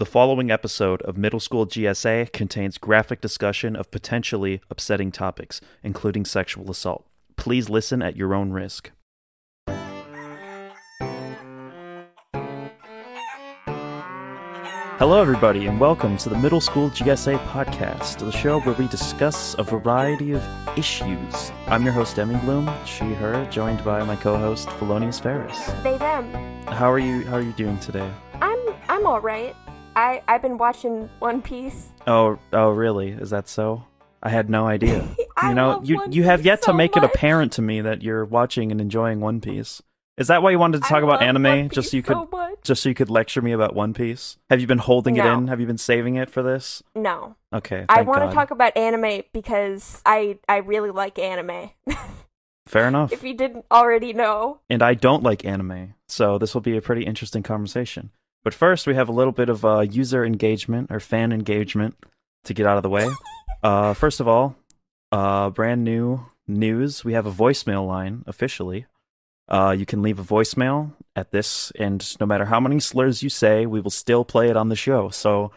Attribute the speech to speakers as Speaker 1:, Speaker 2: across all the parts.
Speaker 1: The following episode of Middle School GSA contains graphic discussion of potentially upsetting topics, including sexual assault. Please listen at your own risk. Hello, everybody, and welcome to the Middle School GSA podcast, the show where we discuss a variety of issues. I'm your host, Demigloom, she, her, joined by my co-host, Felonious Ferris.
Speaker 2: They them.
Speaker 1: How are you? How are you doing today?
Speaker 2: I'm I'm all right. I I've been watching One Piece.
Speaker 1: Oh, oh, really? Is that so? I had no idea. You know, you
Speaker 2: One
Speaker 1: you have
Speaker 2: Piece
Speaker 1: yet to
Speaker 2: so
Speaker 1: make it apparent to me that you're watching and enjoying One Piece. Is that why you wanted to talk
Speaker 2: I
Speaker 1: about anime, just so you could
Speaker 2: so
Speaker 1: just so you could lecture me about One Piece? Have you been holding it in? Have you been saving it for this?
Speaker 2: No,
Speaker 1: Okay,
Speaker 2: I want to talk about anime because I I really like anime.
Speaker 1: Fair enough.
Speaker 2: if you didn't already know.
Speaker 1: and I don't like anime, so this will be a pretty interesting conversation. But first, we have a little bit of uh, user engagement or fan engagement to get out of the way. Uh, first of all, uh, brand new news: we have a voicemail line officially. Uh, you can leave a voicemail at this, and no matter how many slurs you say, we will still play it on the show. So,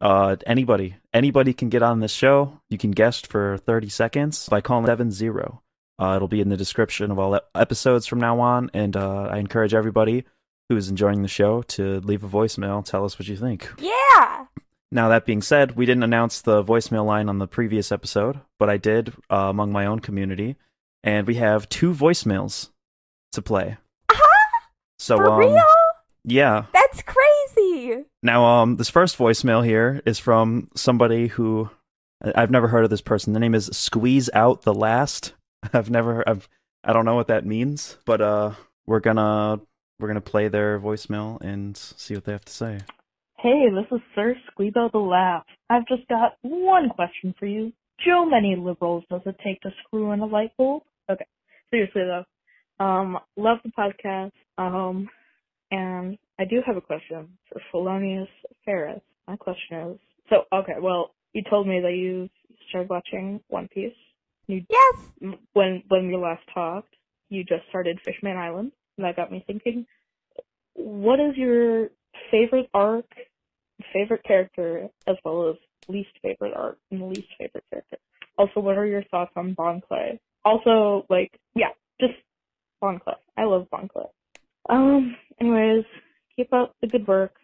Speaker 1: uh, anybody, anybody can get on this show. You can guest for thirty seconds by calling seven zero. Uh, it'll be in the description of all episodes from now on, and uh, I encourage everybody who is enjoying the show to leave a voicemail. Tell us what you think.
Speaker 2: Yeah.
Speaker 1: Now, that being said, we didn't announce the voicemail line on the previous episode, but I did uh, among my own community, and we have two voicemails to play. So,
Speaker 2: For
Speaker 1: um,
Speaker 2: real?
Speaker 1: yeah.
Speaker 2: That's crazy.
Speaker 1: Now, um, this first voicemail here is from somebody who I've never heard of this person. The name is Squeeze Out the Last. I've never, I've, I don't know what that means, but uh, we're gonna we're gonna play their voicemail and see what they have to say.
Speaker 3: Hey, this is Sir Squeebo the Laugh. I've just got one question for you. How many liberals does it take to screw in a light bulb? Okay, seriously though. Um, love the podcast. Um, and I do have a question for Felonious Ferris. My question is, so okay, well, you told me that you started watching One Piece. You
Speaker 2: Yes.
Speaker 3: when when we last talked, you just started Fishman Island, and that got me thinking. What is your favorite arc, favorite character, as well as least favorite arc and least favorite character? Also, what are your thoughts on Bon Clay? Also, like, yeah, just Bon Clay. I love Bon Clay. Um. Anyways, keep up the good work.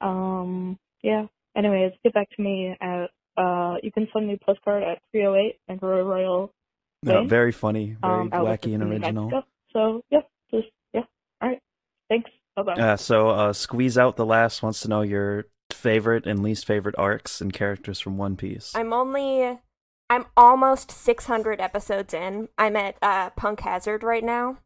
Speaker 3: Um. Yeah. Anyways, get back to me at uh. You can send me a postcard at 308 and Royal Wayne?
Speaker 1: very funny, very
Speaker 3: um,
Speaker 1: wacky and original.
Speaker 3: Mexico. So yeah. All right. Thanks. Bye bye.
Speaker 1: Uh, so, uh, Squeeze Out the Last wants to know your favorite and least favorite arcs and characters from One Piece.
Speaker 2: I'm only I'm almost 600 episodes in. I'm at uh, Punk Hazard right now.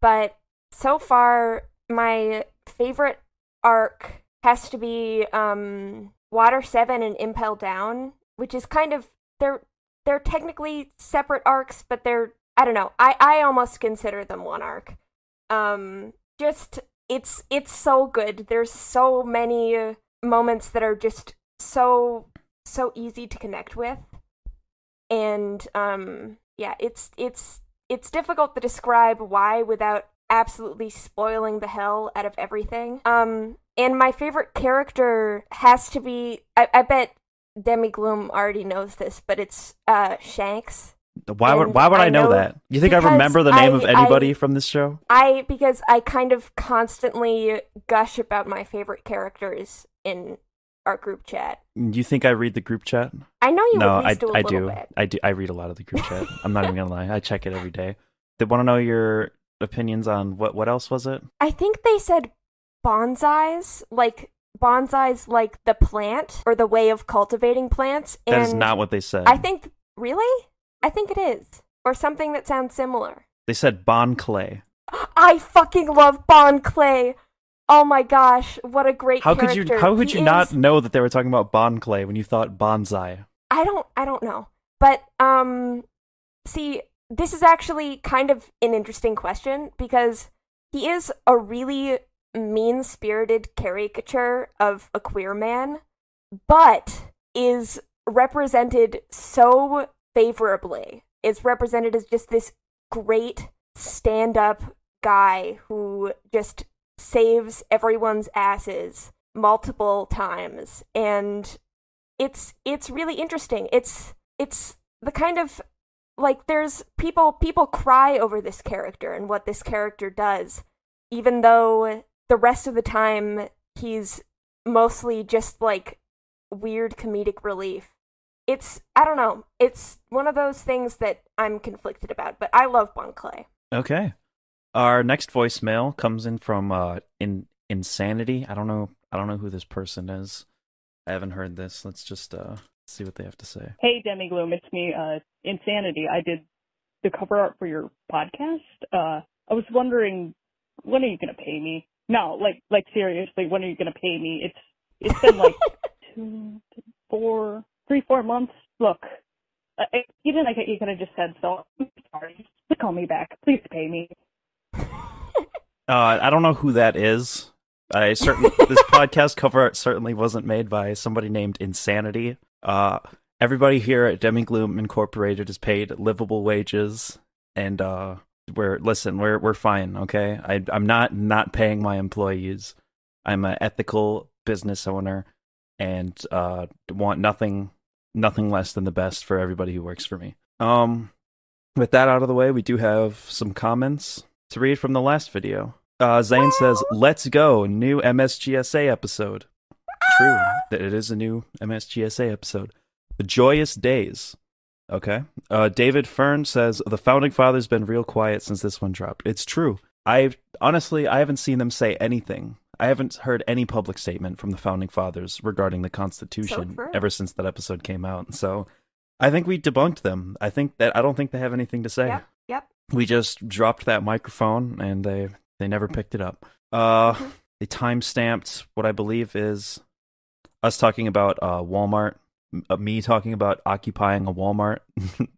Speaker 2: But so far my favorite arc has to be um Water 7 and Impel Down, which is kind of they're they're technically separate arcs, but they're I don't know. I I almost consider them one arc. Um just it's it's so good. There's so many moments that are just so so easy to connect with. And um yeah it's it's it's difficult to describe why without absolutely spoiling the hell out of everything. Um and my favorite character has to be i, I bet Demigloom already knows this but it's uh shanks
Speaker 1: why would Why would I,
Speaker 2: I
Speaker 1: know,
Speaker 2: know
Speaker 1: that? You think I remember the name
Speaker 2: I-
Speaker 1: of anybody
Speaker 2: I-
Speaker 1: from this show?
Speaker 2: i because i kind of constantly gush about my favorite characters in our group chat
Speaker 1: Do you think I read the group chat?
Speaker 2: i know you
Speaker 1: no, I,
Speaker 2: do a
Speaker 1: I do.
Speaker 2: bit
Speaker 1: I do. I read a lot of the group chat. I'm not even gonna lie. I check it every day. They want to know your opinions on what? What else was it?
Speaker 2: I think they said bonsais, like bonsais, like the plant or the way of cultivating plants.
Speaker 1: That
Speaker 2: and
Speaker 1: is not what they said.
Speaker 2: I think really, I think it is, or something that sounds similar.
Speaker 1: they said Bon Clay.
Speaker 2: I fucking love Bon Clay. Oh my gosh, what a great
Speaker 1: How could
Speaker 2: character.
Speaker 1: you? How could
Speaker 2: He
Speaker 1: you not know that they were talking about Bon Clay when you thought bonsai?
Speaker 2: I don't I don't know. But um see, this is actually kind of an interesting question because he is a really mean-spirited caricature of a queer man, but is represented so favorably. Is represented as just this great stand-up guy who just saves everyone's asses multiple times and it's it's really interesting. It's it's the kind of like there's people people cry over this character and what this character does even though the rest of the time he's mostly just like weird comedic relief. It's I don't know. It's one of those things that I'm conflicted about, but I love Bon Clay.
Speaker 1: Okay. Our next voicemail comes in from uh in insanity. I don't know I don't know who this person is. I haven't heard this. Let's just uh see what they have to say.
Speaker 4: Hey Demigloom, it's me, uh Insanity. I did the cover art for your podcast. Uh I was wondering when are you gonna pay me? No, like like seriously, when are you gonna pay me? It's it's been like two, four, three, four months. Look, uh, even like you could have just said so. I'm sorry. Just call me back. Please pay me.
Speaker 1: Uh, I don't know who that is. I certainly this podcast cover certainly wasn't made by somebody named Insanity. Uh, everybody here at Demigloom Incorporated is paid livable wages, and uh, we're listen, we're we're fine. Okay, I, I'm not not paying my employees. I'm an ethical business owner, and uh, want nothing nothing less than the best for everybody who works for me. Um, with that out of the way, we do have some comments to read from the last video. Uh, Zane says, "Let's go, new MSGSA episode." True, that it is a new MSGSA episode. The joyous days. Okay. Uh, David Fern says the founding fathers been real quiet since this one dropped. It's true. I honestly I haven't seen them say anything. I haven't heard any public statement from the founding fathers regarding the Constitution
Speaker 2: true.
Speaker 1: ever since that episode came out. So I think we debunked them. I think that I don't think they have anything to say.
Speaker 2: Yep. Yep.
Speaker 1: We just dropped that microphone and they they never picked it up. Uh,
Speaker 2: Mhm.
Speaker 1: they time stamped what I believe is us talking about uh, Walmart, uh, me talking about occupying a Walmart,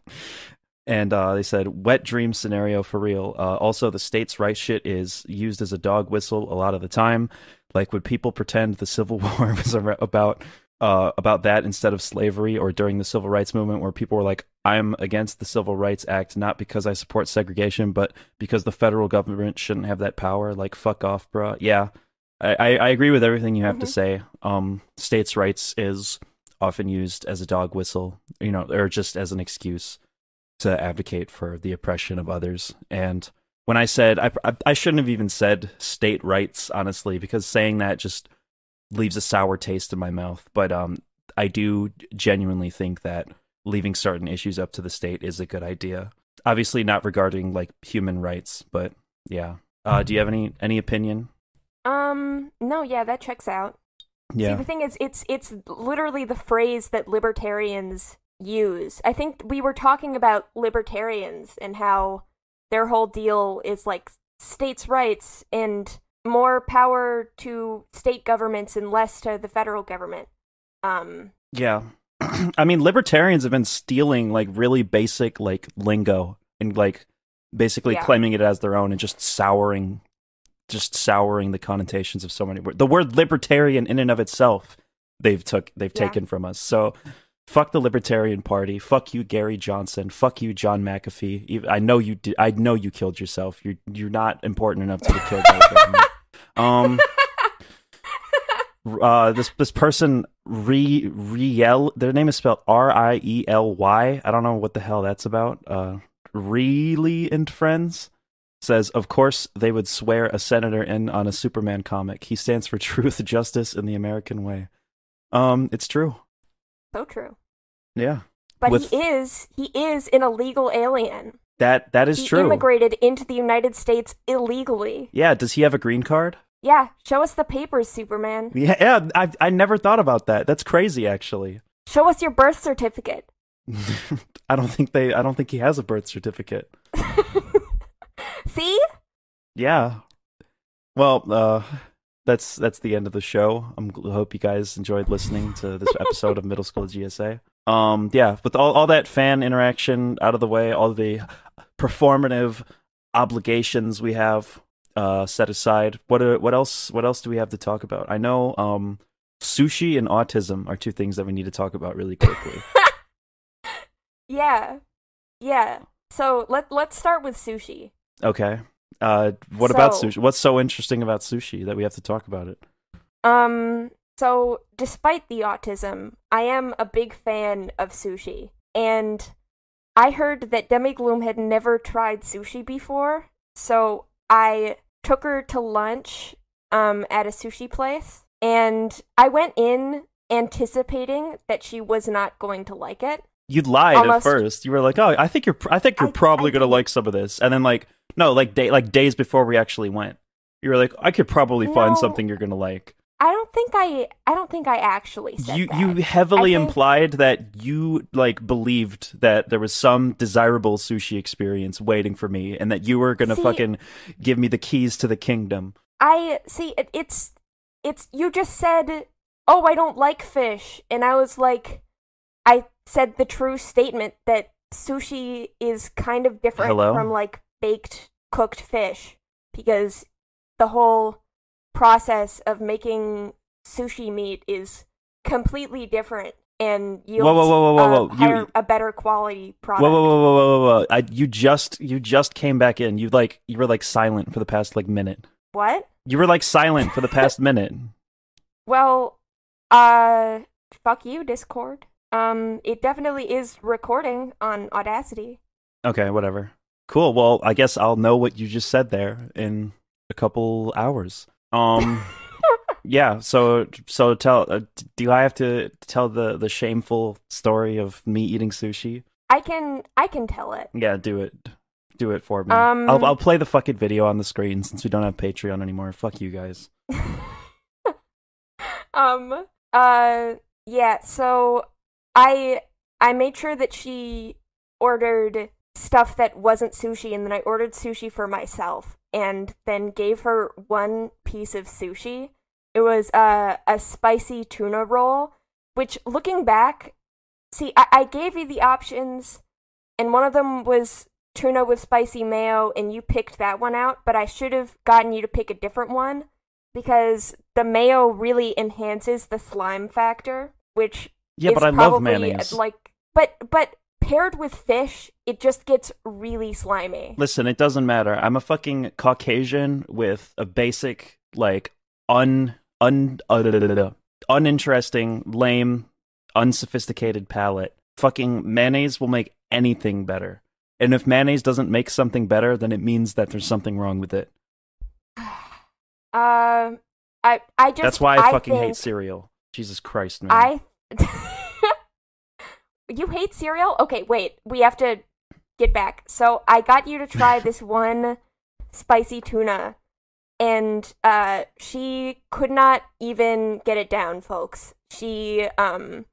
Speaker 1: and uh, they said wet dream scenario for real. Uh, also, the states' right shit is used as a dog whistle a lot of the time. Like, would people pretend the Civil War was about uh, about that instead of slavery, or during the Civil Rights Movement, where people were like, "I'm against the Civil Rights Act, not because I support segregation, but because the federal government shouldn't have that power." Like, fuck off, bruh. Yeah, I, I, agree with everything you have to
Speaker 2: Mhm.
Speaker 1: say. Um, states' rights is often used as a dog whistle, you know, or just as an excuse to advocate for the oppression of others. And when I said I, I, I shouldn't have even said state rights, honestly, because saying that just leaves a sour taste in my mouth. But um, I do genuinely think that leaving certain issues up to the state is a good idea. Obviously, not regarding like human rights, but yeah. Uh, do you have any any opinion?
Speaker 2: Um, no, yeah, that checks out. See,
Speaker 1: Yeah.
Speaker 2: the thing is, it's it's literally the phrase that libertarians use. I think we were talking about libertarians and how their whole deal is like states' rights and more power to state governments and less to the federal government. Um,
Speaker 1: Yeah. I mean, libertarians have been stealing like really basic like lingo and like basically
Speaker 2: Yeah.
Speaker 1: claiming it as their own and just souring just souring the connotations of so many words. The word libertarian in and of itself they've took they've
Speaker 2: Yeah.
Speaker 1: taken from us. So fuck the libertarian party. Fuck you Gary Johnson. Fuck you John McAfee. I know you did I know you killed yourself. You're you're not important enough to be killed by the government. Um uh this this person re riel their name is spelled R I E L Y. I don't know what the hell that's about. Uh really and friends says of course they would swear a senator in on a Superman comic. He stands for truth, justice, and the American way. Um it's true.
Speaker 2: So true.
Speaker 1: Yeah.
Speaker 2: But
Speaker 1: With-
Speaker 2: he is he is an illegal alien.
Speaker 1: That that is
Speaker 2: he
Speaker 1: true.
Speaker 2: immigrated into the United States illegally.
Speaker 1: Yeah, does he have a green card?
Speaker 2: Yeah, show us the papers, Superman.
Speaker 1: Yeah, yeah, I I never thought about that. That's crazy actually.
Speaker 2: Show us your birth certificate.
Speaker 1: I don't think they I don't think he has a birth certificate.
Speaker 2: See?
Speaker 1: Yeah. Well, uh that's that's the end of the show. I'm gl- hope you guys enjoyed listening to this episode of Middle School GSA. Um yeah, with all all that fan interaction out of the way, all the performative obligations we have uh set aside. What uh, what else what else do we have to talk about? I know um sushi and autism are two things that we need to talk about really quickly.
Speaker 2: Yeah. Yeah. So let let's start with sushi.
Speaker 1: okay. Uh what about sushi? What's so interesting about sushi that we have to talk about it?
Speaker 2: Um, so despite the autism, I am a big fan of sushi. And I heard that Demigloom had never tried sushi before, so I took her to lunch um at a sushi place and I went in anticipating that she was not going to like it.
Speaker 1: You lied
Speaker 2: Almost-
Speaker 1: at first. You were like, "Oh, I think you're. I think you're
Speaker 2: I-
Speaker 1: probably
Speaker 2: I
Speaker 1: gonna like some of this." And then like, no, like day, like days before we actually went, you were like, "I could probably find something you're gonna like."
Speaker 2: I don't think I I don't think I actually said
Speaker 1: You
Speaker 2: that.
Speaker 1: you heavily
Speaker 2: think-
Speaker 1: implied that you like believed that there was some desirable sushi experience waiting for me, and that you were gonna
Speaker 2: See-
Speaker 1: fucking give me the keys to the kingdom.
Speaker 2: I see it, it's it's you just said, "Oh, I don't like fish." And I was like I said the true statement that sushi is kind of different
Speaker 1: Hello?
Speaker 2: from like baked cooked fish because the whole process of making sushi meat is completely different and yields
Speaker 1: whoa, whoa, whoa,
Speaker 2: a,
Speaker 1: whoa. You-
Speaker 2: higher- a better quality product.
Speaker 1: Whoa, whoa, whoa, whoa, whoa, whoa! whoa. I, you just you just came back in. You like you were like silent for the past like minute.
Speaker 2: What?
Speaker 1: You were like silent for the past minute.
Speaker 2: Well, uh, fuck you, Discord. Um, it definitely is recording on Audacity.
Speaker 1: Okay, whatever. Cool. Well, I guess I'll know what you just said there in a couple hours. Um, yeah. So, so tell. Uh, do I have to tell the the shameful story of me eating sushi?
Speaker 2: I can I can tell it.
Speaker 1: Yeah, do it. Do it for me.
Speaker 2: Um,
Speaker 1: I'll I'll play the fucking video on the screen since we don't have Patreon anymore. Fuck you guys.
Speaker 2: um uh yeah, so I I made sure that she ordered stuff that wasn't sushi and then I ordered sushi for myself and then gave her one piece of sushi. It was uh, a spicy tuna roll, which looking back, see, I, I gave you the options and one of them was tuna with spicy mayo and you picked that one out, but I should have gotten you to pick a different one because the mayo really enhances the slime factor, which
Speaker 1: Yeah, but I love mayonnaise.
Speaker 2: Like, but but paired with fish, it just gets really slimy.
Speaker 1: Listen, it doesn't matter. I'm a fucking Caucasian with a basic, like, un un uh, uninteresting, lame, unsophisticated palate. Fucking mayonnaise will make anything better. And if mayonnaise doesn't make something better, then it means that there's something wrong with it.
Speaker 2: Um, I I just
Speaker 1: That's why I, fucking
Speaker 2: think,
Speaker 1: hate cereal. Jesus Christ, man.
Speaker 2: I. you hate cereal? Okay, wait. We have to get back. So I got you to try this one spicy tuna, and uh, she could not even get it down, folks. She um,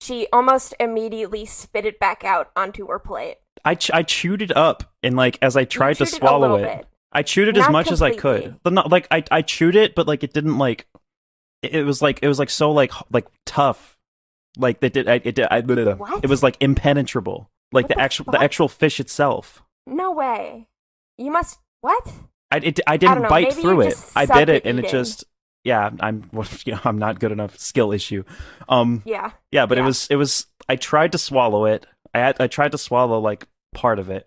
Speaker 2: she almost immediately spit it back out onto her plate.
Speaker 1: I, ch- I chewed it up, and like as I tried to
Speaker 2: chewed it
Speaker 1: swallow it. I chewed it as
Speaker 2: Not
Speaker 1: much as I could. But not like I I chewed it, but like it didn't like it it was like it was like so like like tough. Like they did I, it did I, it was like impenetrable. Like the,
Speaker 2: the
Speaker 1: actual the actual fish itself.
Speaker 2: No way. You must what?
Speaker 1: I it, I didn't
Speaker 2: know,
Speaker 1: bite through it. I bit it and it just yeah, I'm you know, I'm not good enough skill issue. Um
Speaker 2: Yeah.
Speaker 1: yeah, but it was it was I tried to swallow it. I had, I tried to swallow like part of it.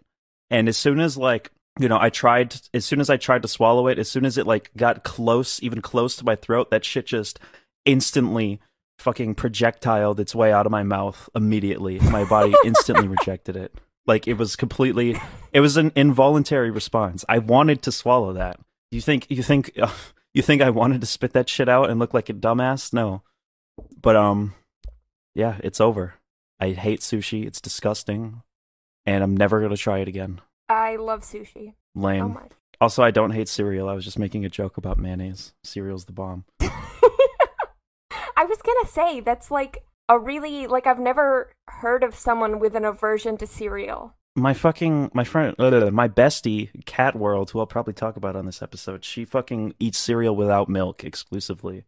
Speaker 1: And as soon as like you know, I tried as soon as I tried to swallow it, as soon as it like got close, even close to my throat, that shit just instantly fucking projectiled its way out of my mouth immediately. My body instantly rejected it. Like it was completely it was an involuntary response. I wanted to swallow that. You think you think you think I wanted to spit that shit out and look like a dumbass? No. But um yeah, it's over. I hate sushi. It's disgusting. And I'm never going to try it again.
Speaker 2: I love sushi.
Speaker 1: Lame.
Speaker 2: Oh.
Speaker 1: Also, I don't hate cereal. I was just making a joke about mayonnaise. Cereal's the bomb.
Speaker 2: I was gonna say that's like a really like I've never heard of someone with an aversion to cereal.
Speaker 1: My fucking my friend, uh, my bestie, Cat World, who I'll probably talk about on this episode. She fucking eats cereal without milk exclusively.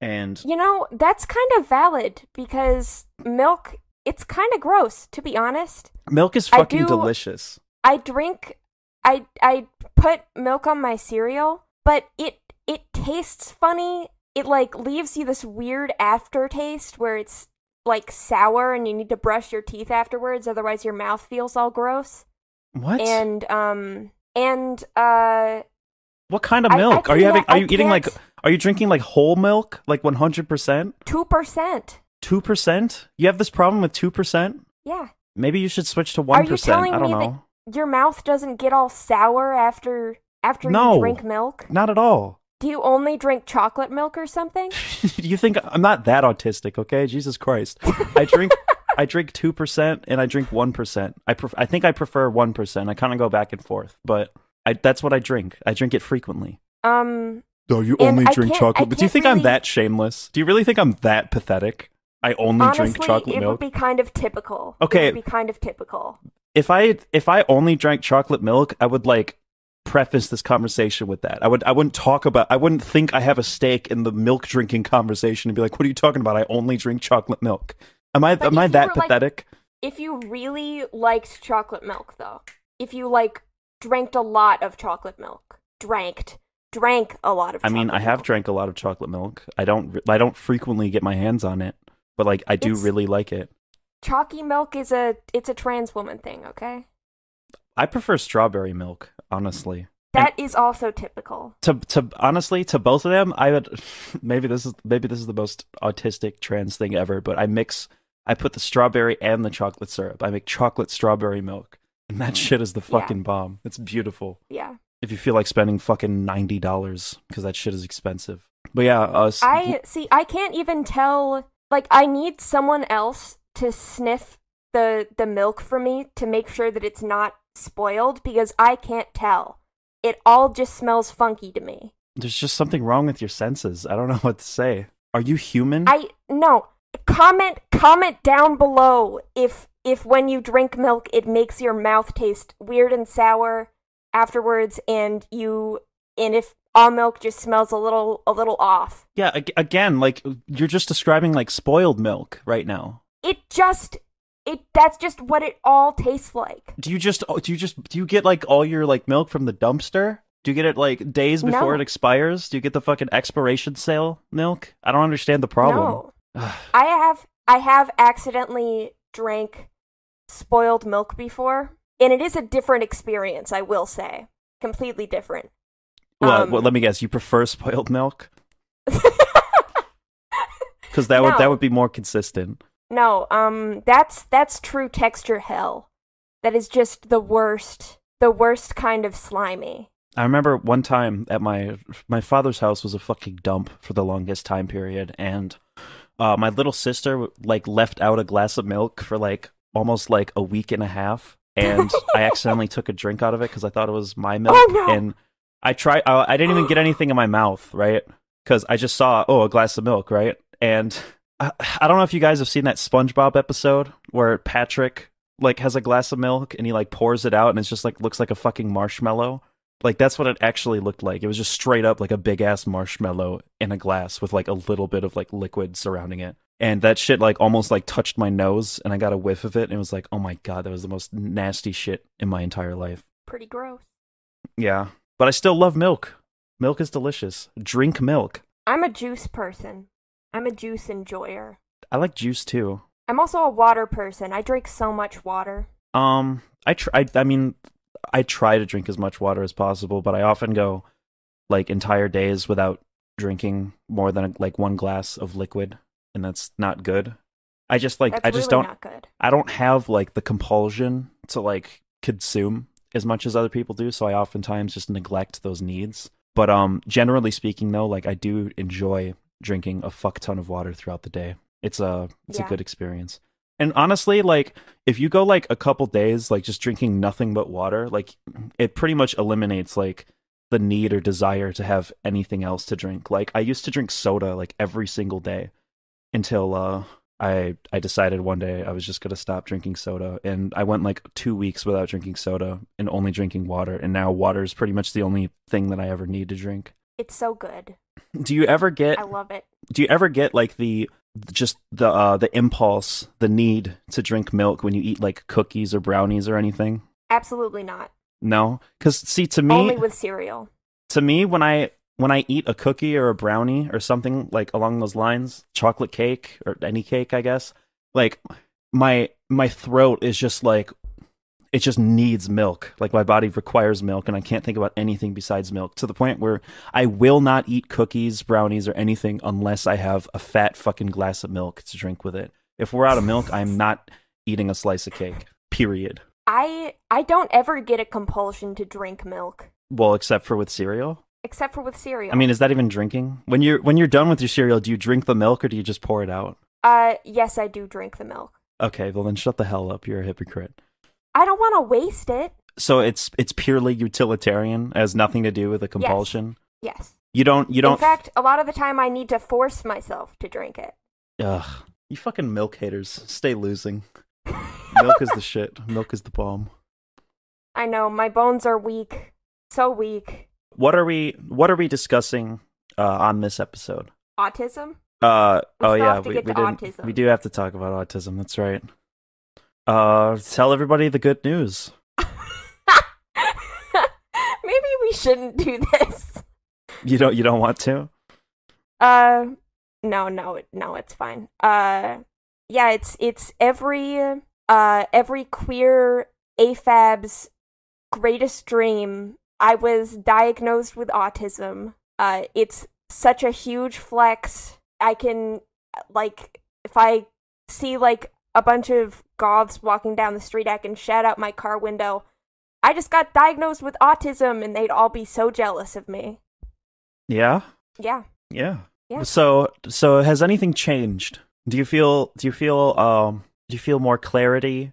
Speaker 1: And
Speaker 2: You know, that's kind of valid because milk it's kind of gross to be honest.
Speaker 1: milk is
Speaker 2: I
Speaker 1: fucking
Speaker 2: do-
Speaker 1: delicious.
Speaker 2: I drink I I put milk on my cereal, but it it tastes funny. It like leaves you this weird aftertaste where it's like sour and you need to brush your teeth afterwards otherwise your mouth feels all gross.
Speaker 1: What?
Speaker 2: and um and uh
Speaker 1: What kind of
Speaker 2: I- I
Speaker 1: milk? are you having? Are
Speaker 2: I
Speaker 1: you eating like?
Speaker 2: can't-
Speaker 1: Are you drinking like whole milk, like one hundred percent,
Speaker 2: Two percent.
Speaker 1: two percent? You have this problem with two percent?
Speaker 2: Yeah.
Speaker 1: Maybe you should switch to
Speaker 2: 1%
Speaker 1: Are
Speaker 2: you telling
Speaker 1: I don't
Speaker 2: me
Speaker 1: know.
Speaker 2: that your mouth doesn't get all sour after after
Speaker 1: No.
Speaker 2: you drink milk?
Speaker 1: Not at all.
Speaker 2: Do you only drink chocolate milk or something?
Speaker 1: Do you think I'm not that autistic? Okay, Jesus Christ. I drink. I drink two percent and I drink one percent. I pref- I think I prefer one percent. I kind of go back and forth, but I, that's what I drink. I drink it frequently.
Speaker 2: Um,
Speaker 1: Oh, you only drink chocolate. But do you
Speaker 2: can't
Speaker 1: think I'm that shameless? Do you really think I'm that pathetic? I only
Speaker 2: honestly,
Speaker 1: drink chocolate
Speaker 2: it
Speaker 1: milk.
Speaker 2: would be kind of typical.
Speaker 1: Okay.
Speaker 2: It would be kind of typical.
Speaker 1: If I if I only drank chocolate milk, I would like preface this conversation with that. I would I wouldn't talk about I wouldn't think I have a stake in the milk drinking conversation and be like, "What are you talking about? I only drink chocolate milk." Am I
Speaker 2: But
Speaker 1: am I that
Speaker 2: were, like-
Speaker 1: pathetic?
Speaker 2: If you really liked chocolate milk, though, if you like drank a lot of chocolate milk, drank, drank a lot of.
Speaker 1: I mean, I have
Speaker 2: milk.
Speaker 1: drank a lot of chocolate milk. I don't I don't frequently get my hands on it, but like I do
Speaker 2: It's-
Speaker 1: really like it.
Speaker 2: Chalky milk is a it's a trans woman thing. Okay,
Speaker 1: I prefer strawberry milk, honestly.
Speaker 2: that is also typical.
Speaker 1: to to honestly to both of them i would maybe this is maybe this is the most autistic trans thing ever but i mix i put the strawberry and the chocolate syrup i make chocolate strawberry milk and that shit is the
Speaker 2: Yeah.
Speaker 1: fucking bomb it's beautiful
Speaker 2: Yeah,
Speaker 1: if you feel like spending fucking $90 because that shit is expensive but yeah uh,
Speaker 2: I see. I can't even tell. Like, I need someone else to sniff the the milk for me to make sure that it's not spoiled because I can't tell. It all just smells funky to me.
Speaker 1: there's just something wrong with your senses i don't know what to say are you human
Speaker 2: I no. Comment comment down below if if when you drink milk it makes your mouth taste weird and sour afterwards and you and if all milk just smells a little a little off.
Speaker 1: yeah ag- again like you're just describing like spoiled milk right now
Speaker 2: It just it that's just what it all tastes like.
Speaker 1: Do you just do you just do you get like all your like milk from the dumpster? Do you get it like days before
Speaker 2: No.
Speaker 1: it expires? Do you get the fucking expiration sale milk? I don't understand the problem.
Speaker 2: No. I have I have accidentally drank spoiled milk before, and it is a different experience, I will say. Completely different.
Speaker 1: well,
Speaker 2: Um,
Speaker 1: well, let me guess. You prefer spoiled milk because that would that would be more consistent.
Speaker 2: No, um that's that's true texture hell. That is just the worst the worst kind of slimy.
Speaker 1: I remember one time at my my father's house was a fucking dump for the longest time period, and uh, my little sister like left out a glass of milk for like almost like a week and a half, and I accidentally took a drink out of it because I thought it was my milk,
Speaker 2: Oh, no.
Speaker 1: and I tried. I, I didn't even get anything in my mouth, right? Because I just saw oh a glass of milk, right? And I, I don't know if you guys have seen that SpongeBob episode where Patrick like has a glass of milk and he like pours it out and it's just like looks like a fucking marshmallow. Like that's what it actually looked like. It was just straight up like a big ass marshmallow in a glass with like a little bit of like liquid surrounding it. And that shit like almost like touched my nose and I got a whiff of it and it was like, "Oh my god, that was the most nasty shit in my entire life."
Speaker 2: Pretty gross.
Speaker 1: Yeah. But I still love milk. Milk is delicious. Drink milk.
Speaker 2: I'm a juice person. I'm a juice enjoyer.
Speaker 1: I like juice too.
Speaker 2: I'm also a water person. I drink so much water.
Speaker 1: Um, I try. I mean, I try to drink as much water as possible, but I often go like entire days without drinking more than like one glass of liquid, and that's not good. I just like
Speaker 2: That's
Speaker 1: I just
Speaker 2: really
Speaker 1: don't. I don't have like the compulsion to like consume as much as other people do, so I oftentimes just neglect those needs. But um generally speaking though, like I do enjoy drinking a fuck ton of water throughout the day. It's a it's
Speaker 2: Yeah.
Speaker 1: a good experience. And honestly, like if you go like a couple days like just drinking nothing but water, like it pretty much eliminates like the need or desire to have anything else to drink. Like I used to drink soda like every single day until uh I I decided one day I was just gonna stop drinking soda, and I went like two weeks without drinking soda and only drinking water, and now water is pretty much the only thing that I ever need to drink.
Speaker 2: It's so good.
Speaker 1: Do you ever get
Speaker 2: I love it.
Speaker 1: Do you ever get like the just the uh, the impulse, the need to drink milk when you eat like cookies or brownies or anything?
Speaker 2: Absolutely not.
Speaker 1: No, because see, to me,
Speaker 2: Only with cereal.
Speaker 1: to me when i when i eat a cookie or a brownie or something like along those lines chocolate cake or any cake i guess like my my throat is just like it just needs milk. Like my body requires milk and I can't think about anything besides milk to the point where I will not eat cookies, brownies or anything unless I have a fat fucking glass of milk to drink with it. If we're out of milk, I'm not eating a slice of cake. Period.
Speaker 2: I I don't ever get a compulsion to drink milk
Speaker 1: Well, except for with cereal.
Speaker 2: except for with cereal.
Speaker 1: I mean, is that even drinking? When you're when you're done with your cereal, do you drink the milk or do you just pour it out?
Speaker 2: uh yes, I do drink the milk.
Speaker 1: Okay, well then shut the hell up. You're a hypocrite.
Speaker 2: I don't want to waste it.
Speaker 1: So it's it's purely utilitarian. It has nothing to do with a compulsion.
Speaker 2: Yes.
Speaker 1: You don't you don't In
Speaker 2: fact, a lot of the time I need to force myself to drink it.
Speaker 1: Ugh. You fucking milk haters. Stay losing. milk is the shit. Milk is the bomb.
Speaker 2: I know my bones are weak. So weak.
Speaker 1: What are we what are we discussing uh, on this episode?
Speaker 2: Autism?
Speaker 1: Uh
Speaker 2: We
Speaker 1: oh yeah, we, we didn't
Speaker 2: autism.
Speaker 1: we do have to talk about autism. That's right. Uh tell everybody the good news.
Speaker 2: Maybe we shouldn't do this.
Speaker 1: You don't you don't want to?
Speaker 2: Uh no, no, no, it's fine. Uh yeah, it's it's every uh every queer AFAB's greatest dream. I was diagnosed with autism. Uh it's such a huge flex. I can like if I see like a bunch of goths walking down the street, I can shout out my car window. I just got diagnosed with autism and they'd all be so jealous of me.
Speaker 1: Yeah?
Speaker 2: Yeah.
Speaker 1: Yeah.
Speaker 2: Yeah.
Speaker 1: So so has anything changed? Do you feel do you feel um do you feel more clarity?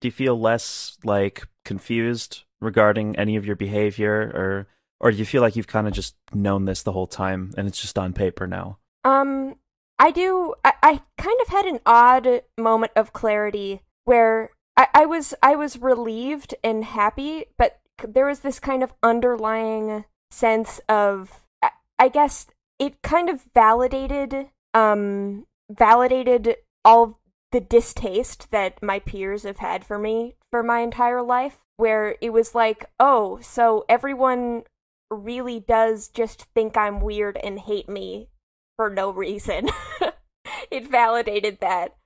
Speaker 1: Do you feel less like confused regarding any of your behavior or or do you feel like you've kind of just known this the whole time and it's just on paper now?
Speaker 2: Um, I do. I, I kind of had an odd moment of clarity where I, I was I was relieved and happy, but there was this kind of underlying sense of I, I guess it kind of validated um validated all the distaste that my peers have had for me for my entire life where it was like oh so everyone really does just think I'm weird and hate me for no reason. it validated that,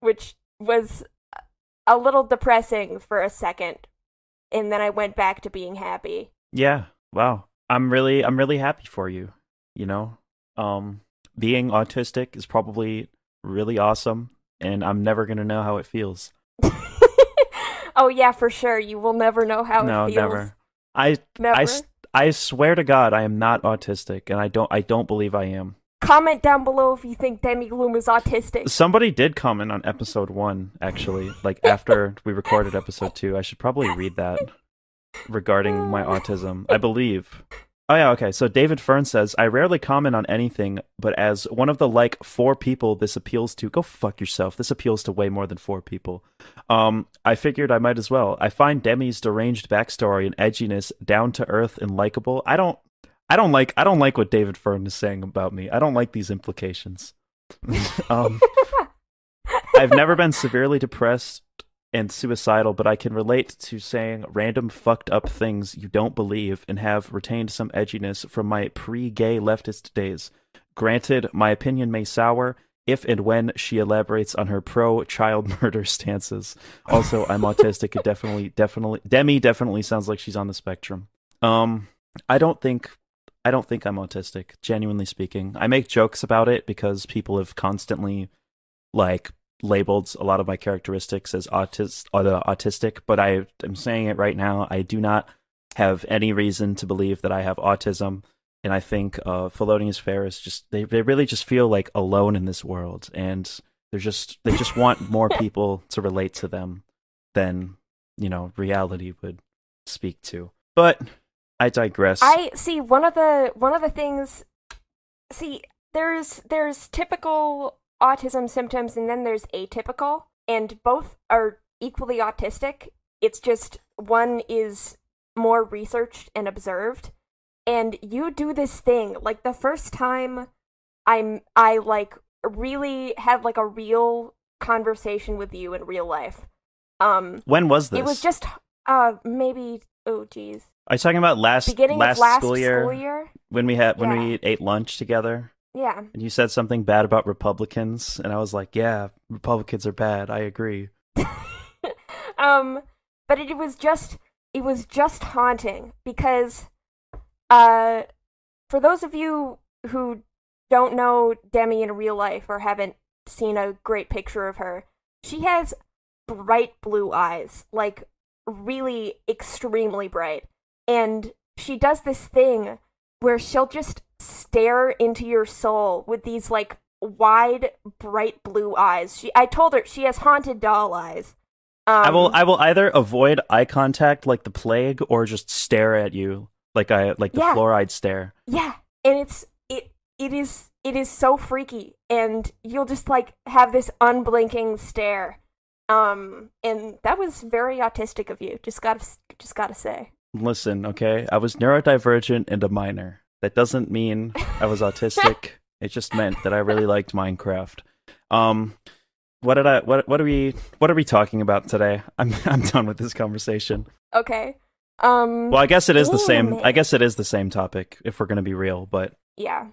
Speaker 2: which was a little depressing for a second. And then I went back to being happy.
Speaker 1: Yeah. Wow. I'm really I'm really happy for you, you know. Um being autistic is probably really awesome and I'm never going to know how it feels.
Speaker 2: oh yeah, for sure. You will never know how
Speaker 1: no,
Speaker 2: it feels.
Speaker 1: never. I
Speaker 2: Never.
Speaker 1: I I swear to God, I am not autistic, and I don't. I don't believe I am.
Speaker 2: Comment down below if you think Demigloom is autistic.
Speaker 1: Somebody did comment on episode one, actually, like after we recorded episode two. I should probably read that regarding my autism. I believe. Oh yeah, okay. So David Fern says, "I rarely comment on anything, but as one of the like four people this appeals to, go fuck yourself. This appeals to way more than four people. Um, I figured I might as well. I find Demi's deranged backstory and edginess down to earth and likable. I don't, I don't like, I don't like what David Fern is saying about me. I don't like these implications. um, I've never been severely depressed and suicidal, but I can relate to saying random fucked up things you don't believe and have retained some edginess from my pre gay leftist days. Granted, my opinion may sour if and when she elaborates on her pro child murder stances. Also, I'm autistic. It definitely, definitely, Demi definitely sounds like she's on the spectrum. Um, I don't think. I don't think I'm autistic, genuinely speaking. I make jokes about it because people have constantly like labeled a lot of my characteristics as autist, uh, autistic, but I am saying it right now. I do not have any reason to believe that I have autism, and I think uh, Felonious Ferris just they they really just feel like alone in this world, and they're just they just want more people to relate to them than you know reality would speak to. But I digress.
Speaker 2: I see one of the one of the things see there's there's typical autism symptoms and then there's atypical and both are equally autistic. It's just one is more researched and observed and you do this thing like the first time I'm I like really had like a real conversation with you in real life. Um
Speaker 1: when was this?
Speaker 2: it was just uh maybe oh geez.
Speaker 1: Are you talking about last
Speaker 2: Beginning
Speaker 1: last,
Speaker 2: last
Speaker 1: school year,
Speaker 2: school year?
Speaker 1: when we had when
Speaker 2: Yeah.
Speaker 1: we ate lunch together?
Speaker 2: Yeah.
Speaker 1: and you said something bad about Republicans, and I was like, "Yeah, Republicans are bad. I agree."
Speaker 2: um but it was just it was just haunting because uh for those of you who don't know Demi in real life or haven't seen a great picture of her, she has bright blue eyes, like really extremely bright. And she does this thing where she'll just stare into your soul with these like wide bright blue eyes. She I told her she has haunted doll eyes. Um,
Speaker 1: I will I will either avoid eye contact like the plague or just stare at you like I like the
Speaker 2: Yeah.
Speaker 1: fluoride stare.
Speaker 2: Yeah, and it's it it is it is so freaky, and you'll just like have this unblinking stare. Um, and that was very autistic of you. Just gotta just gotta say.
Speaker 1: Listen, okay? I was neurodivergent and a minor. That doesn't mean I was autistic. it just meant that I really liked Minecraft. Um what did I what what are we what are we talking about today? I'm I'm done with this conversation.
Speaker 2: Okay. Um.
Speaker 1: Well, I guess it is the same I guess it is the same topic if we're going to be real, but
Speaker 2: yeah.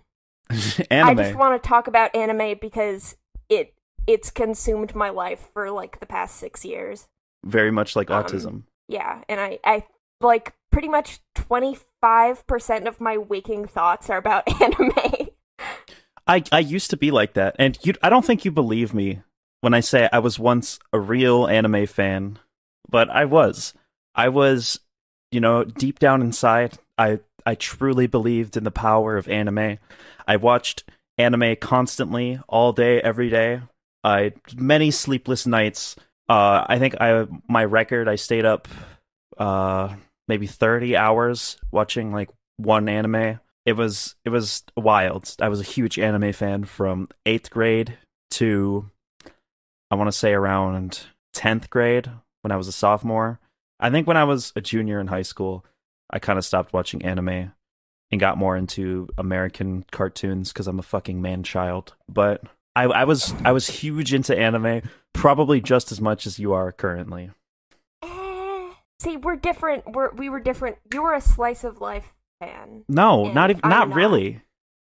Speaker 1: anime.
Speaker 2: I just want to talk about anime because it it's consumed my life for like the past six years.
Speaker 1: very much like
Speaker 2: Um,
Speaker 1: autism.
Speaker 2: Yeah, and I I like pretty much twenty five percent of my waking thoughts are about anime.
Speaker 1: I I used to be like that, and you I don't think you believe me when I say I was once a real anime fan, but I was. I was, you know, deep down inside, I I truly believed in the power of anime. I watched anime constantly, all day, every day. I many sleepless nights. Uh, I think I my record. I stayed up, uh, maybe thirty hours watching like one anime it was it was wild. I was a huge anime fan from eighth grade to I want to say around tenth grade when I was a sophomore. I think when I was a junior in high school, I kind of stopped watching anime and got more into American cartoons because I'm a fucking man child. But I, I was I was huge into anime, probably just as much as you are currently.
Speaker 2: See, we're different. We're we were different. You were a slice of life fan.
Speaker 1: No, not even not
Speaker 2: not.
Speaker 1: really.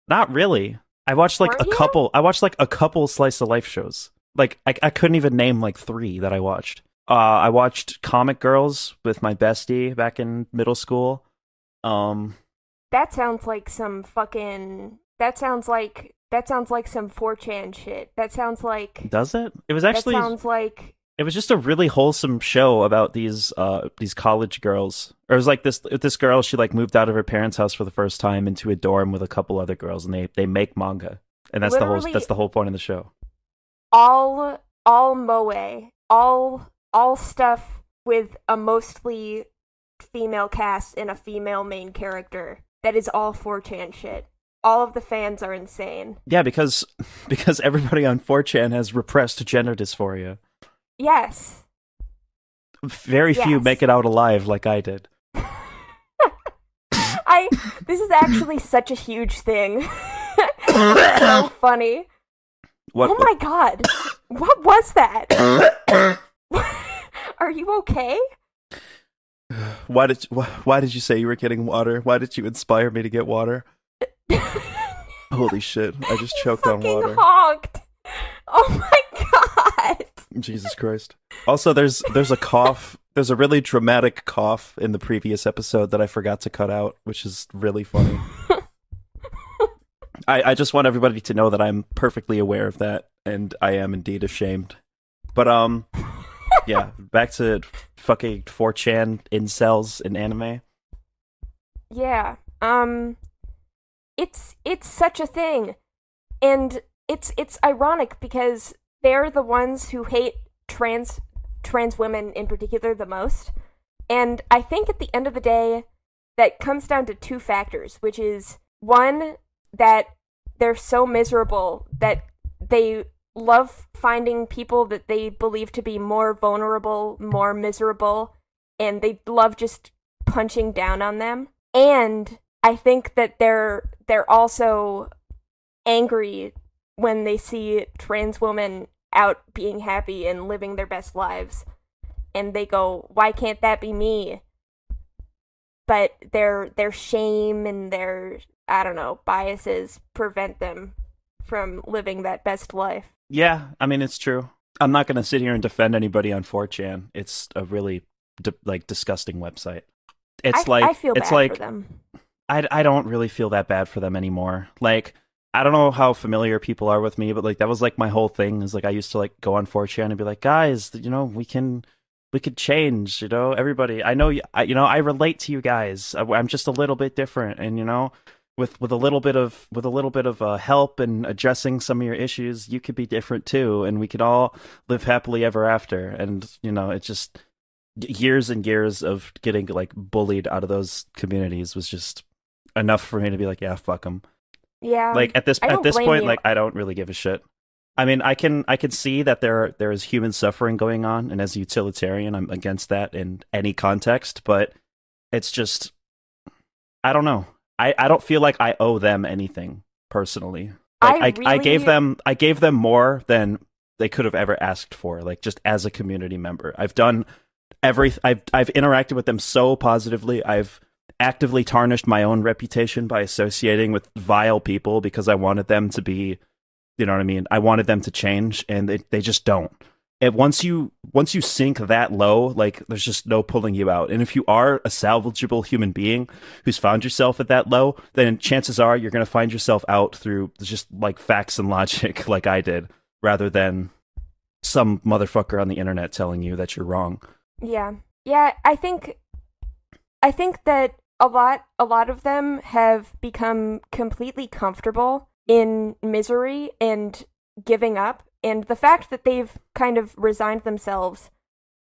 Speaker 1: Not really. I watched like
Speaker 2: Weren't
Speaker 1: a
Speaker 2: you?
Speaker 1: couple I watched like a couple slice of life shows. Like I I couldn't even name like 3 that I watched. Uh I watched Comic Girls with my bestie back in middle school. Um
Speaker 2: That sounds like some fucking. That sounds like that sounds like some 4chan shit. That sounds like.
Speaker 1: does it? It was actually
Speaker 2: that sounds like.
Speaker 1: It was just a really wholesome show about these uh these college girls. Or it was like this this girl she like moved out of her parents' house for the first time into a dorm with a couple other girls and they they make manga. And that's the whole that's the whole point of the show.
Speaker 2: all all moe all all stuff with a mostly female cast and a female main character that is all 4chan shit all of the fans are insane
Speaker 1: Yeah, because because everybody on 4chan has repressed gender dysphoria.
Speaker 2: Yes
Speaker 1: Very few make it out alive like I did.
Speaker 2: i this is actually such a huge thing it's so funny
Speaker 1: What?
Speaker 2: oh my god what was that are you okay
Speaker 1: why did why, why did you say you were getting water? Why did you inspire me to get water? Holy shit! I just
Speaker 2: You
Speaker 1: choked on water.
Speaker 2: honked. Oh my god.
Speaker 1: Jesus Christ! Also, there's there's a cough. There's a really dramatic cough in the previous episode that I forgot to cut out, which is really funny. I, I just want everybody to know that I'm perfectly aware of that, and I am indeed ashamed. But um, yeah, back to fucking 4chan incels in anime.
Speaker 2: Yeah. Um it's it's such a thing. And it's it's ironic because they're the ones who hate trans trans women in particular the most. And I think at the end of the day that comes down to two factors, which is one that they're so miserable that they love finding people that they believe to be more vulnerable, more miserable, and they love just punching down on them. And I think that they're they're also angry when they see trans women out being happy and living their best lives. And they go, "Why can't that be me?" But their their shame and their I don't know, biases prevent them from living that best life.
Speaker 1: Yeah, I mean it's true. I'm not going to sit here and defend anybody on 4chan. It's a really like disgusting website. It's
Speaker 2: I,
Speaker 1: like
Speaker 2: I feel
Speaker 1: it's
Speaker 2: bad
Speaker 1: like
Speaker 2: for them.
Speaker 1: I, I don't really feel that bad for them anymore. Like, I don't know how familiar people are with me, but like that was like my whole thing. Is like I used to like go on 4chan and be like, guys, you know, we can we could change. You know, everybody. I know, you, I, you know, I relate to you guys. I, I'm just a little bit different, and you know, with with a little bit of with a little bit of uh, help and addressing some of your issues, you could be different too, and we could all live happily ever after. And you know, it's just years and years of getting like bullied out of those communities was just enough for me to be like, yeah, fuck them.
Speaker 2: Yeah.
Speaker 1: like at this at this point,
Speaker 2: you.
Speaker 1: like I don't really give a shit. I mean, I can I can see that there there is human suffering going on, and as a utilitarian, I'm against that in any context. But it's just, I don't know. I I don't feel like I owe them anything personally. Like,
Speaker 2: I
Speaker 1: I, I gave them I gave them more than they could have ever asked for. Like just as a community member, I've done every I've I've interacted with them so positively. I've actively tarnished my own reputation by associating with vile people because I wanted them to be, you know what I mean. I wanted them to change, and they they just don't. And once you once you sink that low, like there's just no pulling you out. And if you are a salvageable human being who's found yourself at that low, then chances are you're going to find yourself out through just like facts and logic, like I did, rather than some motherfucker on the internet telling you that you're wrong.
Speaker 2: Yeah. Yeah, I think I think that a lot a lot of them have become completely comfortable in misery and giving up and the fact that they've kind of resigned themselves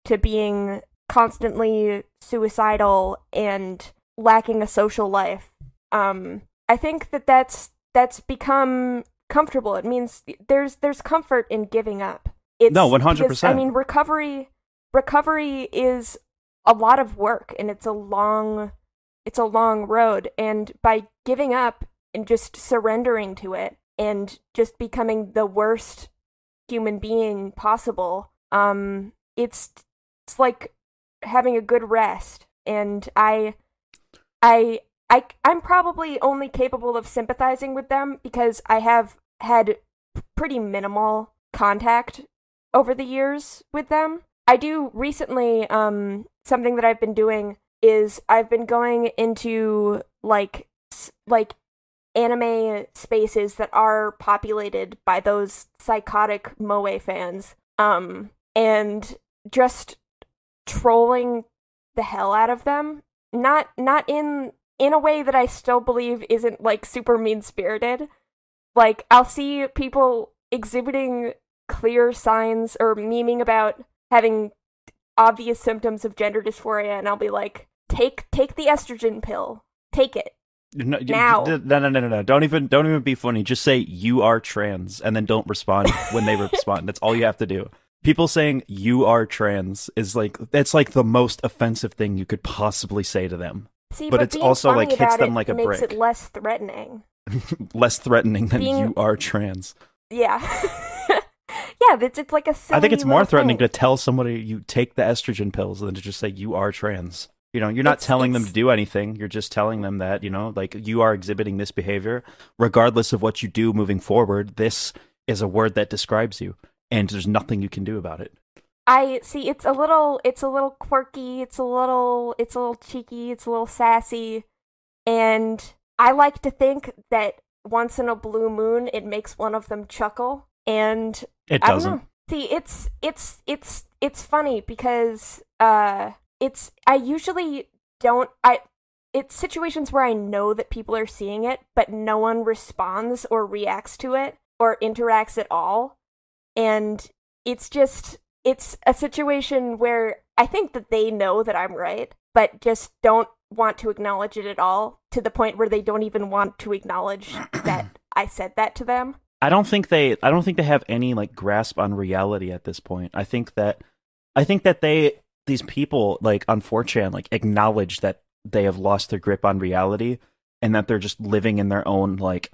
Speaker 2: to being constantly suicidal and lacking a social life. Um I think that that's that's become comfortable. It means there's there's comfort in giving up. It's
Speaker 1: No, 100%.
Speaker 2: because, I mean, recovery recovery is a lot of work and it's a long it's a long road and by giving up and just surrendering to it and just becoming the worst human being possible um it's it's like having a good rest. And i i i i'm probably only capable of sympathizing with them because i have had pretty minimal contact over the years with them. I do recently um something that I've been doing is I've been going into like like anime spaces that are populated by those psychotic moe fans um and just trolling the hell out of them. Not not in in a way that I still believe isn't like super mean spirited like I'll see people exhibiting clear signs or memeing about having obvious symptoms of gender dysphoria and I'll be like take take the estrogen pill take it
Speaker 1: No,
Speaker 2: Now.
Speaker 1: no, no, no, no, no. Don't even, don't even be funny. Just say you are trans, and then don't respond when they respond. That's all you have to do. People saying you are trans is like that's like the most offensive thing you could possibly say to them.
Speaker 2: see
Speaker 1: But
Speaker 2: but,
Speaker 1: it's also, like, hits them like a
Speaker 2: makes
Speaker 1: brick.
Speaker 2: it less threatening
Speaker 1: Less threatening than
Speaker 2: Being-
Speaker 1: you are trans.
Speaker 2: yeah yeah it's, it's like a
Speaker 1: I think it's more threatening
Speaker 2: thing.
Speaker 1: to tell somebody you take the estrogen pills than to just say you are trans. You know, you're not
Speaker 2: It's-
Speaker 1: telling them to do anything. You're just telling them that, you know, like you are exhibiting this behavior. Regardless of what you do moving forward, this is a word that describes you, and there's nothing you can do about it.
Speaker 2: I see it's a little it's a little quirky, it's a little it's a little cheeky, it's a little sassy, and I like to think that once in a blue moon it makes one of them chuckle and
Speaker 1: It
Speaker 2: I don't
Speaker 1: doesn't.
Speaker 2: know. See, it's it's it's it's funny because uh it's I usually don't I it's situations where I know that people are seeing it but no one responds or reacts to it or interacts at all. And it's just it's a situation where I think that they know that I'm right but just don't want to acknowledge it at all to the point where they don't even want to acknowledge that I said that to them.
Speaker 1: I don't think they I don't think they have any like grasp on reality at this point. I think that I think that they these people like on 4chan like acknowledge that they have lost their grip on reality and that they're just living in their own like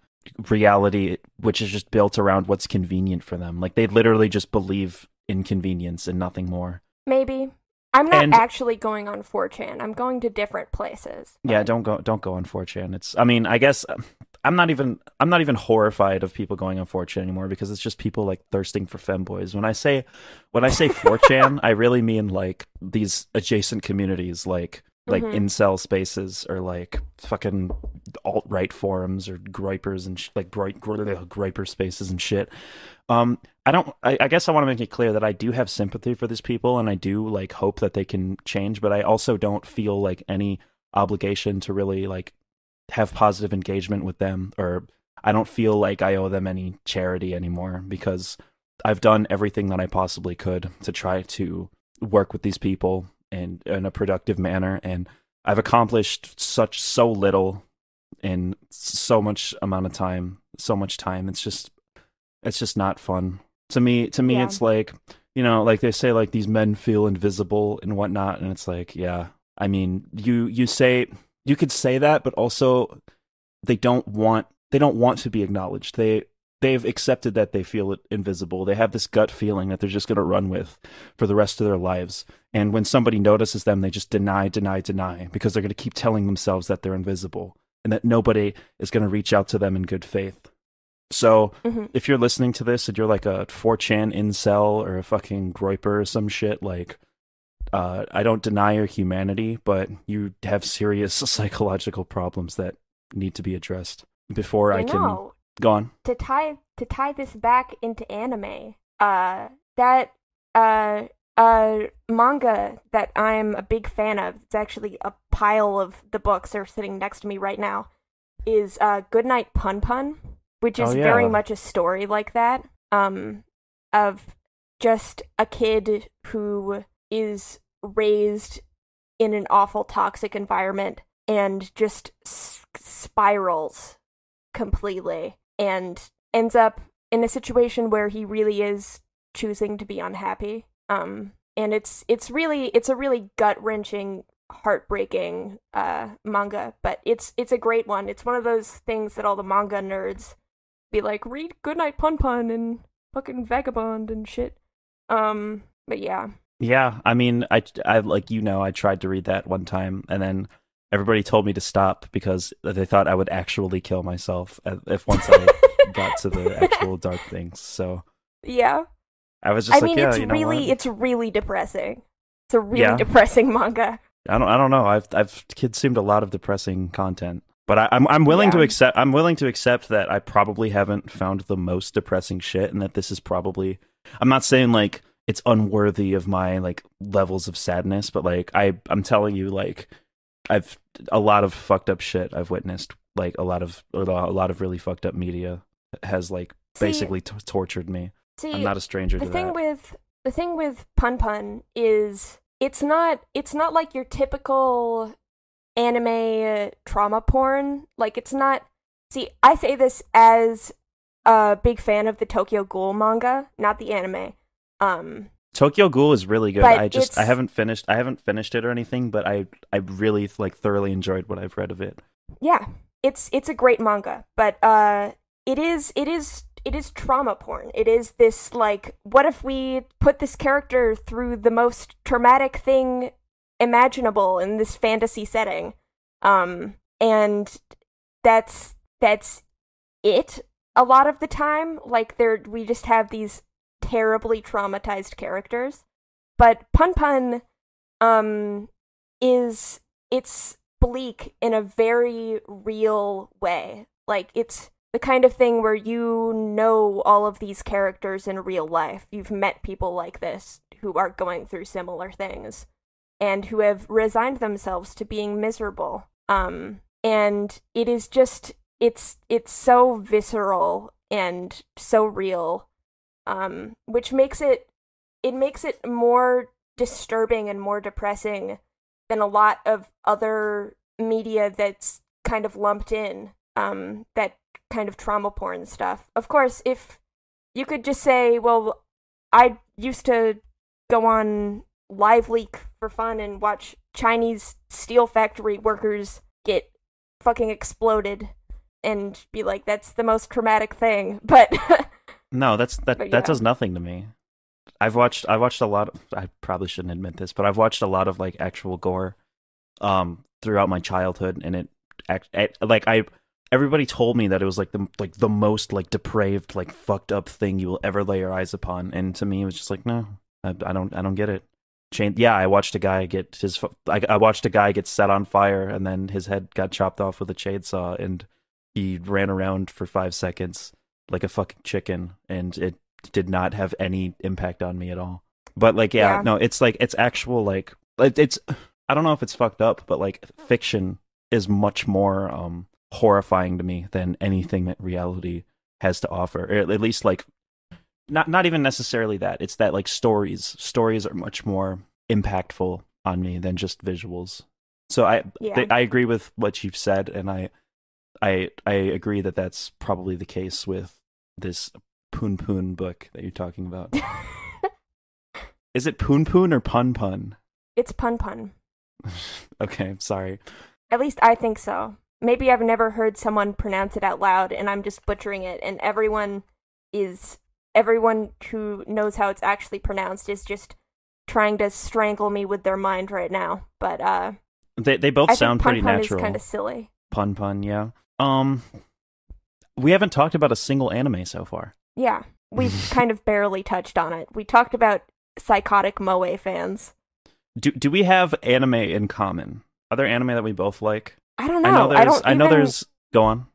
Speaker 1: reality which is just built around what's convenient for them. Like they literally just believe in convenience and nothing more.
Speaker 2: Maybe. I'm not
Speaker 1: And-
Speaker 2: actually going on 4chan. I'm going to different places.
Speaker 1: Yeah, don't go don't go on 4chan. It's I mean, I guess I'm not even I'm not even horrified of people going on 4chan anymore because it's just people like thirsting for femboys. When I say when I say 4chan, I really mean like these adjacent communities like like
Speaker 2: Mhm.
Speaker 1: incel spaces or like fucking alt right forums or groypers and sh- like bright groyper spaces and shit. Um, I don't. I, I guess I want to make it clear that I do have sympathy for these people and I do like hope that they can change, but I also don't feel like any obligation to really like have positive engagement with them or I don't feel like I owe them any charity anymore because I've done everything that I possibly could to try to work with these people in in a productive manner and I've accomplished such so little in so much amount of time, so much time. It's just it's just not fun. To me to me
Speaker 2: Yeah.
Speaker 1: it's like you know, like they say like these men feel invisible and whatnot, and it's like, yeah. I mean, you you say you could say that, but also they don't want they don't want to be acknowledged. They they've accepted that they feel it invisible. They have this gut feeling that they're just going to run with for the rest of their lives. And when somebody notices them, they just deny, deny, deny because they're going to keep telling themselves that they're invisible and that nobody is going to reach out to them in good faith. So
Speaker 2: Mhm.
Speaker 1: if you're listening to this and you're like a 4chan incel or a fucking groyper or some shit, like, uh, I don't deny your humanity, but you have serious psychological problems that need to be addressed before I
Speaker 2: You
Speaker 1: can go on.
Speaker 2: to tie to tie this back into anime, uh, that uh uh manga that I'm a big fan of. It's actually a pile of the books are sitting next to me right now. Is uh Goodnight Pun Pun, which is
Speaker 1: Oh,
Speaker 2: very much a story like that. Um, of just a kid who is raised in an awful toxic environment and just s- spirals completely and ends up in a situation where he really is choosing to be unhappy. Um and it's it's really it's a really gut-wrenching heartbreaking uh manga but it's it's a great one. It's one of those things that all the manga nerds be like read goodnight pun pun and fucking vagabond and shit. Um but yeah
Speaker 1: Yeah, I mean, I, I like you know, I tried to read that one time, and then everybody told me to stop because they thought I would actually kill myself if once I got to the actual dark things. So
Speaker 2: yeah
Speaker 1: I was just
Speaker 2: i
Speaker 1: like,
Speaker 2: mean
Speaker 1: yeah,
Speaker 2: it's
Speaker 1: you know
Speaker 2: really it's really depressing it's a really
Speaker 1: Yeah.
Speaker 2: depressing manga
Speaker 1: I don't, I don't know. I've, I've consumed a lot of depressing content, but I, I'm, I'm willing to accept. I'm willing to accept that I probably haven't found the most depressing shit, and that this is probably. I'm not saying like it's unworthy of my like levels of sadness, but like I, I'm telling you, like I've a lot of fucked up shit I've witnessed. Like a lot of a lot of really fucked up media has like
Speaker 2: See-
Speaker 1: basically tortured me.
Speaker 2: see
Speaker 1: I'm not a stranger
Speaker 2: the
Speaker 1: to
Speaker 2: thing
Speaker 1: that.
Speaker 2: with the thing with pun pun is it's not it's not like your typical anime trauma porn like it's not see i say this as a big fan of the tokyo ghoul manga not the anime um
Speaker 1: Tokyo Ghoul is really good. I just I haven't finished I haven't finished it or anything, but I I really like thoroughly enjoyed what I've read of it.
Speaker 2: yeah it's it's a great manga but uh it is it is it is trauma porn it is this like what if we put this character through the most traumatic thing imaginable in this fantasy setting um and that's that's it a lot of the time like there we just have these terribly traumatized characters. But pun pun um is it's bleak in a very real way. Like it's the kind of thing where you know all of these characters in real life. You've met people like this who are going through similar things and who have resigned themselves to being miserable. Um and it is just it's it's so visceral and so real um which makes it it makes it more disturbing and more depressing than a lot of other media that's kind of lumped in um that kind of trauma porn stuff. Of course if you could just say well i used to go on live leak for fun and watch chinese steel factory workers get fucking exploded and be like that's the most traumatic thing. But
Speaker 1: No, that's that
Speaker 2: But
Speaker 1: that does nothing to me. I've watched I watched a lot of I probably shouldn't admit this, but I've watched a lot of like actual gore um throughout my childhood and it act, like I everybody told me that it was like the like the most like depraved, like fucked up thing you will ever lay your eyes upon. And to me, it was just like, no, I, I don't, I don't get it. Chain. Yeah, I watched a guy get his. I, I watched a guy get set on fire, and then his head got chopped off with a chainsaw, and he ran around for five seconds like a fucking chicken, and it did not have any impact on me at all. But like, yeah,
Speaker 2: Yeah.
Speaker 1: no, it's like it's actual like it- it's. I don't know if it's fucked up, but like fiction is much more um horrifying to me than anything that reality has to offer. Or at least like not not even necessarily that. It's that like stories stories are much more impactful on me than just visuals. So I
Speaker 2: Yeah.
Speaker 1: th- I agree with what you've said, and I I I agree that that's probably the case with this Poon Poon book that you're talking about. Is it Poon Poon or Pun Pun?
Speaker 2: it's pun pun.
Speaker 1: okay, sorry.
Speaker 2: At least I think so. Maybe I've never heard someone pronounce it out loud and I'm just butchering it and everyone is everyone who knows how it's actually pronounced is just trying to strangle me with their mind right now. But uh
Speaker 1: They they both
Speaker 2: I
Speaker 1: sound
Speaker 2: pun
Speaker 1: pretty
Speaker 2: pun
Speaker 1: natural.
Speaker 2: is kind of silly.
Speaker 1: Pun Pun, yeah. Um, we haven't talked about a single anime so far.
Speaker 2: Yeah. We've kind of barely touched on it. We talked about psychotic Moe fans.
Speaker 1: Do do we have anime in common? Are there anime that we both like?
Speaker 2: I don't know.
Speaker 1: I know there's.
Speaker 2: don't
Speaker 1: I know there's. Go on.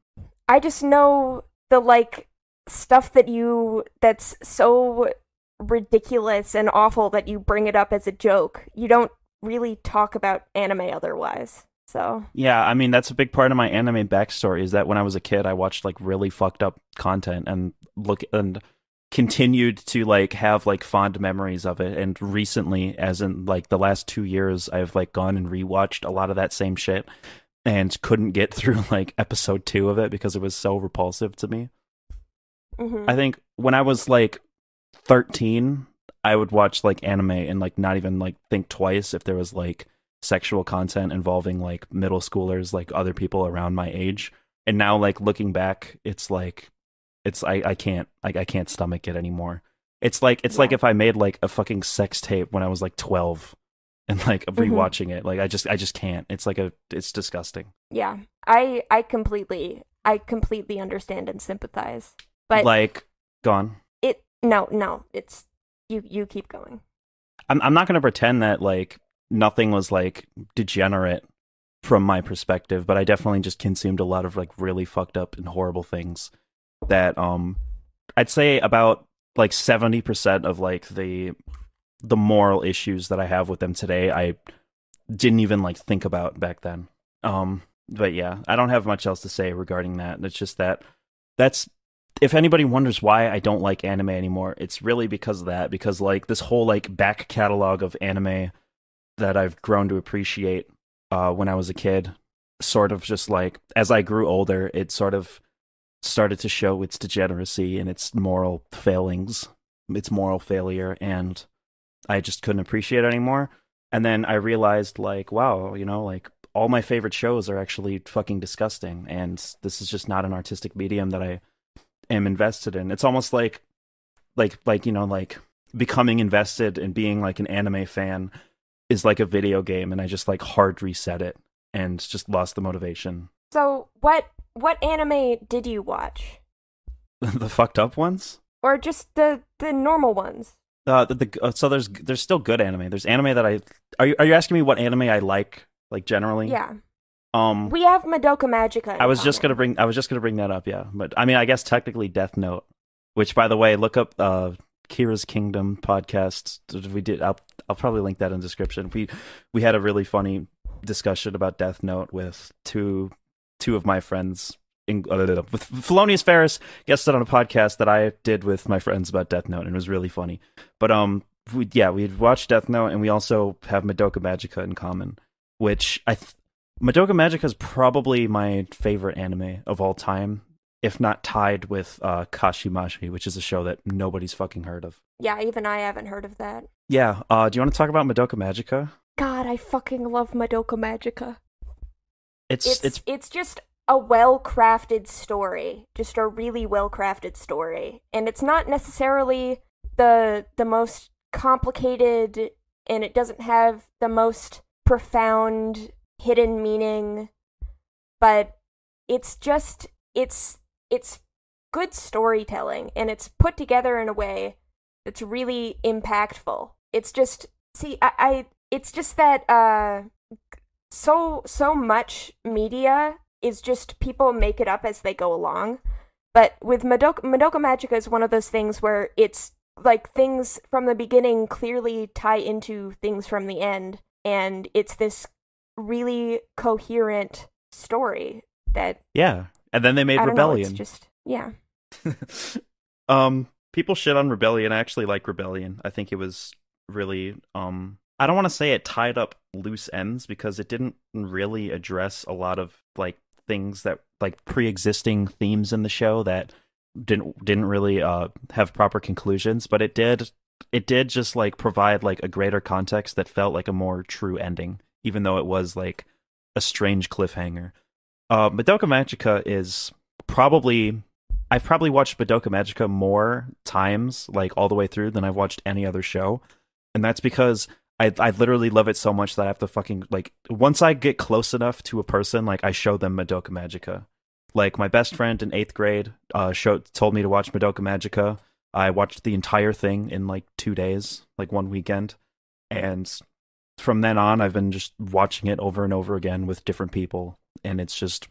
Speaker 2: I just know the like stuff that you that's so ridiculous and awful that you bring it up as a joke. You don't really talk about anime otherwise. So,
Speaker 1: Yeah, I mean that's a big part of my anime backstory is that when I was a kid, I watched like really fucked up content and look and continued to like have like fond memories of it. And recently, as in like the last two years, I've like gone and rewatched a lot of that same shit and couldn't get through like episode two of it because it was so repulsive to me.
Speaker 2: mhm.
Speaker 1: I think when I was like 13, I would watch like anime and like not even like think twice if there was like sexual content involving like middle schoolers, like other people around my age. And now like looking back, it's like it's I I can't I I can't stomach it anymore. It's like it's like if I made like a fucking sex tape when I was like 12 and like
Speaker 2: Mhm.
Speaker 1: rewatching it. Like I just I just can't. It's like a it's disgusting.
Speaker 2: yeah. I I completely I completely understand and sympathize. But
Speaker 1: like gone.
Speaker 2: it no, no, it's you you keep going.
Speaker 1: I'm I'm not going to pretend that like nothing was like degenerate from my perspective, but I definitely just consumed a lot of like really fucked up and horrible things that um I'd say about like 70% of like the the moral issues that I have with them today I didn't even like think about back then. Um but yeah, I don't have much else to say regarding that. It's just that that's if anybody wonders why I don't like anime anymore, it's really because of that. Because like this whole like back catalog of anime that I've grown to appreciate uh, when I was a kid, sort of just like as I grew older, it sort of started to show its degeneracy and its moral failings, its moral failure, and I just couldn't appreciate it anymore. And then I realized, like, wow, you know, like all my favorite shows are actually fucking disgusting, and this is just not an artistic medium that I am invested in. It's almost like like like you know like becoming invested in being like an anime fan is like a video game and I just like hard reset it and just lost the motivation.
Speaker 2: So, what what anime did you watch?
Speaker 1: the fucked up ones?
Speaker 2: Or just the the normal ones?
Speaker 1: Uh, the, the uh, so there's there's still good anime. There's anime that I are you are you asking me what anime I like like generally?
Speaker 2: Yeah.
Speaker 1: Um
Speaker 2: We have Madoka Magica.
Speaker 1: I was just gonna bring I was just gonna bring that up, yeah. But I mean, I guess technically Death Note, which by the way, look up uh, Kira's Kingdom podcast. We did. I'll I'll probably link that in the description. We we had a really funny discussion about Death Note with two two of my friends. In, uh, with Felonious Ferris guested on a podcast that I did with my friends about Death Note, and it was really funny. But um, we, yeah, we watched Death Note, and we also have Madoka Magica in common, which I Madoka Magica is probably my favorite anime of all time, if not tied with uh, Kashimashi, which is a show that nobody's fucking heard of.
Speaker 2: Yeah, even I haven't heard of that.
Speaker 1: Yeah, uh, do you want to talk about Madoka Magica?
Speaker 2: God, I fucking love Madoka Magica.
Speaker 1: It's
Speaker 2: It's
Speaker 1: it's,
Speaker 2: it's, just a well-crafted story, just a really well-crafted story, and it's not necessarily the the most complicated, and it doesn't have the most profound hidden meaning, but it's just it's it's good storytelling and it's put together in a way that's really impactful. It's just see I, I it's just that uh so so much media is just people make it up as they go along. But with Madoka, Madoka Magica is one of those things where it's like things from the beginning clearly tie into things from the end, and it's this really coherent story that
Speaker 1: Yeah, and then they made
Speaker 2: know,
Speaker 1: Rebellion.
Speaker 2: it's just yeah.
Speaker 1: um, people shit on Rebellion. I actually like Rebellion. I think it was really um. I don't want to say it tied up loose ends because it didn't really address a lot of like things that like pre-existing themes in the show that didn't didn't really uh have proper conclusions, but it did it did just like provide like a greater context that felt like a more true ending, even though it was like a strange cliffhanger. Uh, Madoka Magica is probably I've probably watched Madoka Magica more times, like all the way through, than I've watched any other show, and that's because I I literally love it so much that I have to fucking like once I get close enough to a person, like I show them Madoka Magica. Like my best friend in eighth grade, uh, showed told me to watch Madoka Magica. I watched the entire thing in like two days, like one weekend, and from then on, I've been just watching it over and over again with different people, and it's just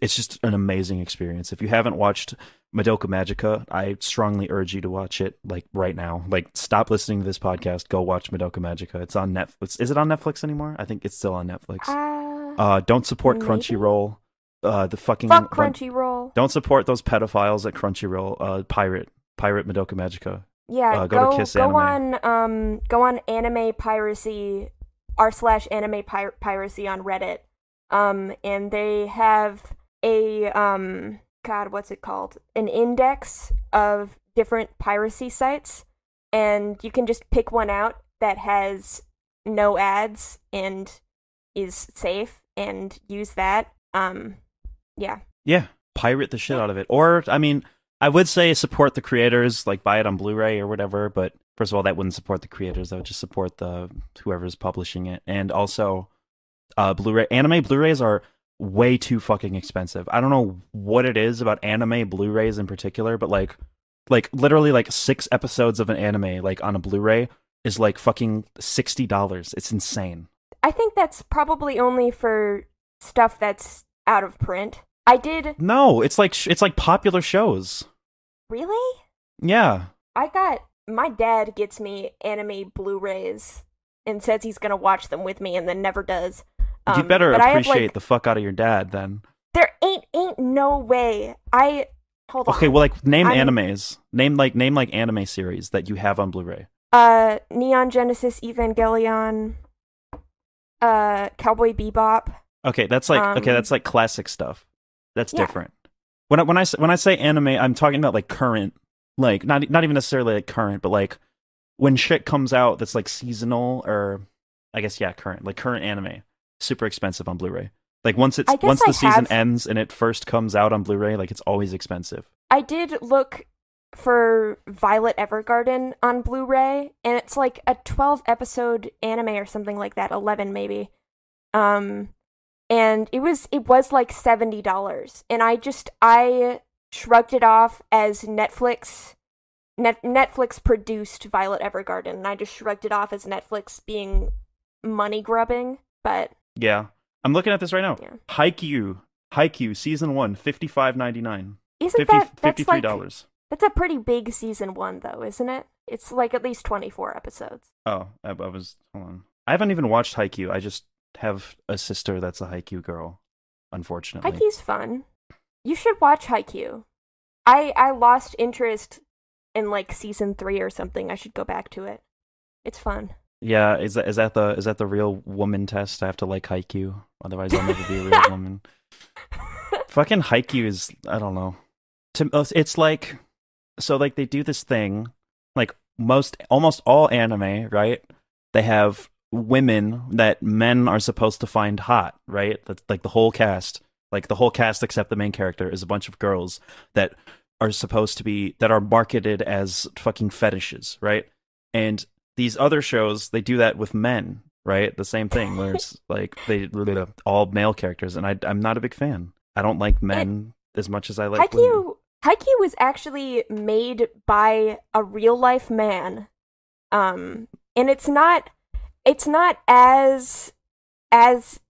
Speaker 1: it's just an amazing experience. If you haven't watched Madoka Magica, I strongly urge you to watch it like right now. Like stop listening to this podcast, go watch Madoka Magica. It's on Netflix. Is it on Netflix anymore? I think it's still on Netflix.
Speaker 2: Uh,
Speaker 1: Uh don't support
Speaker 2: maybe?
Speaker 1: Crunchyroll. Uh the fucking
Speaker 2: fuck
Speaker 1: run-
Speaker 2: Crunchyroll.
Speaker 1: Don't support those pedophiles at Crunchyroll. Uh pirate pirate Madoka Magica.
Speaker 2: Yeah,
Speaker 1: Uh, go to
Speaker 2: go
Speaker 1: Kiss
Speaker 2: go
Speaker 1: Anime.
Speaker 2: on um go on anime piracy r slash anime pir- piracy on Reddit. Um and they have a um god what's it called? An index of different piracy sites and you can just pick one out that has no ads and is safe and use that. Um yeah.
Speaker 1: Yeah, pirate the shit out of it. Or I mean, I would say support the creators, like buy it on Blu-ray or whatever. But first of all, that wouldn't support the creators. That would just support the whoever's publishing it. And also, uh, Blu-ray anime Blu-rays are way too fucking expensive. I don't know what it is about anime Blu-rays in particular, but like, like literally like six episodes of an anime like on a Blu-ray is like fucking sixty dollars. It's insane.
Speaker 2: I think that's probably only for stuff that's out of print. I did
Speaker 1: No, it's like sh- it's like popular shows.
Speaker 2: really?
Speaker 1: Yeah.
Speaker 2: I got my dad gets me anime Blu-rays and says he's gonna watch them with me, and then never does.
Speaker 1: You
Speaker 2: Um,
Speaker 1: better
Speaker 2: but I have,
Speaker 1: appreciate
Speaker 2: like-
Speaker 1: the fuck out of your dad then.
Speaker 2: There ain't ain't no way. I hold on.
Speaker 1: Okay, well, like name
Speaker 2: I'm-
Speaker 1: animes. Name like name like anime series that you have on Blu-ray.
Speaker 2: uh, Neon Genesis Evangelion, uh, Cowboy Bebop.
Speaker 1: Okay, that's like okay,
Speaker 2: Um,
Speaker 1: that's like classic stuff. That's
Speaker 2: Yeah.
Speaker 1: different. When I, when I, when I s- when I say anime, I'm talking about like current, like not not even necessarily like current, but like when shit comes out that's like seasonal or I guess yeah, current, like current anime, super expensive on Blu-ray. Like once it's once the
Speaker 2: I
Speaker 1: season
Speaker 2: have-
Speaker 1: ends and it first comes out on Blu-ray, like it's always expensive.
Speaker 2: I did look for Violet Evergarden on Blu-ray, and it's like a 12 episode anime or something like that, 11 maybe. Um, and it was it was like seventy dollars, and I just I shrugged it off as Netflix. Net- Netflix produced Violet Evergarden, and I just shrugged it off as Netflix being money grubbing. But
Speaker 1: Yeah, I'm looking at this right now.
Speaker 2: Yeah.
Speaker 1: Haikyuu, Haikyuu season one, fifty five ninety nine.
Speaker 2: isn't
Speaker 1: 50
Speaker 2: that that's
Speaker 1: $53
Speaker 2: like that's a pretty big season one though, isn't it? It's like at least twenty four episodes.
Speaker 1: Oh, I, I was hold on. I haven't even watched Haikyuu. I just have a sister that's a Haikyuu girl. Unfortunately,
Speaker 2: Haikyuu's fun. You should watch Haikyuu. I I lost interest in like season three or something. I should go back to it. It's fun.
Speaker 1: Yeah. Is that is that the is that the real woman test? I have to like Haikyuu, otherwise I'll never be a real woman. Fucking Haikyuu is I don't know. To it's like so like they do this thing like most almost all anime, right? They have women that men are supposed to find hot, right? That's like the whole cast, like the whole cast except the main character is a bunch of girls that are supposed to be that are marketed as fucking fetishes, right? And these other shows, they do that with men, right? The same thing where it's like they all male characters, and I, I'm not a big fan. I don't like men as much as I like women.
Speaker 2: Haikyuu Haikyuu was actually made by a real life man. Um and it's not it's not as as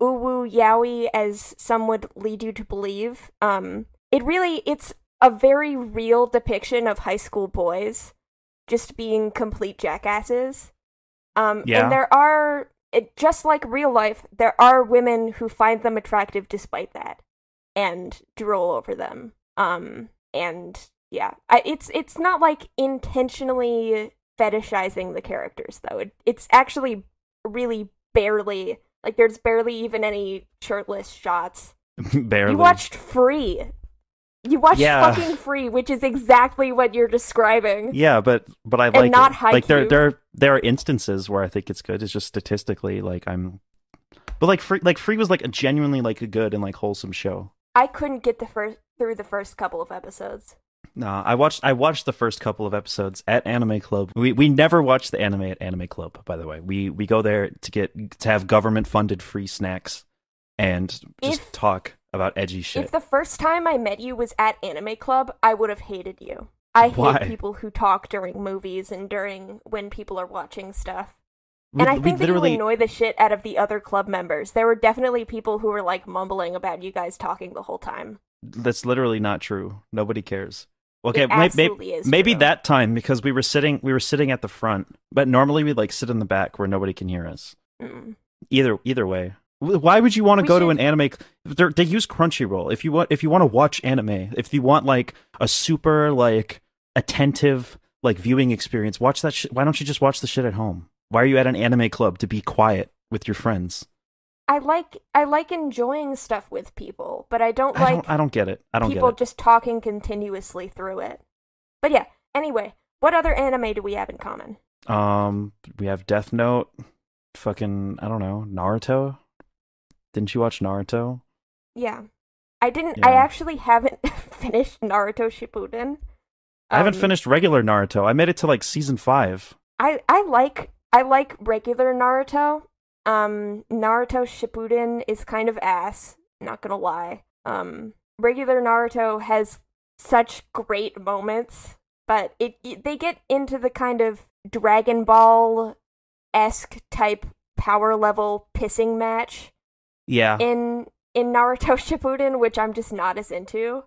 Speaker 2: uwu yaoi as some would lead you to believe. Um it really it's a very real depiction of high school boys just being complete jackasses. Um
Speaker 1: Yeah.
Speaker 2: and there are it, just like real life, there are women who find them attractive despite that and drool over them. Um, and yeah, I, it's it's not like intentionally fetishizing the characters though. It, it's actually really barely like there's barely even any shirtless shots.
Speaker 1: Barely.
Speaker 2: You watched Free. You watch
Speaker 1: Yeah.
Speaker 2: fucking Free, which is exactly what you're describing.
Speaker 1: Yeah, but but I like
Speaker 2: not
Speaker 1: it. like there there there are instances where I think it's good. It's just statistically like I'm, but like free like free was like a genuinely like a good and like wholesome show.
Speaker 2: I couldn't get the first through the first couple of episodes.
Speaker 1: No, I watched I watched the first couple of episodes at Anime Club. We we never watch the anime at Anime Club, by the way. We we go there to get to have government funded free snacks and just
Speaker 2: If-
Speaker 1: talk about edgy shit.
Speaker 2: If the first time I met you was at Anime Club, I would have hated you. I hate
Speaker 1: Why?
Speaker 2: people who talk during movies and during when people are watching stuff.
Speaker 1: We-
Speaker 2: and I think that you annoy the shit out of the other club members. There were definitely people who were like mumbling about you guys talking the whole time.
Speaker 1: that's literally not true. Nobody cares. Okay, may- may-
Speaker 2: is
Speaker 1: maybe
Speaker 2: true.
Speaker 1: that time because we were sitting we were sitting at the front, but normally we like sit in the back where nobody can hear us.
Speaker 2: Mm.
Speaker 1: Either either way, why would you want to
Speaker 2: We
Speaker 1: go to an anime? they're- They use Crunchyroll. If you want, if you want to watch anime, if you want like a super like attentive like viewing experience, watch that. shit. Why don't you just watch the shit at home? Why are you at an anime club to be quiet with your friends?
Speaker 2: I like I like enjoying stuff with people, but I don't
Speaker 1: I
Speaker 2: like
Speaker 1: don't. I don't get it. I don't
Speaker 2: people
Speaker 1: get it.
Speaker 2: just talking continuously through it. But yeah, anyway, what other anime do we have in common?
Speaker 1: Um, we have Death Note. Fucking, I don't know, Naruto. Didn't you watch Naruto?
Speaker 2: Yeah. I didn't I actually haven't finished Naruto Shippuden.
Speaker 1: I haven't
Speaker 2: Um,
Speaker 1: finished regular Naruto. I made it to like season five.
Speaker 2: I I like I like regular Naruto. Um Naruto Shippuden is kind of ass, not going to lie. Um regular Naruto has such great moments, but it, it they get into the kind of Dragon Ball esque type power level pissing match
Speaker 1: Yeah,
Speaker 2: in in Naruto Shippuden, which I'm just not as into.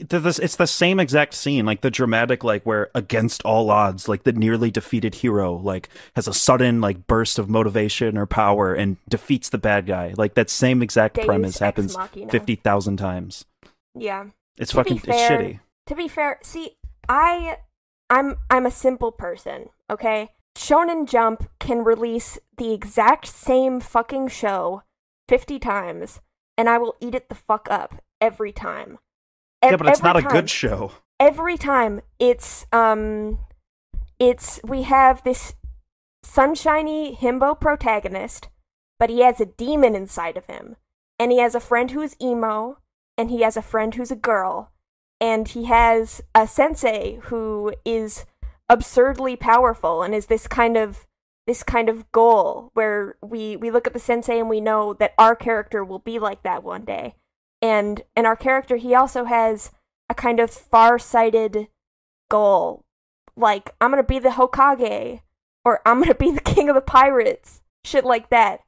Speaker 1: It's the same exact scene, like the dramatic, like where against all odds, like the nearly defeated hero, like has a sudden like burst of motivation or power and defeats the bad guy. Like that same exact
Speaker 2: Deus
Speaker 1: premise happens fifty thousand times.
Speaker 2: Yeah.
Speaker 1: It's
Speaker 2: To
Speaker 1: fucking, it's shitty.
Speaker 2: To be fair, see, I I'm I'm a simple person, okay? Shonen Jump can release the exact same fucking show 50 times and I will eat it the fuck up every time.
Speaker 1: Yeah, but it's not a good show.
Speaker 2: Every time it's um it's we have this sunshiny himbo protagonist, but he has a demon inside of him. And he has a friend who's emo, and he has a friend who's a girl, and he has a sensei who is absurdly powerful and is this kind of this kind of goal where we we look at the sensei and we know that our character will be like that one day. And and our character he also has a kind of far-sighted goal like I'm to be the Hokage or I'm to be the king of the pirates, shit like that.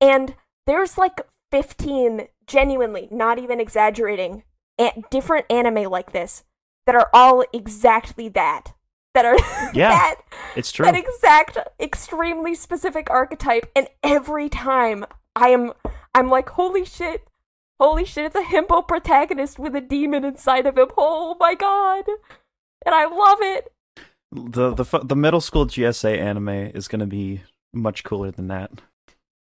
Speaker 2: And there's like 15 genuinely, not even exaggerating, different anime like this that are all exactly that. That are
Speaker 1: Yeah,
Speaker 2: that
Speaker 1: It's true.
Speaker 2: that exact extremely specific archetype and every time I am I'm like holy shit holy shit it's a himbo protagonist with a demon inside of him oh my god and I love it
Speaker 1: the the the middle school GSA anime is gonna be much cooler than that.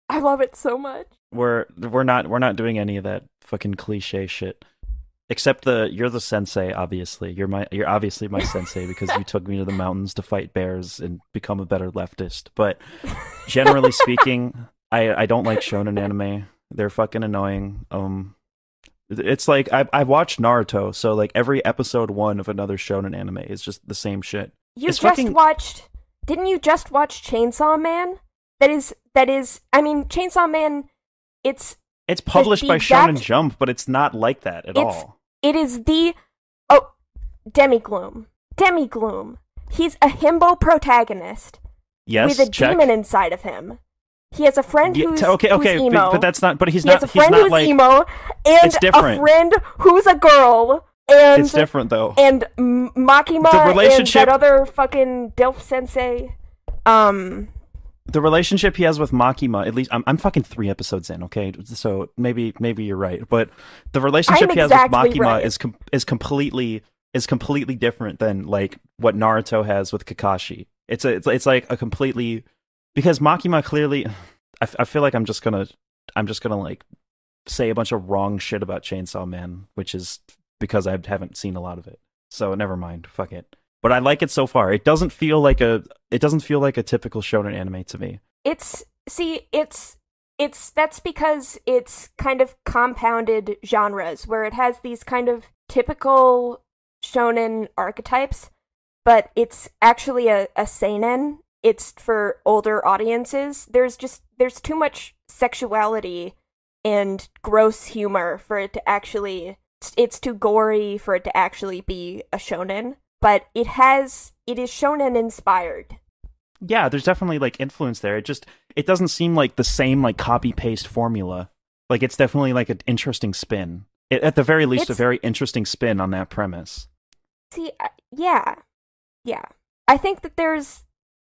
Speaker 2: I love it so much
Speaker 1: We're we're not we're not doing any of that fucking cliche shit. Except the you're the sensei, obviously. You're my you're obviously my sensei because you took me to the mountains to fight bears and become a better leftist. But generally speaking, I I don't like shonen anime. They're fucking annoying. Um it's like I I watched Naruto, so like every episode one of another shonen anime is just the same shit.
Speaker 2: you
Speaker 1: It's
Speaker 2: just
Speaker 1: fucking-
Speaker 2: watched didn't you just watch Chainsaw Man that is that is I mean Chainsaw Man it's
Speaker 1: It's published by Shonen Jump, but it's not like that at all.
Speaker 2: It is the oh Demigloom. Demigloom. He's a himbo protagonist
Speaker 1: Yes,
Speaker 2: with a
Speaker 1: check.
Speaker 2: demon inside of him. He has a friend who's
Speaker 1: t- okay,
Speaker 2: who's
Speaker 1: okay,
Speaker 2: emo.
Speaker 1: but, but that's not. But he's
Speaker 2: he
Speaker 1: not.
Speaker 2: has a
Speaker 1: he's
Speaker 2: friend
Speaker 1: not
Speaker 2: who's
Speaker 1: like.
Speaker 2: emo and
Speaker 1: It's different.
Speaker 2: a friend who's a girl and
Speaker 1: It's different though.
Speaker 2: and Makima
Speaker 1: The relationship-
Speaker 2: and that other fucking Dilf sensei. Um,
Speaker 1: the relationship he has with Makima, at least I'm, I'm fucking three episodes in, okay? So maybe maybe you're right, but the relationship
Speaker 2: I'm
Speaker 1: he has
Speaker 2: exactly
Speaker 1: with Makima
Speaker 2: right.
Speaker 1: is com- is completely is completely different than like what Naruto has with Kakashi. It's a it's, it's like a completely because Makima clearly, I, f- I feel like I'm just gonna I'm just gonna like say a bunch of wrong shit about Chainsaw Man, which is because I haven't seen a lot of it. So never mind, fuck it. But I like it so far. It doesn't feel like a it doesn't feel like a typical shonen anime to me.
Speaker 2: it's see, it's it's that's because it's kind of compounded genres where it has these kind of typical shonen archetypes, but it's actually a, a seinen. It's for older audiences. There's just there's too much sexuality and gross humor for it to actually it's, too gory for it to actually be a shonen but it has it is shonen inspired
Speaker 1: Yeah, there's definitely like influence there. It just it doesn't seem like the same like copy paste formula. Like it's definitely like an interesting spin. It, at the very least, a very interesting spin on that premise.
Speaker 2: see uh, yeah yeah i think that there's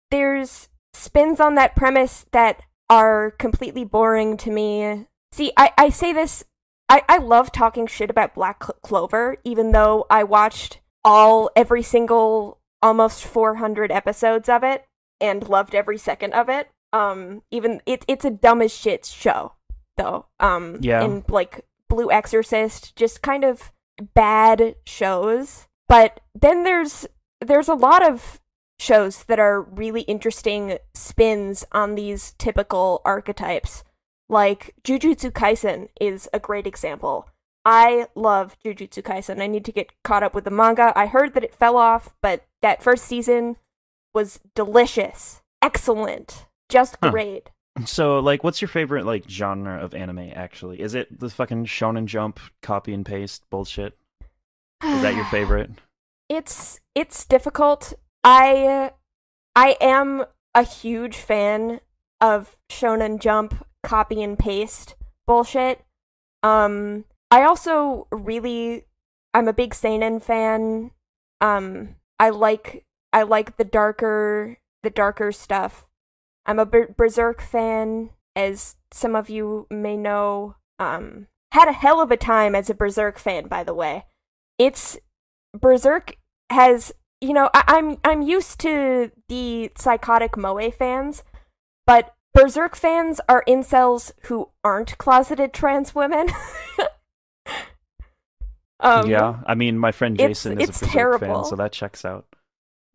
Speaker 2: there's spins on that premise that are completely boring to me see i i say this i i love talking shit about black Clo- clover even though i watched all every single almost 400 episodes of it and loved every second of it. Um even it, it's a dumb as shit show though. Um
Speaker 1: Yeah.
Speaker 2: and like blue exorcist just kind of bad shows. But then there's there's a lot of shows that are really interesting spins on these typical archetypes. Like jujutsu kaisen is a great example i love jujutsu kaisen i need to get caught up with the manga i heard that it fell off but that first season was delicious excellent just
Speaker 1: Huh.
Speaker 2: great
Speaker 1: So, like, what's your favorite like genre of anime? Actually, is it the fucking Shonen Jump copy and paste bullshit? Is that your favorite?
Speaker 2: it's it's difficult. I I am a huge fan of Shonen Jump copy and paste bullshit. Um I also really I'm a big seinen fan. Um I like I like the darker the darker stuff. I'm a Ber- Berserk fan as some of you may know. Um had a hell of a time as a Berserk fan by the way. It's Berserk has you know I- I'm I'm used to the psychotic moe fans, but Berserk fans are incels who aren't closeted trans women. um,
Speaker 1: yeah, I mean, my friend
Speaker 2: it's-
Speaker 1: Jason is
Speaker 2: it's
Speaker 1: a Berserk
Speaker 2: terrible.
Speaker 1: fan, so that checks out.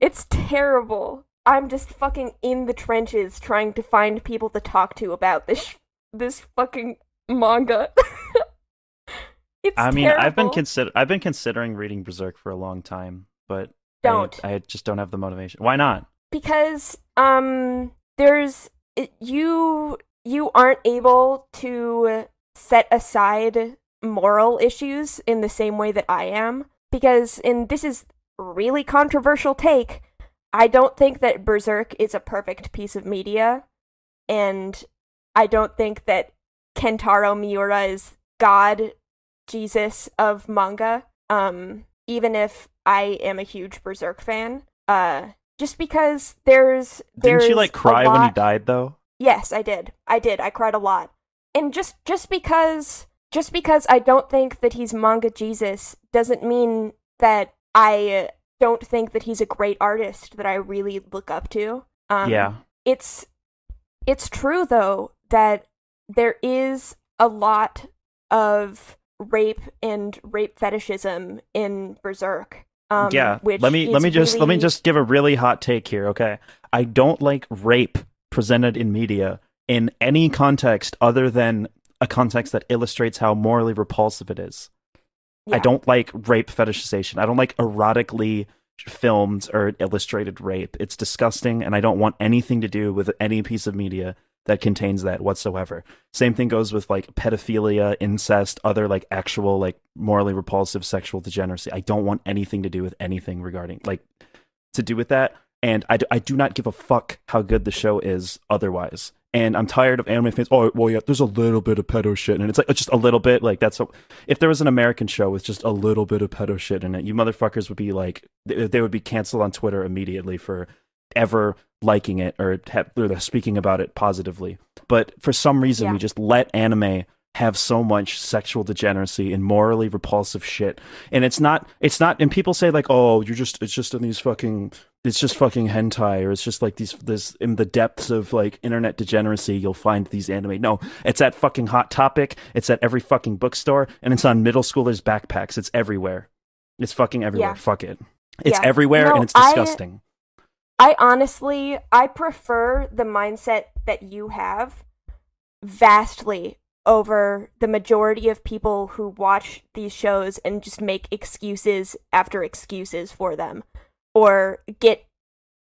Speaker 2: it's terrible. I'm just fucking in the trenches trying to find people to talk to about this sh- this fucking manga. it's
Speaker 1: I mean, I've been consider I've been considering reading Berserk for a long time, but I-
Speaker 2: Don't.
Speaker 1: I, just don't have the motivation. Why not?
Speaker 2: because um there's it- you you aren't able to set aside moral issues in the same way that I am because and this is really controversial take I don't think that Berserk is a perfect piece of media and I don't think that Kentaro Miura is god Jesus of manga um even if I am a huge Berserk fan uh just because there's there's
Speaker 1: Didn't you like cry when he died though?
Speaker 2: Yes, I did. I did. I cried a lot. And just just because just because I don't think that he's manga Jesus doesn't mean that I don't think that he's a great artist that I really look up to. Um,
Speaker 1: yeah.
Speaker 2: It's it's true though that there is a lot of rape and rape fetishism in Berserk. Um,
Speaker 1: yeah. Let me let me just let me just give a really hot take here, okay? I don't like rape presented in media in any context other than a context that illustrates how morally repulsive it is. I don't like rape fetishization. I don't like erotically filmed or illustrated rape. It's disgusting and I don't want anything to do with any piece of media that contains that whatsoever. Same thing goes with like pedophilia, incest, other like actual like morally repulsive sexual degeneracy. I don't want anything to do with anything regarding like to do with that. And I, I do not give a fuck how good the show is otherwise. And I'm tired of anime fans. Oh, well, yeah, there's a little bit of pedo shit, and it's like just a little bit. Like that's a, if there was an American show with just a little bit of pedo shit in it, you motherfuckers would be like, they, they would be canceled on Twitter immediately for ever liking it or, have, or speaking about it positively. But for some reason,
Speaker 2: Yeah.
Speaker 1: we just let anime have so much sexual degeneracy and morally repulsive shit. And it's not, it's not, and people say like, oh, you're just, it's just in these fucking, it's just fucking hentai or it's just like these, this, in the depths of like internet degeneracy, you'll find these anime. No, it's at fucking Hot Topic. It's at every fucking bookstore and it's on middle schoolers' backpacks. It's everywhere. It's fucking everywhere.
Speaker 2: Yeah.
Speaker 1: Fuck it. It's
Speaker 2: Yeah.
Speaker 1: everywhere
Speaker 2: No,
Speaker 1: and it's
Speaker 2: I-
Speaker 1: disgusting.
Speaker 2: I honestly, I prefer the mindset that you have vastly over the majority of people who watch these shows and just make excuses after excuses for them or get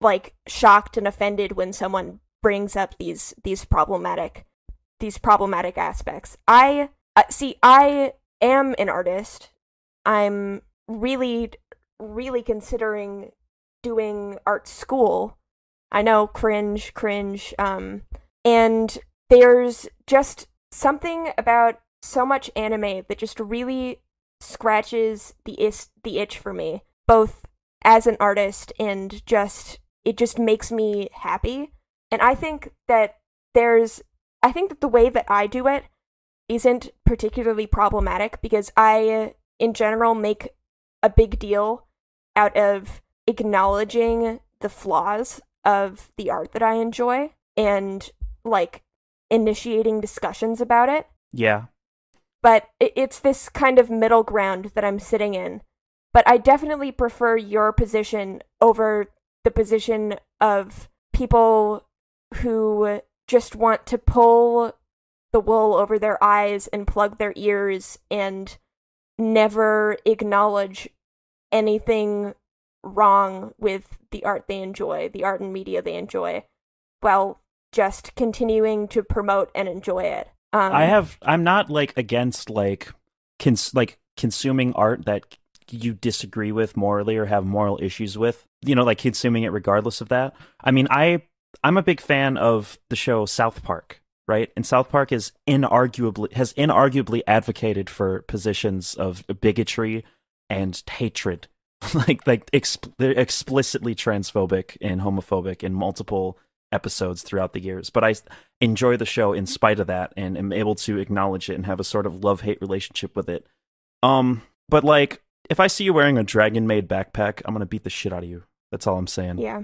Speaker 2: like shocked and offended when someone brings up these these problematic these problematic aspects. I uh, see I am an artist. I'm really really considering doing art school. I know cringe, cringe. Um, and there's just something about so much anime that just really scratches the is- the itch for me, both as an artist and just it just makes me happy. And I think that there's I think that the way that I do it isn't particularly problematic because I in general make a big deal out of acknowledging the flaws of the art that I enjoy and like initiating discussions about it.
Speaker 1: Yeah.
Speaker 2: But it's this kind of middle ground that I'm sitting in. But I definitely prefer your position over the position of people who just want to pull the wool over their eyes and plug their ears and never acknowledge anything wrong with the art they enjoy, the art and media they enjoy, while just continuing to promote and enjoy it. Um,
Speaker 1: I have I'm not like against like cons- like consuming art that you disagree with morally or have moral issues with. You know, like consuming it regardless of that. I mean, I I'm a big fan of the show South Park, right? And South Park is inarguably has inarguably advocated for positions of bigotry and hatred. like like exp- they're explicitly transphobic and homophobic in multiple episodes throughout the years. But I enjoy the show in spite of that and am able to acknowledge it and have a sort of love hate relationship with it. Um, but like if I see you wearing a Dragon Maid backpack, I'm gonna beat the shit out of you. That's all I'm saying.
Speaker 2: yeah.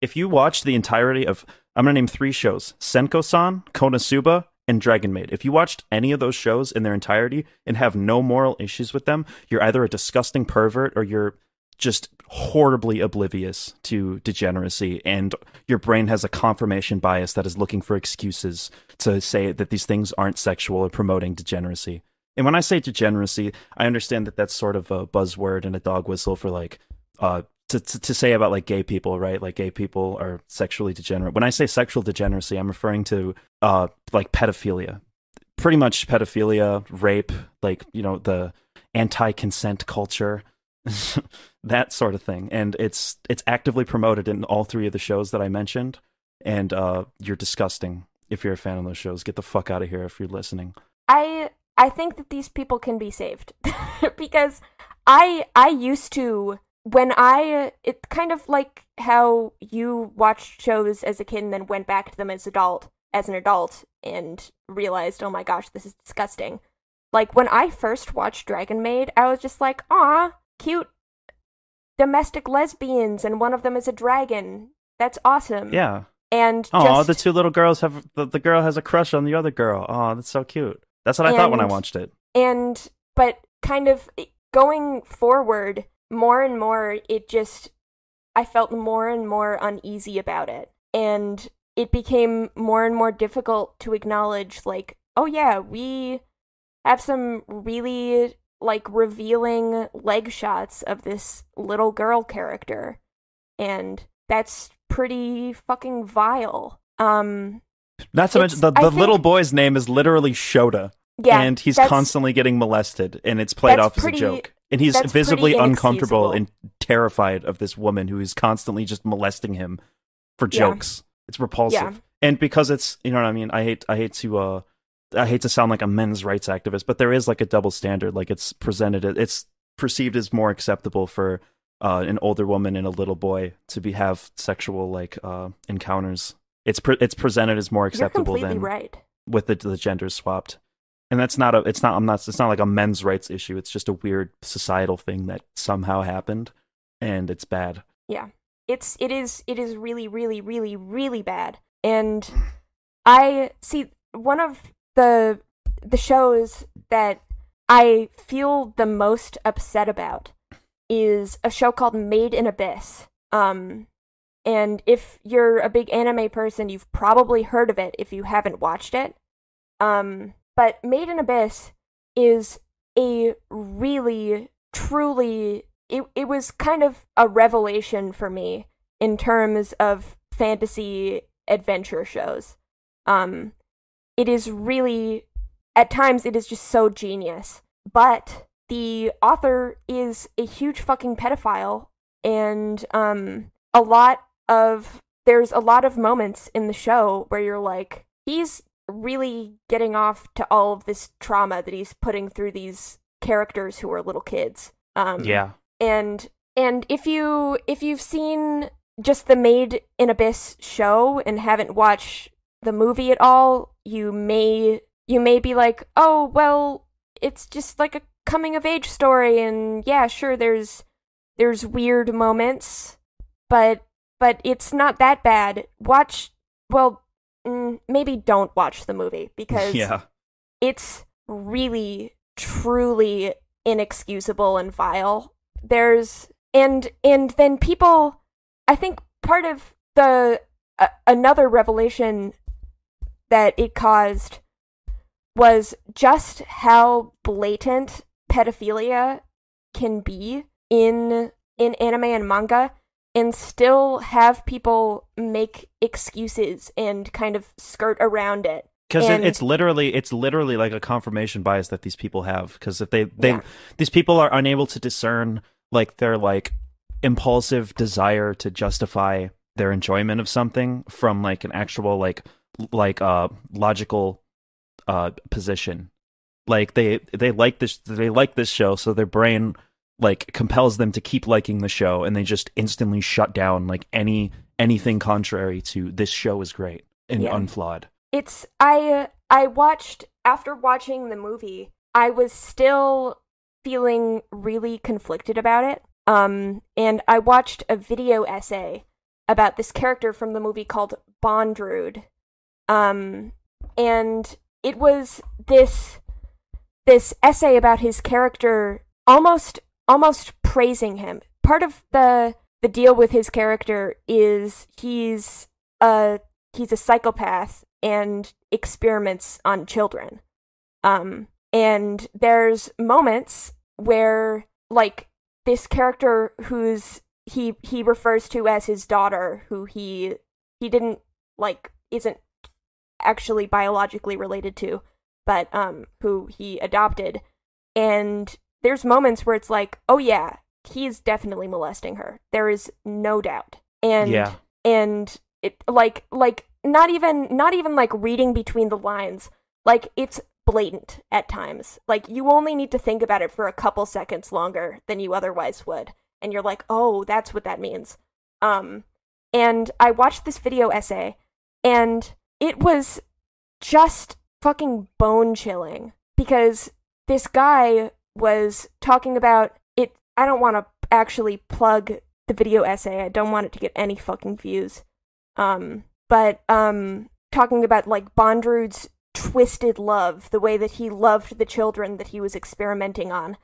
Speaker 1: If you watch the entirety of, I'm gonna name three shows: Senko-san, Konosuba, and Dragon Maid. If you watched any of those shows in their entirety and have no moral issues with them, you're either a disgusting pervert or you're just horribly oblivious to degeneracy and your brain has a confirmation bias that is looking for excuses to say that these things aren't sexual or promoting degeneracy. And when I say degeneracy, I understand that that's sort of a buzzword and a dog whistle for like uh to, to to say about like gay people, right? Like gay people are sexually degenerate. When I say sexual degeneracy, I'm referring to uh like pedophilia. Pretty much pedophilia, rape, like, you know, the anti-consent culture that sort of thing. And it's it's actively promoted in all three of the shows that i mentioned. And uh you're disgusting if you're a fan of those shows. Get the fuck out of here if you're listening.
Speaker 2: I I think that these people can be saved. Because I I used to when I it kind of like how you watched shows as a kid and then went back to them as adult as an adult and realized oh my gosh this is disgusting. Like when I first watched Dragon Maid, I was just like, "Ah, cute domestic lesbians and one of them is a dragon. That's awesome."
Speaker 1: yeah.
Speaker 2: And
Speaker 1: oh
Speaker 2: just,
Speaker 1: the two little girls have the, the girl has a crush on the other girl. Oh that's so cute. That's what i thought when i watched it.
Speaker 2: and but kind of eh, going forward more and more it just i felt more and more uneasy about it. And it became more and more difficult to acknowledge like oh yeah we have some really like revealing leg shots of this little girl character and that's pretty fucking vile um
Speaker 1: Not to mention the, the
Speaker 2: think-
Speaker 1: little boy's name is literally Shota,
Speaker 2: Yeah,
Speaker 1: and he's constantly getting molested, and it's played off
Speaker 2: pretty-
Speaker 1: as a joke. And he's visibly uncomfortable and terrified of this woman who is constantly just molesting him for
Speaker 2: Yeah.
Speaker 1: jokes. It's repulsive,
Speaker 2: Yeah.
Speaker 1: and because it's you know what I mean. I hate I hate to uh I hate to sound like a men's rights activist, but there is like a double standard. Like it's presented, it's perceived as more acceptable for uh, an older woman and a little boy to be have sexual like uh, encounters. It's pre- it's presented as more acceptable than
Speaker 2: right.
Speaker 1: with the the genders swapped. And that's not a it's not I'm not it's not like a men's rights issue. It's just a weird societal thing that somehow happened and it's bad.
Speaker 2: Yeah, it's it is it is really really really really bad. And I see one of the the shows that I feel the most upset about is a show called Made in Abyss. Um and if you're a big anime person, you've probably heard of it if you haven't watched it. Um but Made in Abyss is a really truly it it was kind of a revelation for me in terms of fantasy adventure shows. Um it is really at times it is just so genius. But the author is a huge fucking pedophile and um a lot of there's a lot of moments in the show where you're like he's really getting off to all of this trauma that he's putting through these characters who are little kids. Um
Speaker 1: yeah.
Speaker 2: and and if you if you've seen just the Made in Abyss show and haven't watched the movie at all, you may you may be like, "Oh, well, it's just like a coming of age story and yeah, sure there's there's weird moments, but but it's not that bad. Watch well, mm, maybe don't watch the movie because
Speaker 1: Yeah.
Speaker 2: it's really truly inexcusable and vile there's and and then people i think part of the uh, another revelation that it caused was just how blatant pedophilia can be in in anime and manga and still have people make excuses and kind of skirt around it
Speaker 1: because
Speaker 2: And-
Speaker 1: it's literally it's literally like a confirmation bias that these people have because if they they
Speaker 2: Yeah.
Speaker 1: these people are unable to discern like their like impulsive desire to justify their enjoyment of something from like an actual like like uh logical uh position. Like they they like this they like this show so their brain like compels them to keep liking the show and they just instantly shut down like any anything contrary to this show is great and
Speaker 2: Yeah.
Speaker 1: unflawed.
Speaker 2: It's i i watched after watching the movie i was still feeling really conflicted about it um and i watched a video essay about this character from the movie called Bondrewd um and it was this this essay about his character almost almost praising him part of the the deal with his character is he's a he's a psychopath and experiments on children. Um, and there's moments where, like, this character who's he he refers to as his daughter, who he he didn't like isn't actually biologically related to, but um, who he adopted, and there's moments where it's like, oh yeah, he's definitely molesting her. There is no doubt. And
Speaker 1: Yeah.
Speaker 2: and it like like not even not even like reading between the lines. Like it's blatant at times. Like you only need to think about it for a couple seconds longer than you otherwise would. And you're like, "Oh, that's what that means." Um and I watched this video essay and it was just fucking bone chilling because this guy was talking about it I don't want to actually plug the video essay. I don't want it to get any fucking views. Um but um talking about like Bondrewd's twisted love, the way that he loved the children that he was experimenting on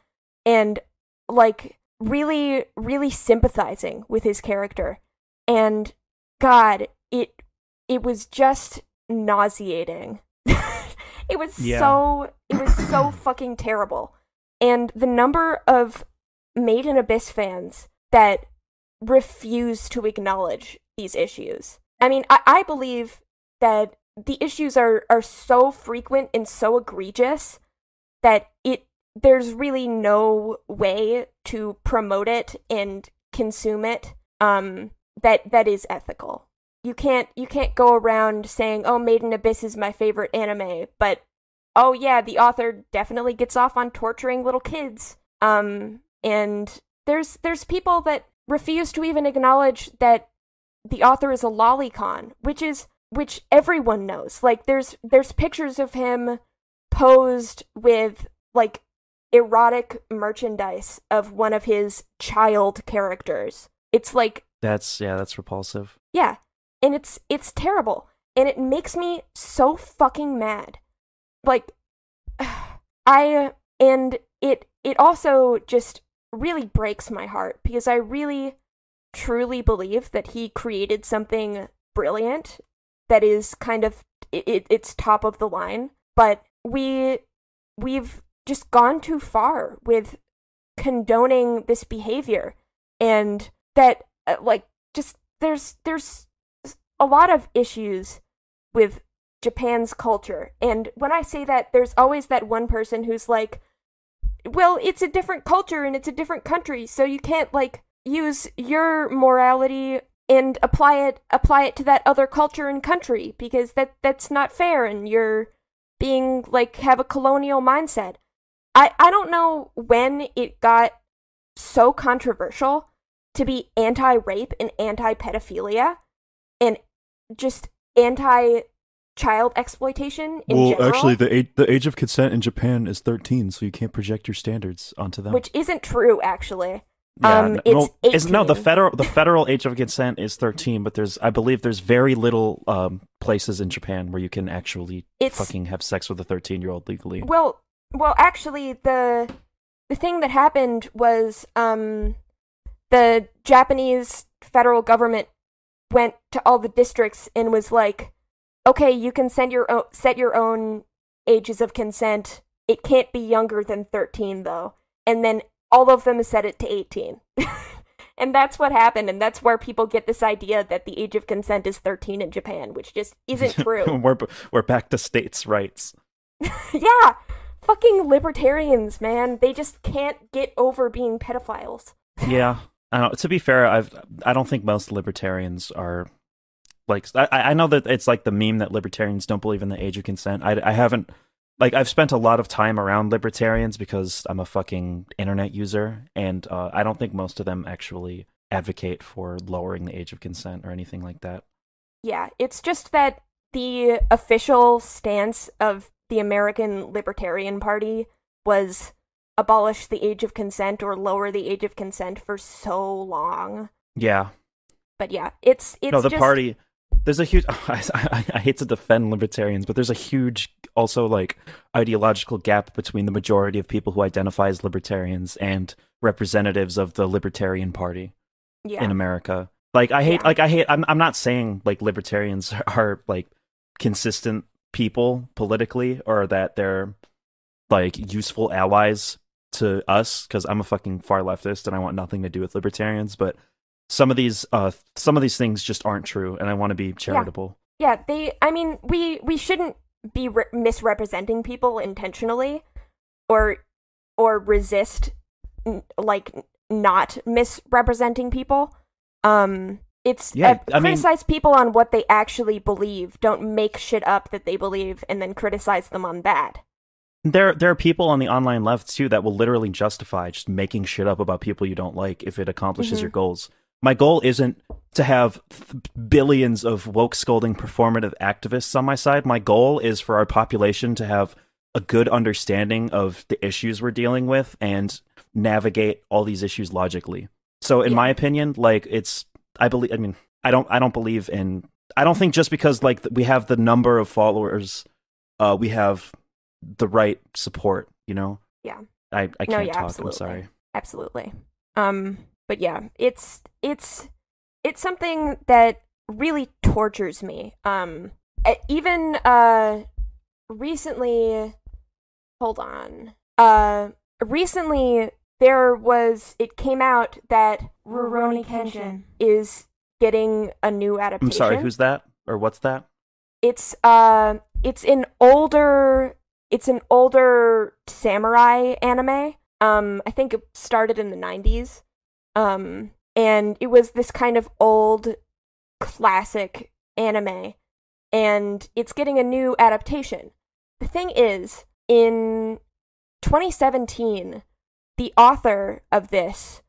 Speaker 2: and like really really sympathizing with his character. And god, it it was just nauseating. it was
Speaker 1: Yeah.
Speaker 2: so it was so fucking terrible. And the number of Made in Abyss fans that refuse to acknowledge these issues. I mean, I, I believe that the issues are are so frequent and so egregious that it there's really no way to promote it and consume it um that that is ethical you can't you can't go around saying oh Made in Abyss is my favorite anime but oh yeah the author definitely gets off on torturing little kids. Um and there's there's people that refuse to even acknowledge that the author is a lolicon which is which everyone knows. Like there's there's pictures of him posed with like erotic merchandise of one of his child characters. It's like
Speaker 1: That's yeah, that's repulsive.
Speaker 2: yeah, and it's it's terrible, and it makes me so fucking mad. Like, I and it it also just really breaks my heart because I really truly believe that he created something brilliant that is kind of it, it's top of the line, but we we've just gone too far with condoning this behavior and that uh, like just there's there's a lot of issues with Japan's culture. And when I say that, there's always that one person who's like, well, it's a different culture and it's a different country, so you can't like use your morality and apply it apply it to that other culture and country because that that's not fair and you're being like have a colonial mindset. I I don't know when it got so controversial to be anti rape and anti pedophilia and just anti child exploitation in
Speaker 1: well,
Speaker 2: general,
Speaker 1: actually, the age, the age of consent in Japan is 13, so you can't project your standards onto them.
Speaker 2: which isn't true actually.
Speaker 1: Yeah,
Speaker 2: um,
Speaker 1: n-
Speaker 2: it's
Speaker 1: well, is- no, the federal the federal age of consent is 13, but there's I believe there's very little um, places in Japan where you can actually
Speaker 2: It's
Speaker 1: fucking have sex with a 13 year old legally.
Speaker 2: well, well, actually, the the thing that happened was um, the Japanese federal government went to all the districts and was like, "Okay, you can send your own, set your own ages of consent. It can't be younger than thirteen, though." And then all of them set it to eighteen. And that's what happened, and that's where people get this idea that the age of consent is 13 in Japan, which just isn't true.
Speaker 1: we're b- we're back to states' rights.
Speaker 2: yeah, fucking libertarians, man. They just can't get over being pedophiles.
Speaker 1: yeah. I don't, to be fair, I've I don't think most libertarians are like I, I know that it's like the meme that libertarians don't believe in the age of consent. I, I haven't like I've spent a lot of time around libertarians because I'm a fucking internet user, and uh, I don't think most of them actually advocate for lowering the age of consent or anything like that.
Speaker 2: Yeah, it's just that the official stance of the American Libertarian Party was abolish the age of consent or lower the age of consent for so long.
Speaker 1: Yeah,
Speaker 2: But yeah, it's it's
Speaker 1: no, the
Speaker 2: just,
Speaker 1: party. There's a huge. I, I, I hate to defend libertarians, but there's a huge, also like ideological gap between the majority of people who identify as libertarians and representatives of the Libertarian Party
Speaker 2: yeah.
Speaker 1: in America. Like I hate,
Speaker 2: Yeah.
Speaker 1: like I hate. I'm I'm not saying like libertarians are like consistent people politically or that they're like useful allies to us because I'm a fucking far leftist and I want nothing to do with libertarians. But some of these, uh, some of these things just aren't true, and I want to be charitable.
Speaker 2: Yeah, they. I mean, we we shouldn't be re- misrepresenting people intentionally, or or resist like not misrepresenting people. Um, it's
Speaker 1: Yeah,
Speaker 2: uh,
Speaker 1: I mean-
Speaker 2: criticize people on what they actually believe. Don't make shit up that they believe and then criticize them on that.
Speaker 1: There, there are people on the online left too that will literally justify just making shit up about people you don't like if it accomplishes
Speaker 2: Mhm.
Speaker 1: your goals. My goal isn't to have th- billions of woke scolding performative activists on my side. My goal is for our population to have a good understanding of the issues we're dealing with and navigate all these issues logically. So, in
Speaker 2: Yeah.
Speaker 1: my opinion, like it's, I believe, I mean, I don't, I don't believe in, I don't think just because like we have the number of followers, uh, we have the right support. You know?
Speaker 2: Yeah.
Speaker 1: I, I can't
Speaker 2: yeah,
Speaker 1: talk.
Speaker 2: absolutely.
Speaker 1: I'm sorry.
Speaker 2: Absolutely. Um, but yeah, it's it's it's something that really tortures me. Um, even uh, recently, hold on. Uh, recently there was it came out that Rurouni Kenshin is getting a new adaptation.
Speaker 1: I'm sorry. Who's that or what's that?
Speaker 2: it's uh it's an older it's an older samurai anime. Um I think it started in the 90s. Um and it was this kind of old classic anime and it's getting a new adaptation. The thing is, in 2017, the author of this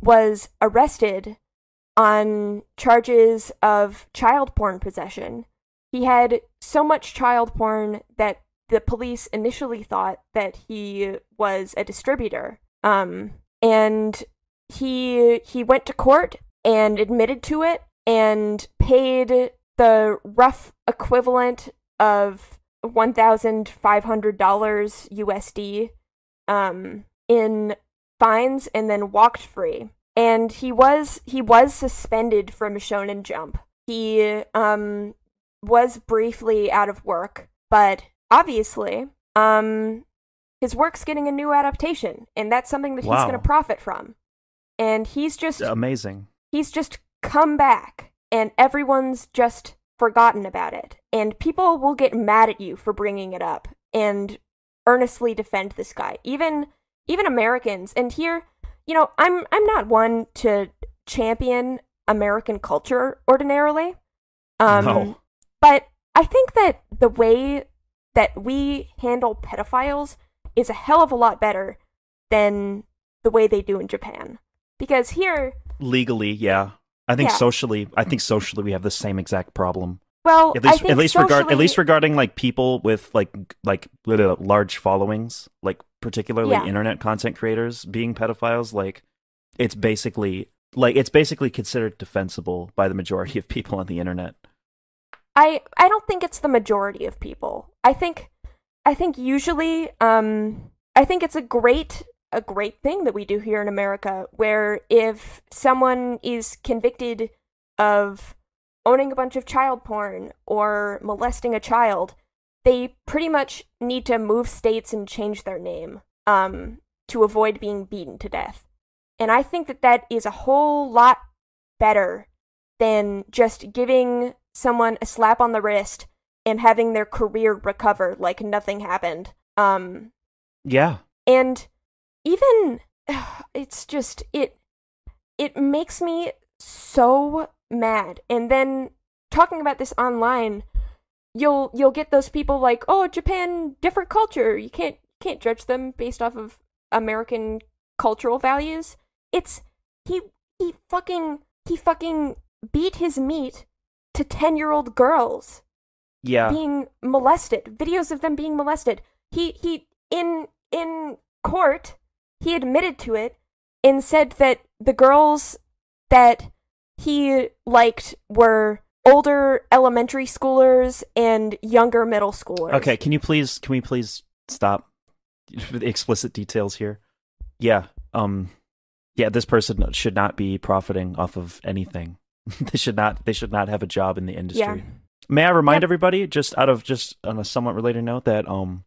Speaker 2: was arrested on charges of child porn possession. He had so much child porn that the police initially thought that he was a distributor. Um, and he he went to court and admitted to it and paid the rough equivalent of one thousand five hundred dollars USD um, in fines and then walked free. And he was he was suspended from Shonen Jump. He um was briefly out of work, but obviously um his work's getting a new adaptation, and that's something that he's going to profit from. And he's just
Speaker 1: Amazing.
Speaker 2: he's just come back and everyone's just forgotten about it and people will get mad at you for bringing it up and earnestly defend this guy even even americans and here you know i'm i'm not one to champion american culture ordinarily um
Speaker 1: No.
Speaker 2: but i think that the way that we handle pedophiles is a hell of a lot better than the way they do in japan because here
Speaker 1: Legally, yeah. I think
Speaker 2: Yeah.
Speaker 1: socially, I think socially we have the same exact problem.
Speaker 2: well
Speaker 1: At least, at least regard, at least regarding like people with like like large followings, like particularly
Speaker 2: Yeah.
Speaker 1: internet content creators being pedophiles. Like, it's basically like it's basically considered defensible by the majority of people on the internet.
Speaker 2: I I don't think it's the majority of people. I think I think usually um I think it's a great a great thing that we do here in America where if someone is convicted of owning a bunch of child porn or molesting a child, they pretty much need to move states and change their name um to avoid being beaten to death. And I think that that is a whole lot better than just giving someone a slap on the wrist and having their career recover like nothing happened. Um
Speaker 1: Yeah,
Speaker 2: and even it's just it it makes me so mad. And then talking about this online, you'll you'll get those people like, "Oh, Japan different culture. You can't can't judge them based off of American cultural values." It's he he fucking he fucking beat his meat to 10-year-old girls
Speaker 1: yeah.
Speaker 2: being molested videos of them being molested he he in in court he admitted to it and said that the girls that he liked were older elementary schoolers and younger middle schoolers
Speaker 1: Okay, can you please can we please stop the explicit details here? Yeah. Um yeah, this person should not be profiting off of anything. they should not they should not have a job in the industry.
Speaker 2: yeah
Speaker 1: May I remind
Speaker 2: Yep.
Speaker 1: everybody just out of just on a somewhat related note that um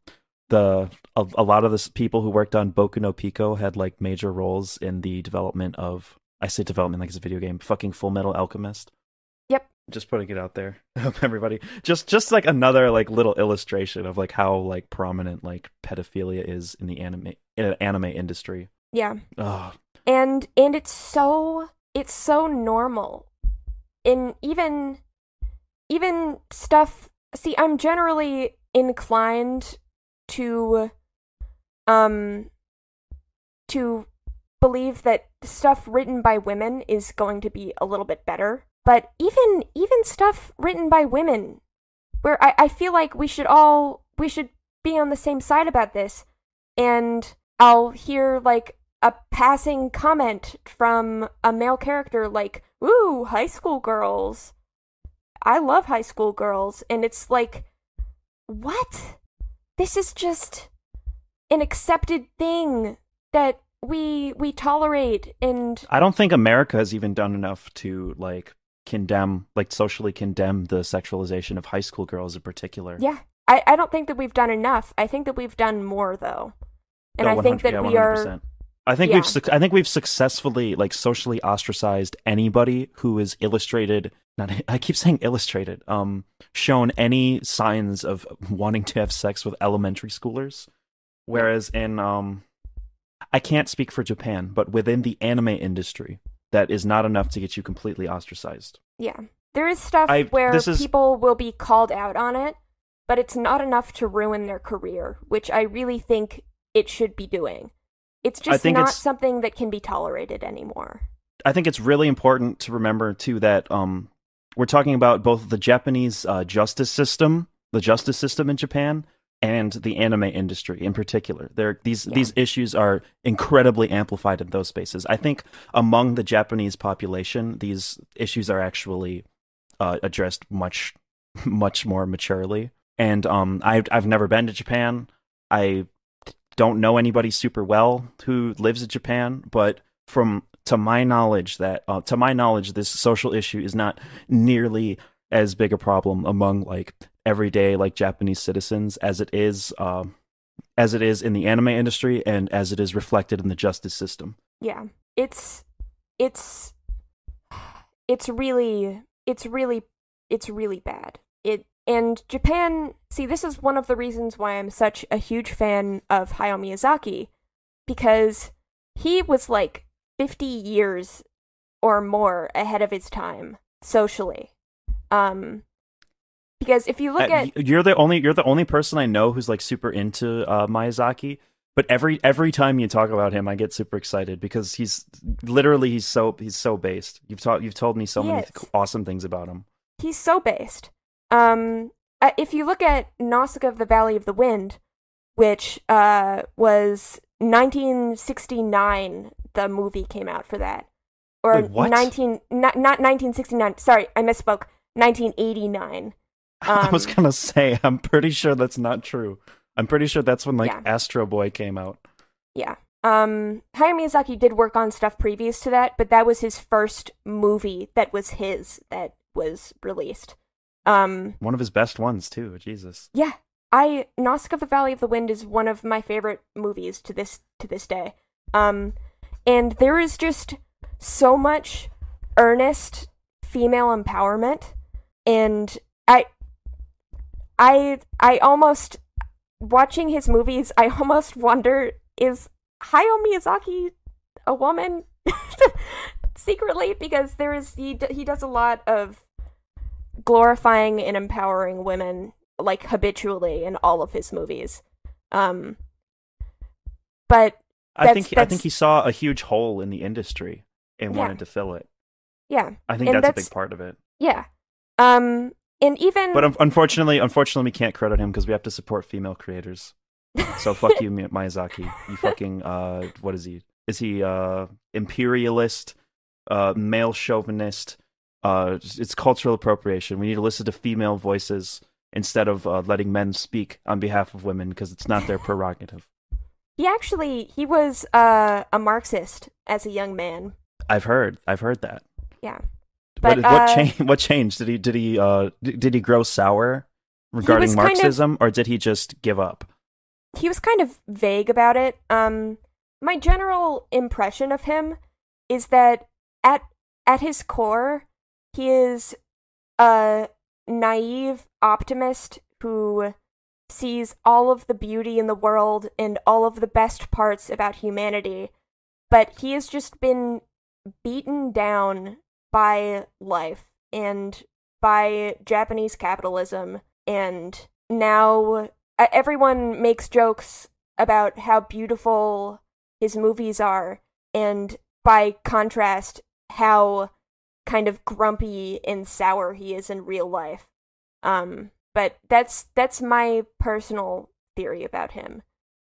Speaker 1: the a, a lot of the people who worked on Boku no Pico had like major roles in the development of I say development like it's a video game, fucking Full Metal Alchemist.
Speaker 2: Yep.
Speaker 1: Just putting it out there, everybody. Just just like another like little illustration of like how like prominent like pedophilia is in the anime in anime industry.
Speaker 2: yeah
Speaker 1: Oh,
Speaker 2: and and it's so it's so normal in even even stuff see i'm generally inclined to um to believe that stuff written by women is going to be a little bit better. But even even stuff written by women where i, I feel like we should all we should be on the same side about this. And i'll hear like a passing comment from a male character like, "Ooh, high school girls. I love high school girls." And it's like, "What? This is just an accepted thing that we we tolerate and
Speaker 1: I don't think America has even done enough to like condemn like socially condemn the sexualization of high school girls in particular.
Speaker 2: yeah. I I don't think that we've done enough. I think that we've done more though. And
Speaker 1: No,
Speaker 2: I think that
Speaker 1: yeah,
Speaker 2: we are
Speaker 1: 100%. I think
Speaker 2: Yeah.
Speaker 1: we've I think we've successfully like socially ostracized anybody who is illustrated not I keep saying illustrated um shown any signs of wanting to have sex with elementary schoolers whereas in um I can't speak for Japan but within the anime industry that is not enough to get you completely ostracized
Speaker 2: Yeah. There is stuff
Speaker 1: I-
Speaker 2: where
Speaker 1: this is-
Speaker 2: people will be called out on it, but it's not enough to ruin their career, which I really think it should be doing. It's just not
Speaker 1: it's-
Speaker 2: something that can be tolerated anymore.
Speaker 1: I think it's really important to remember too that um, we're talking about both the Japanese uh, justice system, the justice system in Japan, and the anime industry in particular. There, these
Speaker 2: Yeah.
Speaker 1: these issues are incredibly amplified in those spaces. I think among the Japanese population, these issues are actually uh, addressed much much more maturely. And um, I've I've never been to Japan. I don't know anybody super well who lives in Japan, but from to my knowledge that uh, to my knowledge this social issue is not nearly as big a problem among like everyday like Japanese citizens as it is um as it is in the anime industry and as it is reflected in the justice system.
Speaker 2: Yeah. It's it's it's really it's really it's really bad. It and Japan, see this is one of the reasons why I'm such a huge fan of Hayao Miyazaki because he was like 50 years or more ahead of his time socially. Um because if you look
Speaker 1: Uh,
Speaker 2: at
Speaker 1: you're the only you're the only person I know who's like super into uh, Miyazaki. But every every time you talk about him, I get super excited because he's literally he's so he's so based. You've taught you've told me so many
Speaker 2: is.
Speaker 1: awesome things about him.
Speaker 2: he's so based. Um, uh, if you look at Nausicaa of the Valley of the Wind, which uh, was 1969, the movie came out for that, or
Speaker 1: Wait, what?
Speaker 2: 19 not, not 1969. Sorry, I misspoke. 1989.
Speaker 1: I was
Speaker 2: Um,
Speaker 1: gonna say I'm pretty sure that's not true. I'm pretty sure that's when like
Speaker 2: Yeah.
Speaker 1: Astro Boy came out.
Speaker 2: Yeah. Um, Hayao Miyazaki did work on stuff previous to that, but that was his first movie that was his that was released. Um,
Speaker 1: One of his best ones too. Jesus.
Speaker 2: Yeah, I Nausicaa of the Valley of the Wind is one of my favorite movies to this to this day. Um, and there is just so much earnest female empowerment, and I, I, I almost watching his movies. I almost wonder is Hayao Miyazaki a woman secretly because there is he he does a lot of glorifying and empowering women like habitually in all of his movies. Um but
Speaker 1: I think I think he saw a huge hole in the industry and
Speaker 2: Yeah.
Speaker 1: wanted to fill it.
Speaker 2: yeah,
Speaker 1: I think
Speaker 2: And
Speaker 1: that's, a big part of it.
Speaker 2: yeah. Um and even
Speaker 1: But un- unfortunately, unfortunately, we can't credit him because we have to support female creators. So fuck you, Mi- Miyazaki. You fucking uh, what is he? Is he uh imperialist, uh, male chauvinist? Uh, it's cultural appropriation. We need to listen to female voices instead of uh, letting men speak on behalf of women because it's not their prerogative.
Speaker 2: he actually he was uh, a Marxist as a young man.
Speaker 1: I've heard. I've heard that.
Speaker 2: Yeah.
Speaker 1: But
Speaker 2: But,
Speaker 1: what
Speaker 2: uh,
Speaker 1: changed? What changed? Did he? Did he? Uh, did he grow sour regarding
Speaker 2: was kind of-
Speaker 1: Marxism, or did he just give up?
Speaker 2: he was kind of vague about it. Um, my general impression of him is that at at his core, he is a naive optimist who sees all of the beauty in the world and all of the best parts about humanity, but he has just been beaten down by life and by Japanese capitalism. And now everyone makes jokes about how beautiful his movies are and by contrast how kind of grumpy and sour he is in real life um but that's that's my personal theory about him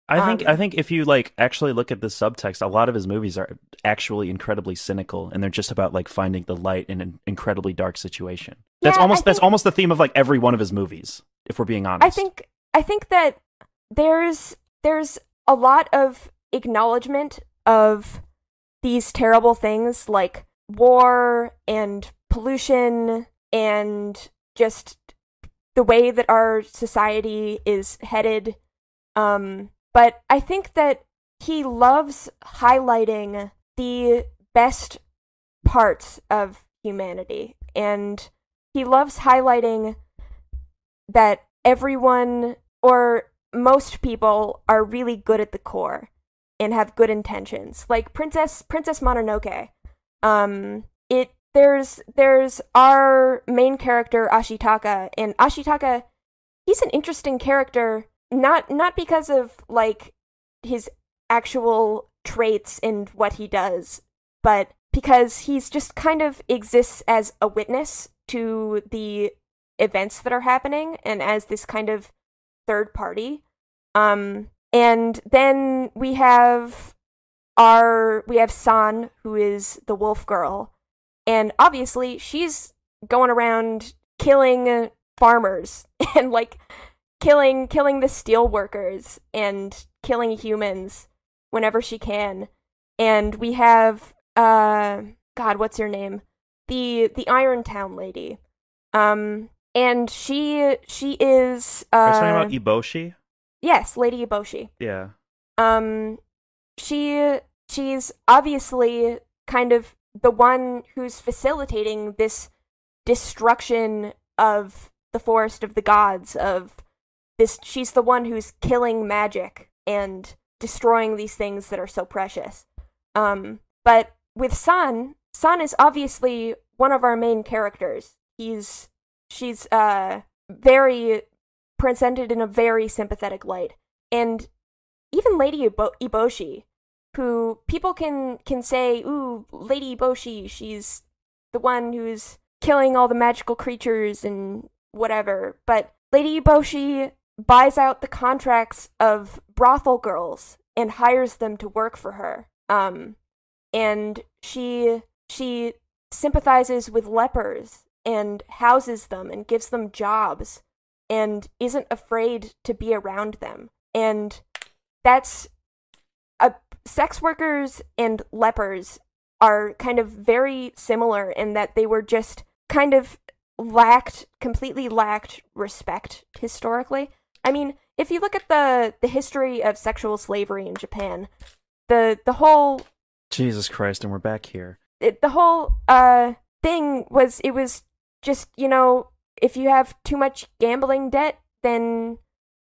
Speaker 1: I think I
Speaker 2: Um,
Speaker 1: think if you like actually look at the subtext, a lot of his movies are actually incredibly cynical, and they're just about like finding the light in an incredibly dark situation. That's
Speaker 2: Yeah, I
Speaker 1: almost that's almost the theme of like every one of his movies, if we're being honest.
Speaker 2: I think I think that there's there's a lot of acknowledgement of these terrible things like war and pollution and just the way that our society is headed um but I think that he loves highlighting the best parts of humanity and he loves highlighting that everyone or most people are really good at the core and have good intentions. Like Princess Princess Mononoke. Um it there's there's our main character Ashitaka and Ashitaka he's an interesting character not not because of like his actual traits and what he does, but because he's just kind of exists as a witness to the events that are happening and as this kind of third party. Um, and then we have our we have San, who is the wolf girl, and obviously she's going around killing farmers and like killing killing the steel workers and killing humans whenever she can. And we have uh God, what's her name? The the Iron Town lady. Um and she she is uh
Speaker 1: Are you talking about Eboshi?
Speaker 2: Yes, Lady Eboshi.
Speaker 1: Yeah.
Speaker 2: Um she she's obviously kind of the one who's facilitating this destruction of the forest of the gods of this she's the one who's killing magic and destroying these things that are so precious. Um, but with San, San is obviously one of our main characters. He's she's uh very presented in a very sympathetic light, and even Lady Ibo- Eboshi, who people can can say, "Ooh, Lady Boshi, she's the one who's killing all the magical creatures and whatever," but Lady Boshi buys out the contracts of brothel girls and hires them to work for her. Um, and she she sympathizes with lepers and houses them and gives them jobs and isn't afraid to be around them. And that's sex workers and lepers are kind of very similar in that they were just kind of lacked completely lacked respect historically I mean, if you look at the the history of sexual slavery in Japan, the the whole
Speaker 1: Jesus Christ, and we're back here.
Speaker 2: it, the whole uh thing was it was just you know if you have too much gambling debt, then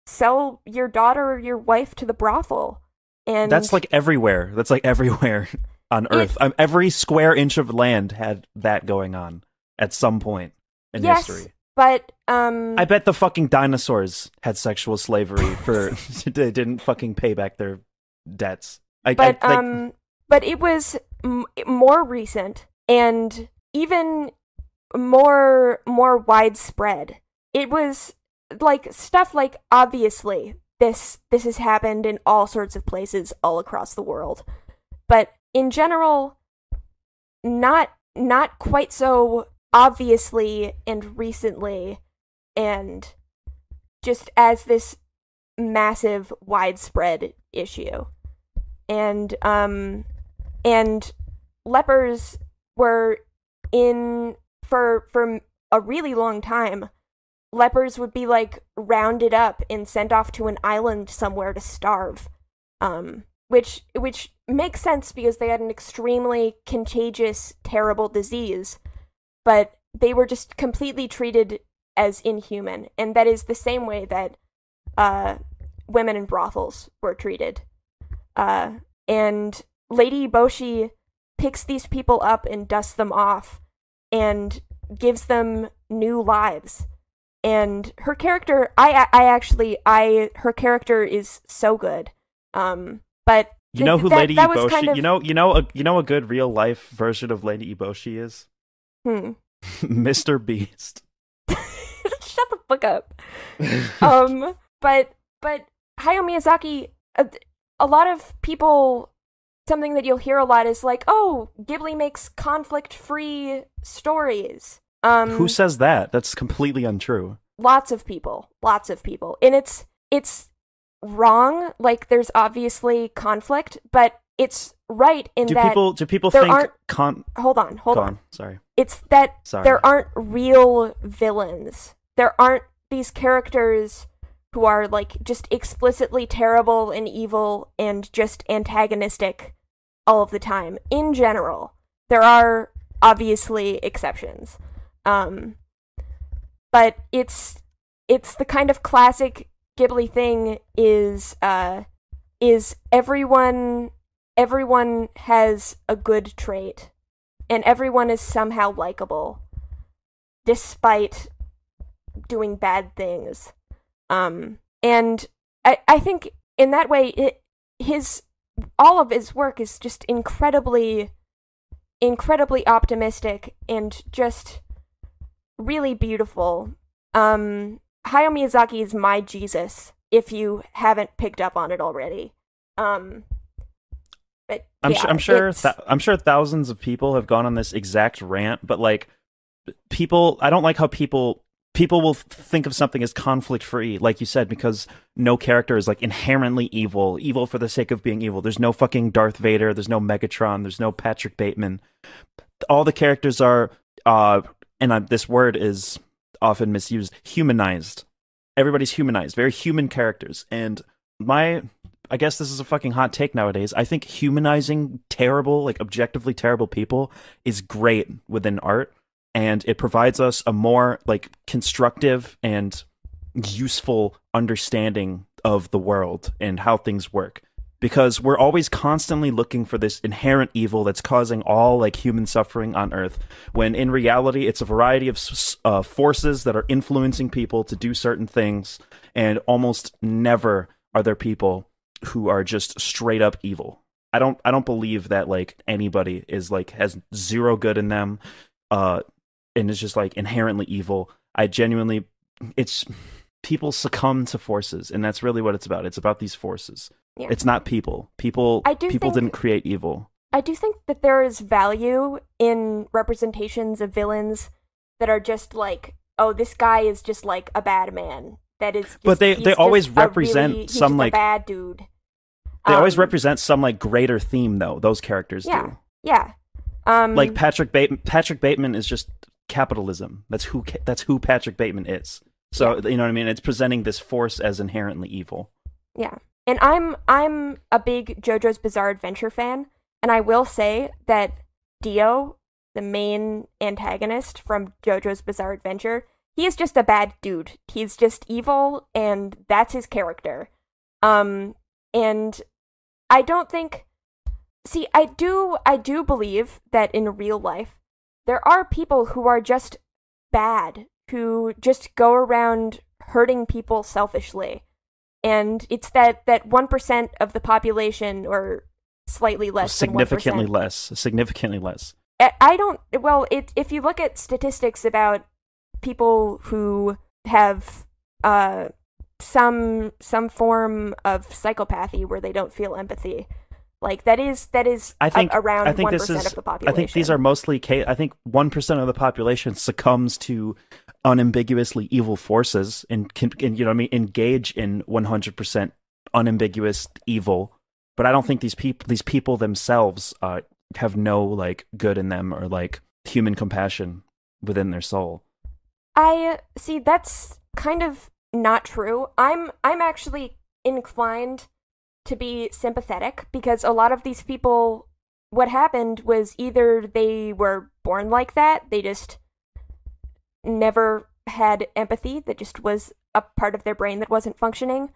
Speaker 2: sell your daughter or your wife to the brothel. And
Speaker 1: That's like everywhere. That's like everywhere on Earth. Um, every square inch of land had that going on at some point in
Speaker 2: yes,
Speaker 1: history.
Speaker 2: but um,
Speaker 1: I bet the fucking dinosaurs had sexual slavery for they didn't fucking pay back their debts. I,
Speaker 2: but
Speaker 1: I, like,
Speaker 2: um, but it was m- more recent and even more more widespread. It was like stuff like obviously this this has happened in all sorts of places all across the world, but in general, not not quite so obviously and recently, and just as this massive widespread issue. And um and lepers were in for for a really long time lepers would be like rounded up and sent off to an island somewhere to starve um which which makes sense because they had an extremely contagious terrible disease but they were just completely treated as inhuman and that is the same way that uh women in brothels were treated uh, and Lady Boshi picks these people up and dusts them off and gives them new lives. And her character, I, I actually, I, her character is so good. Um, but
Speaker 1: you know who
Speaker 2: that-
Speaker 1: Lady
Speaker 2: that
Speaker 1: Eboshi?
Speaker 2: kind of-
Speaker 1: You know, you know, a, you know, a good real life version of Lady Eboshi is
Speaker 2: hmm.
Speaker 1: Mr. Beast.
Speaker 2: Shut the fuck up. um, but but Hayao Miyazaki, a, a lot of people, something that you'll hear a lot is like, oh, Ghibli makes conflict-free stories. Um,
Speaker 1: Who says that? That's completely untrue.
Speaker 2: lots of people, lots of people, and it's it's wrong. Like, there's obviously conflict, but it's right in
Speaker 1: Do
Speaker 2: that.
Speaker 1: people do people
Speaker 2: there
Speaker 1: think
Speaker 2: aren't-
Speaker 1: con?
Speaker 2: hold on, hold on.
Speaker 1: on. Sorry.
Speaker 2: It's that
Speaker 1: Sorry.
Speaker 2: there aren't real villains. There aren't these characters who are like just explicitly terrible and evil and just antagonistic all of the time. In general, there are obviously exceptions. Um but it's it's the kind of classic Ghibli thing is uh is everyone everyone has a good trait and everyone is somehow likable despite doing bad things. Um and i i think in that way it his all of his work is just incredibly incredibly optimistic and just really beautiful um hayao miyazaki is my jesus if you haven't picked up on it already um but
Speaker 1: I'm
Speaker 2: yeah,
Speaker 1: sure. I'm sure. Th- I'm sure thousands of people have gone on this exact rant, but like, people. I don't like how people people will think of something as conflict free, like you said, because no character is like inherently evil, evil for the sake of being evil. There's no fucking Darth Vader. There's no Megatron. There's no Patrick Bateman. All the characters are, uh, and I, this word is often misused, humanized. Everybody's humanized, very human characters, and my I guess this is a fucking hot take nowadays. I think humanizing terrible, like objectively terrible people is great within art and it provides us a more like constructive and useful understanding of the world and how things work because we're always constantly looking for this inherent evil that's causing all like human suffering on earth when in reality it's a variety of uh, forces that are influencing people to do certain things and almost never are there people who are just straight up evil. I don't i don't believe that like anybody is like has zero good in them uh and is just like inherently evil. I genuinely it's people succumb to forces and that's really what it's about. It's about these forces
Speaker 2: Yeah.
Speaker 1: it's not people people
Speaker 2: I do
Speaker 1: people
Speaker 2: think-
Speaker 1: didn't create evil
Speaker 2: I do think that there is value in representations of villains that are just like, oh, this guy is just like a bad man. That is, just,
Speaker 1: But they- they always represent
Speaker 2: really-
Speaker 1: some, like-
Speaker 2: bad dude.
Speaker 1: they always
Speaker 2: Um,
Speaker 1: represent some like greater theme though those characters
Speaker 2: Yeah.
Speaker 1: do
Speaker 2: Yeah. Um,
Speaker 1: like patrick bateman patrick bateman is just capitalism that's who ca- that's who patrick bateman is so you know what i mean it's presenting this force as inherently evil
Speaker 2: Yeah. And I'm I'm a big JoJo's Bizarre Adventure fan, and I will say that Dio, the main antagonist from JoJo's Bizarre Adventure, he is just a bad dude. He's just evil and that's his character. Um and I don't think See, I do I do believe that in real life there are people who are just bad, who just go around hurting people selfishly and it's that that one percent of the population, or slightly less,
Speaker 1: significantly
Speaker 2: than 1%.
Speaker 1: less significantly less
Speaker 2: I- don't. Well, it if you look at statistics about people who have uh some some form of psychopathy where they don't feel empathy, like that is that is
Speaker 1: I think
Speaker 2: around
Speaker 1: I think
Speaker 2: one
Speaker 1: this is
Speaker 2: of the population I
Speaker 1: think these are mostly ca- I think 1% of the population succumbs to unambiguously evil forces and can you know I mean engage in 100% unambiguous evil but I don't think these people these people themselves uh have no like good in them or like human compassion within their soul.
Speaker 2: I see that's kind of not true. I'm I'm actually inclined to be sympathetic because a lot of these people what happened was either they were born like that, they just never had empathy, that just was a part of their brain that wasn't functioning,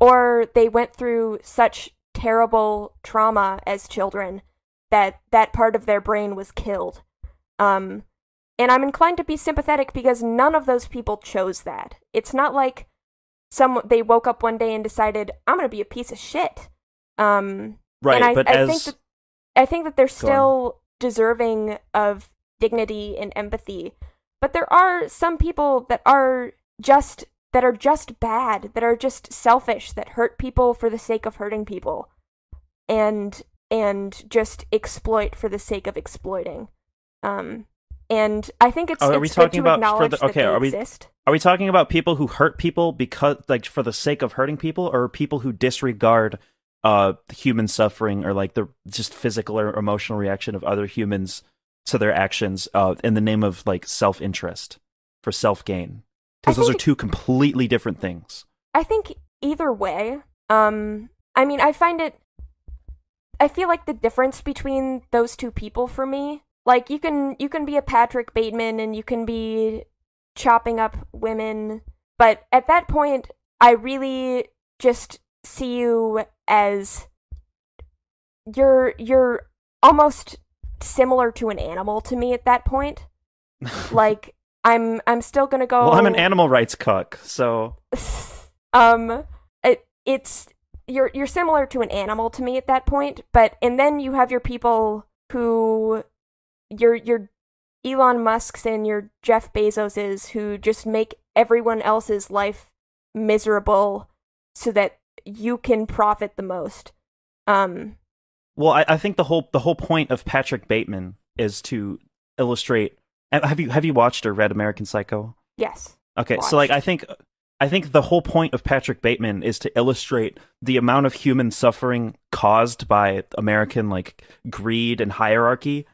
Speaker 2: or they went through such terrible trauma as children that that part of their brain was killed. Um and I'm inclined to be sympathetic because none of those people chose that. It's not like some they woke up one day and decided I'm going to be a piece of shit. Um
Speaker 1: Right,
Speaker 2: and I,
Speaker 1: but
Speaker 2: I
Speaker 1: as
Speaker 2: think that I think that they're
Speaker 1: Go on.
Speaker 2: still deserving of dignity and empathy. But there are some people that are just that are just bad, that are just selfish, that hurt people for the sake of hurting people. And and just exploit for the sake of exploiting. Um and I think it's,
Speaker 1: Oh, are
Speaker 2: it's
Speaker 1: we
Speaker 2: good
Speaker 1: talking
Speaker 2: to
Speaker 1: about for
Speaker 2: acknowledge
Speaker 1: the-
Speaker 2: that
Speaker 1: okay, are we-
Speaker 2: exist.
Speaker 1: Are we talking about people who hurt people because like for the sake of hurting people or people who disregard uh human suffering or like the just physical or emotional reaction of other humans to their actions uh in the name of like self-interest for self-gain? Because
Speaker 2: I
Speaker 1: those are two completely different things.
Speaker 2: I think either way, um, I mean, I find it. I feel like the difference between those two people for me, like you can you can be a Patrick Bateman and you can be chopping up women. But at that point, I really just see you as you're you're almost similar to an animal to me at that point. like I'm I'm still gonna go.
Speaker 1: Well, I'm an animal rights cuck, so
Speaker 2: um, it, it's you're you're similar to an animal to me at that point, but and then you have your people who your your Elon Musk's and your Jeff Bezos's who just make everyone else's life miserable so that you can profit the most. Um,
Speaker 1: well, I, I think the whole the whole point of Patrick Bateman is to illustrate. Have you have you watched or read American Psycho?
Speaker 2: yes.
Speaker 1: Okay, so like I think I think the whole point of Patrick Bateman is to illustrate the amount of human suffering caused by American like greed and hierarchy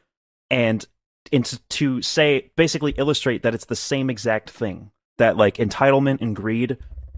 Speaker 1: and into to say basically illustrate that it's the same exact thing that like entitlement and greed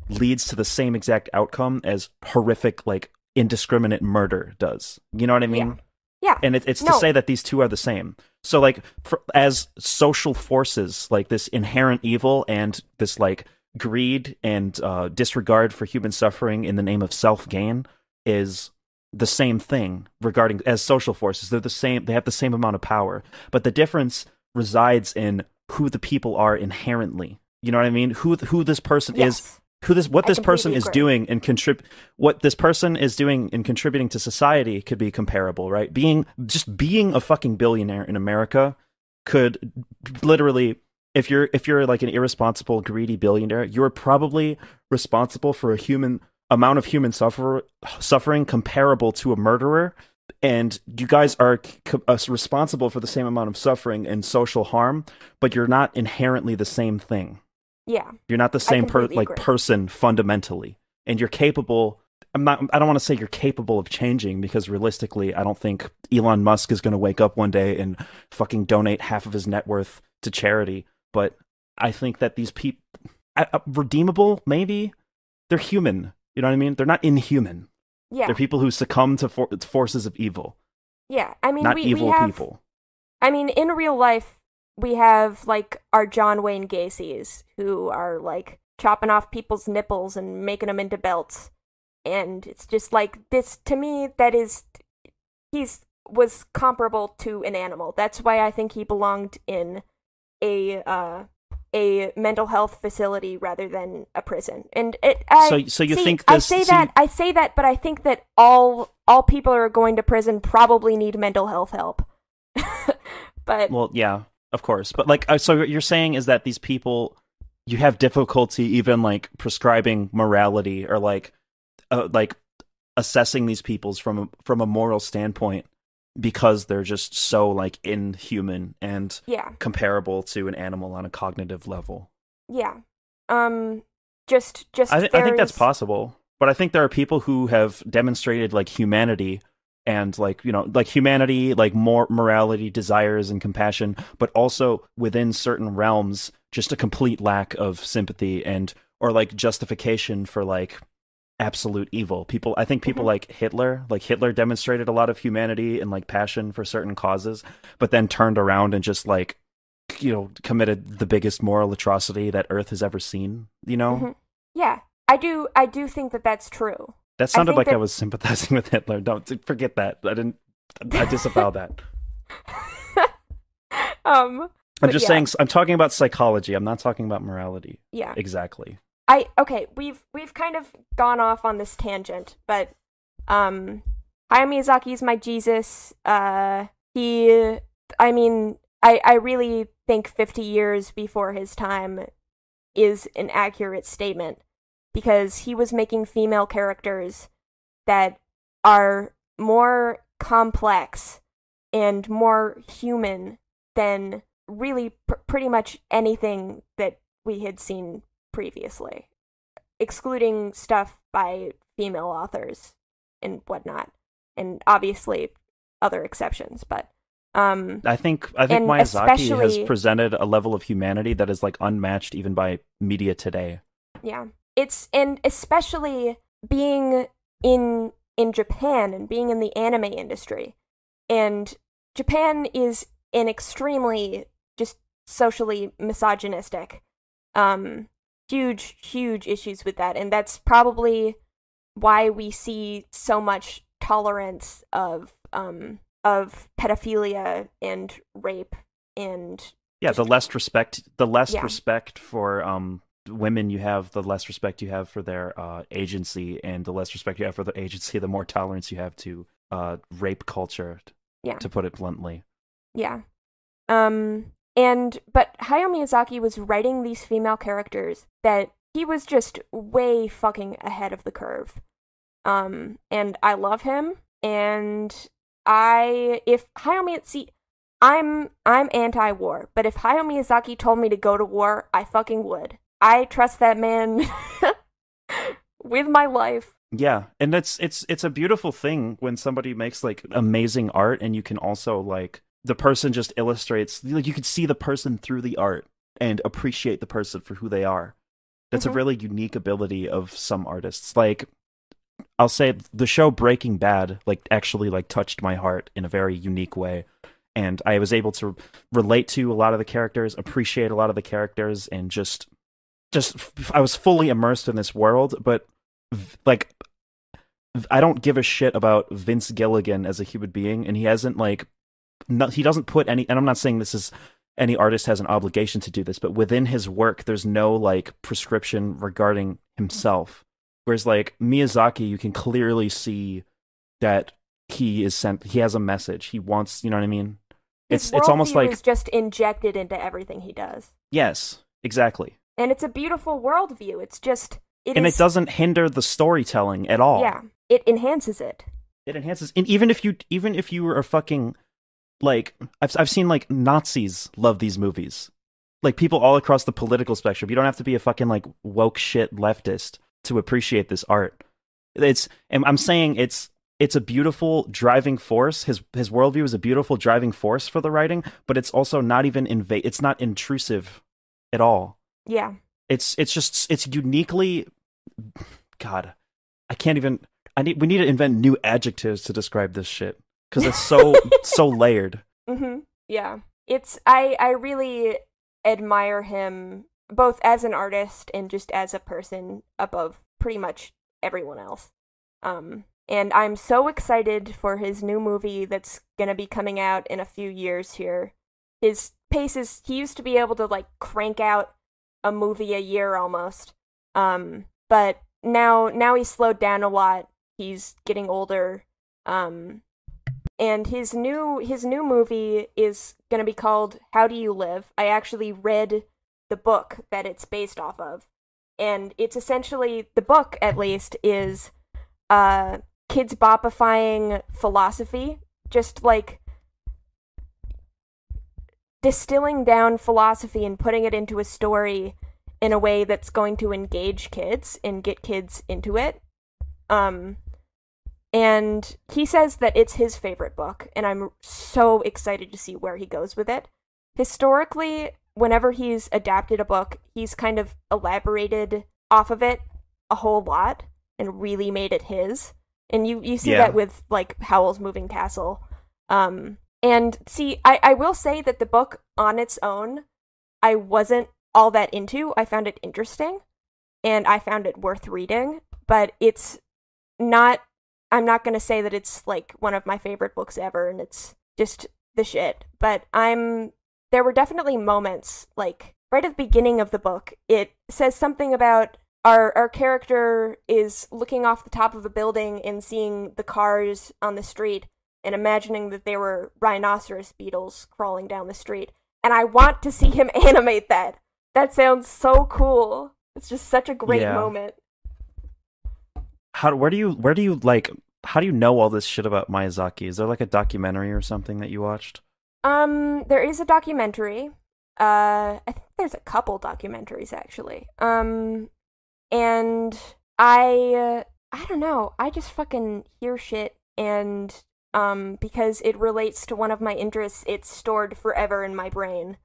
Speaker 1: leads to the same exact outcome as horrific like indiscriminate murder does. You know what I mean?
Speaker 2: Yeah.
Speaker 1: And it, it's
Speaker 2: No.
Speaker 1: to say that these two are the same. So like for, as social forces, like this inherent evil and this like greed and uh, disregard for human suffering in the name of self gain is the same thing regarding as social forces. They're the same. They have the same amount of power, but the difference resides in who the people are inherently. You know what I mean? Who who this person is
Speaker 2: Yes.
Speaker 1: Who this what
Speaker 2: I
Speaker 1: this person is
Speaker 2: agree.
Speaker 1: doing and contrib what this person is doing and contributing to society could be comparable, right? Being just being a fucking billionaire in America could literally if you're if you're like an irresponsible greedy billionaire, you're probably responsible for a human amount of human suffer, suffering comparable to a murderer and you guys are c- uh, responsible for the same amount of suffering and social harm, but you're not inherently the same thing.
Speaker 2: Yeah.
Speaker 1: You're not the same per- like
Speaker 2: agree.
Speaker 1: person fundamentally, and you're capable. I'm not. I don't want to say you're capable of changing because realistically, I don't think Elon Musk is going to wake up one day and fucking donate half of his net worth to charity. But I think that these people, uh, redeemable, maybe they're human. You know what I mean? They're not inhuman.
Speaker 2: Yeah.
Speaker 1: They're people who succumb to for- forces of evil,
Speaker 2: yeah. I mean,
Speaker 1: not
Speaker 2: we,
Speaker 1: evil
Speaker 2: we have,
Speaker 1: people.
Speaker 2: I mean, in real life, we have like our John Wayne Gacy's who are like chopping off people's nipples and making them into belts, and it's just like this to me. That is, he's was comparable to an animal. That's why I think he belonged in a uh a mental health facility rather than a prison. And it, I,
Speaker 1: So- so you
Speaker 2: see,
Speaker 1: think
Speaker 2: I say
Speaker 1: so you-
Speaker 2: that I say that, but I think that all all people who are going to prison probably need mental health help. but
Speaker 1: Well, yeah, of course. But like, uh, so what you're saying is that these people, you have difficulty even like prescribing morality or like, uh, like assessing these people's from a, from a moral standpoint because they're just so like inhuman and
Speaker 2: yeah,
Speaker 1: comparable to an animal on a cognitive level.
Speaker 2: yeah. Um, just just
Speaker 1: I, th- I think that's possible, but I think there are people who have demonstrated like humanity and like you know like humanity, like more morality, desires, and compassion, but also within certain realms, just a complete lack of sympathy and or like justification for like absolute evil. People, I think people
Speaker 2: Mhm.
Speaker 1: like Hitler, like Hitler demonstrated a lot of humanity and like passion for certain causes, but then turned around and just like you know committed the biggest moral atrocity that Earth has ever seen. You know.
Speaker 2: Mhm. Yeah, I do. I do think that that's true.
Speaker 1: That sounded
Speaker 2: think
Speaker 1: like I was sympathizing with Hitler. Don't forget that. I didn't. I disavow that.
Speaker 2: um,
Speaker 1: I'm just
Speaker 2: yeah.
Speaker 1: saying. I'm talking about psychology. I'm not talking about morality.
Speaker 2: yeah.
Speaker 1: Exactly.
Speaker 2: I okay, we've we've kind of gone off on this tangent, but um Hayao is my Jesus. Uh he I mean, I I really think 50 years before his time is an accurate statement because he was making female characters that are more complex and more human than really pr- pretty much anything that we had seen previously, excluding stuff by female authors and whatnot, and obviously other exceptions. But um,
Speaker 1: I think. I think Miyazaki has presented a level of humanity that is like unmatched even by media today.
Speaker 2: yeah, it's and especially being in in Japan and being in the anime industry, and Japan is an extremely just socially misogynistic Um, huge, huge issues with that, and that's probably why we see so much tolerance of um of pedophilia and rape and
Speaker 1: Yeah, the less respect, the less
Speaker 2: Yeah.
Speaker 1: respect for um women you have, the less respect you have for their uh agency, and the less respect you have for the agency, the more tolerance you have to uh rape culture.
Speaker 2: Yeah.
Speaker 1: To put it bluntly.
Speaker 2: Yeah. Um and but Hayao Miyazaki was writing these female characters that he was just way fucking ahead of the curve. Um and I love him and I if Hayao Miyazaki I'm I'm anti-war, but if Hayao Miyazaki told me to go to war, I fucking would. I trust that man with my life.
Speaker 1: Yeah, and it's it's it's a beautiful thing when somebody makes like amazing art, and you can also like the person just illustrates like you can see the person through the art and appreciate the person for who they are. That's
Speaker 2: Mhm.
Speaker 1: a really unique ability of some artists. Like I'll say the show Breaking Bad like actually like touched my heart in a very unique way. And I was able to relate to a lot of the characters, appreciate a lot of the characters, and just just I was fully immersed in this world, but like I don't give a shit about Vince Gilligan as a human being, and he hasn't like no, he doesn't put any. And I'm not saying this is any artist has an obligation to do this, but within his work, there's no like prescription regarding himself. Whereas like Miyazaki, you can clearly see that he is sent. He has a message. He wants. You know what I mean?
Speaker 2: His
Speaker 1: It's it's almost like
Speaker 2: just injected into everything he does.
Speaker 1: yes, exactly.
Speaker 2: And it's a beautiful worldview. It's just it
Speaker 1: and
Speaker 2: is-
Speaker 1: it doesn't hinder the storytelling at all.
Speaker 2: Yeah, it enhances it.
Speaker 1: it enhances and even if you even if you are fucking like I've I've seen like Nazis love these movies. Like people all across the political spectrum. You don't have to be a fucking like woke shit leftist to appreciate this art. It's and I'm saying it's it's a beautiful driving force. His his worldview is a beautiful driving force for the writing, but it's also not even inva- it's not intrusive at all.
Speaker 2: Yeah.
Speaker 1: It's it's just it's uniquely God, I can't even I need we need to invent new adjectives to describe this shit because it's so so layered.
Speaker 2: Mhm. Yeah. It's I I really admire him both as an artist and just as a person above pretty much everyone else. Um and I'm so excited for his new movie that's going to be coming out in a few years here. His pace is he used to be able to like crank out a movie a year almost. Um but now now he's slowed down a lot. He's getting older. Um and his new his new movie is going to be called How Do You Live? I actually read the book that it's based off of. And it's essentially the book at least is uh kids bopifying philosophy, just like distilling down philosophy and putting it into a story in a way that's going to engage kids and get kids into it. Um and he says that it's his favorite book and I'm so excited to see where he goes with it. Historically, whenever he's adapted a book, he's kind of elaborated off of it a whole lot and really made it his. And you you see
Speaker 1: Yeah.
Speaker 2: that with like Howl's Moving Castle. Um and see I I will say that the book on its own I wasn't all that into. I found it interesting and I found it worth reading, but it's not I'm not going to say that it's like one of my favorite books ever and it's just the shit, but I'm there were definitely moments like right at the beginning of the book it says something about our our character is looking off the top of a building and seeing the cars on the street and imagining that they were rhinoceros beetles crawling down the street and I want to see him animate that. That sounds so cool. It's just such a great
Speaker 1: Yeah.
Speaker 2: moment.
Speaker 1: How where do you where do you like how do you know all this shit about Miyazaki? Is there like a documentary or something that you watched?
Speaker 2: Um, there is a documentary. Uh, I think there's a couple documentaries actually. Um, and I, uh, I don't know. I just fucking hear shit, and um, because it relates to one of my interests, it's stored forever in my brain.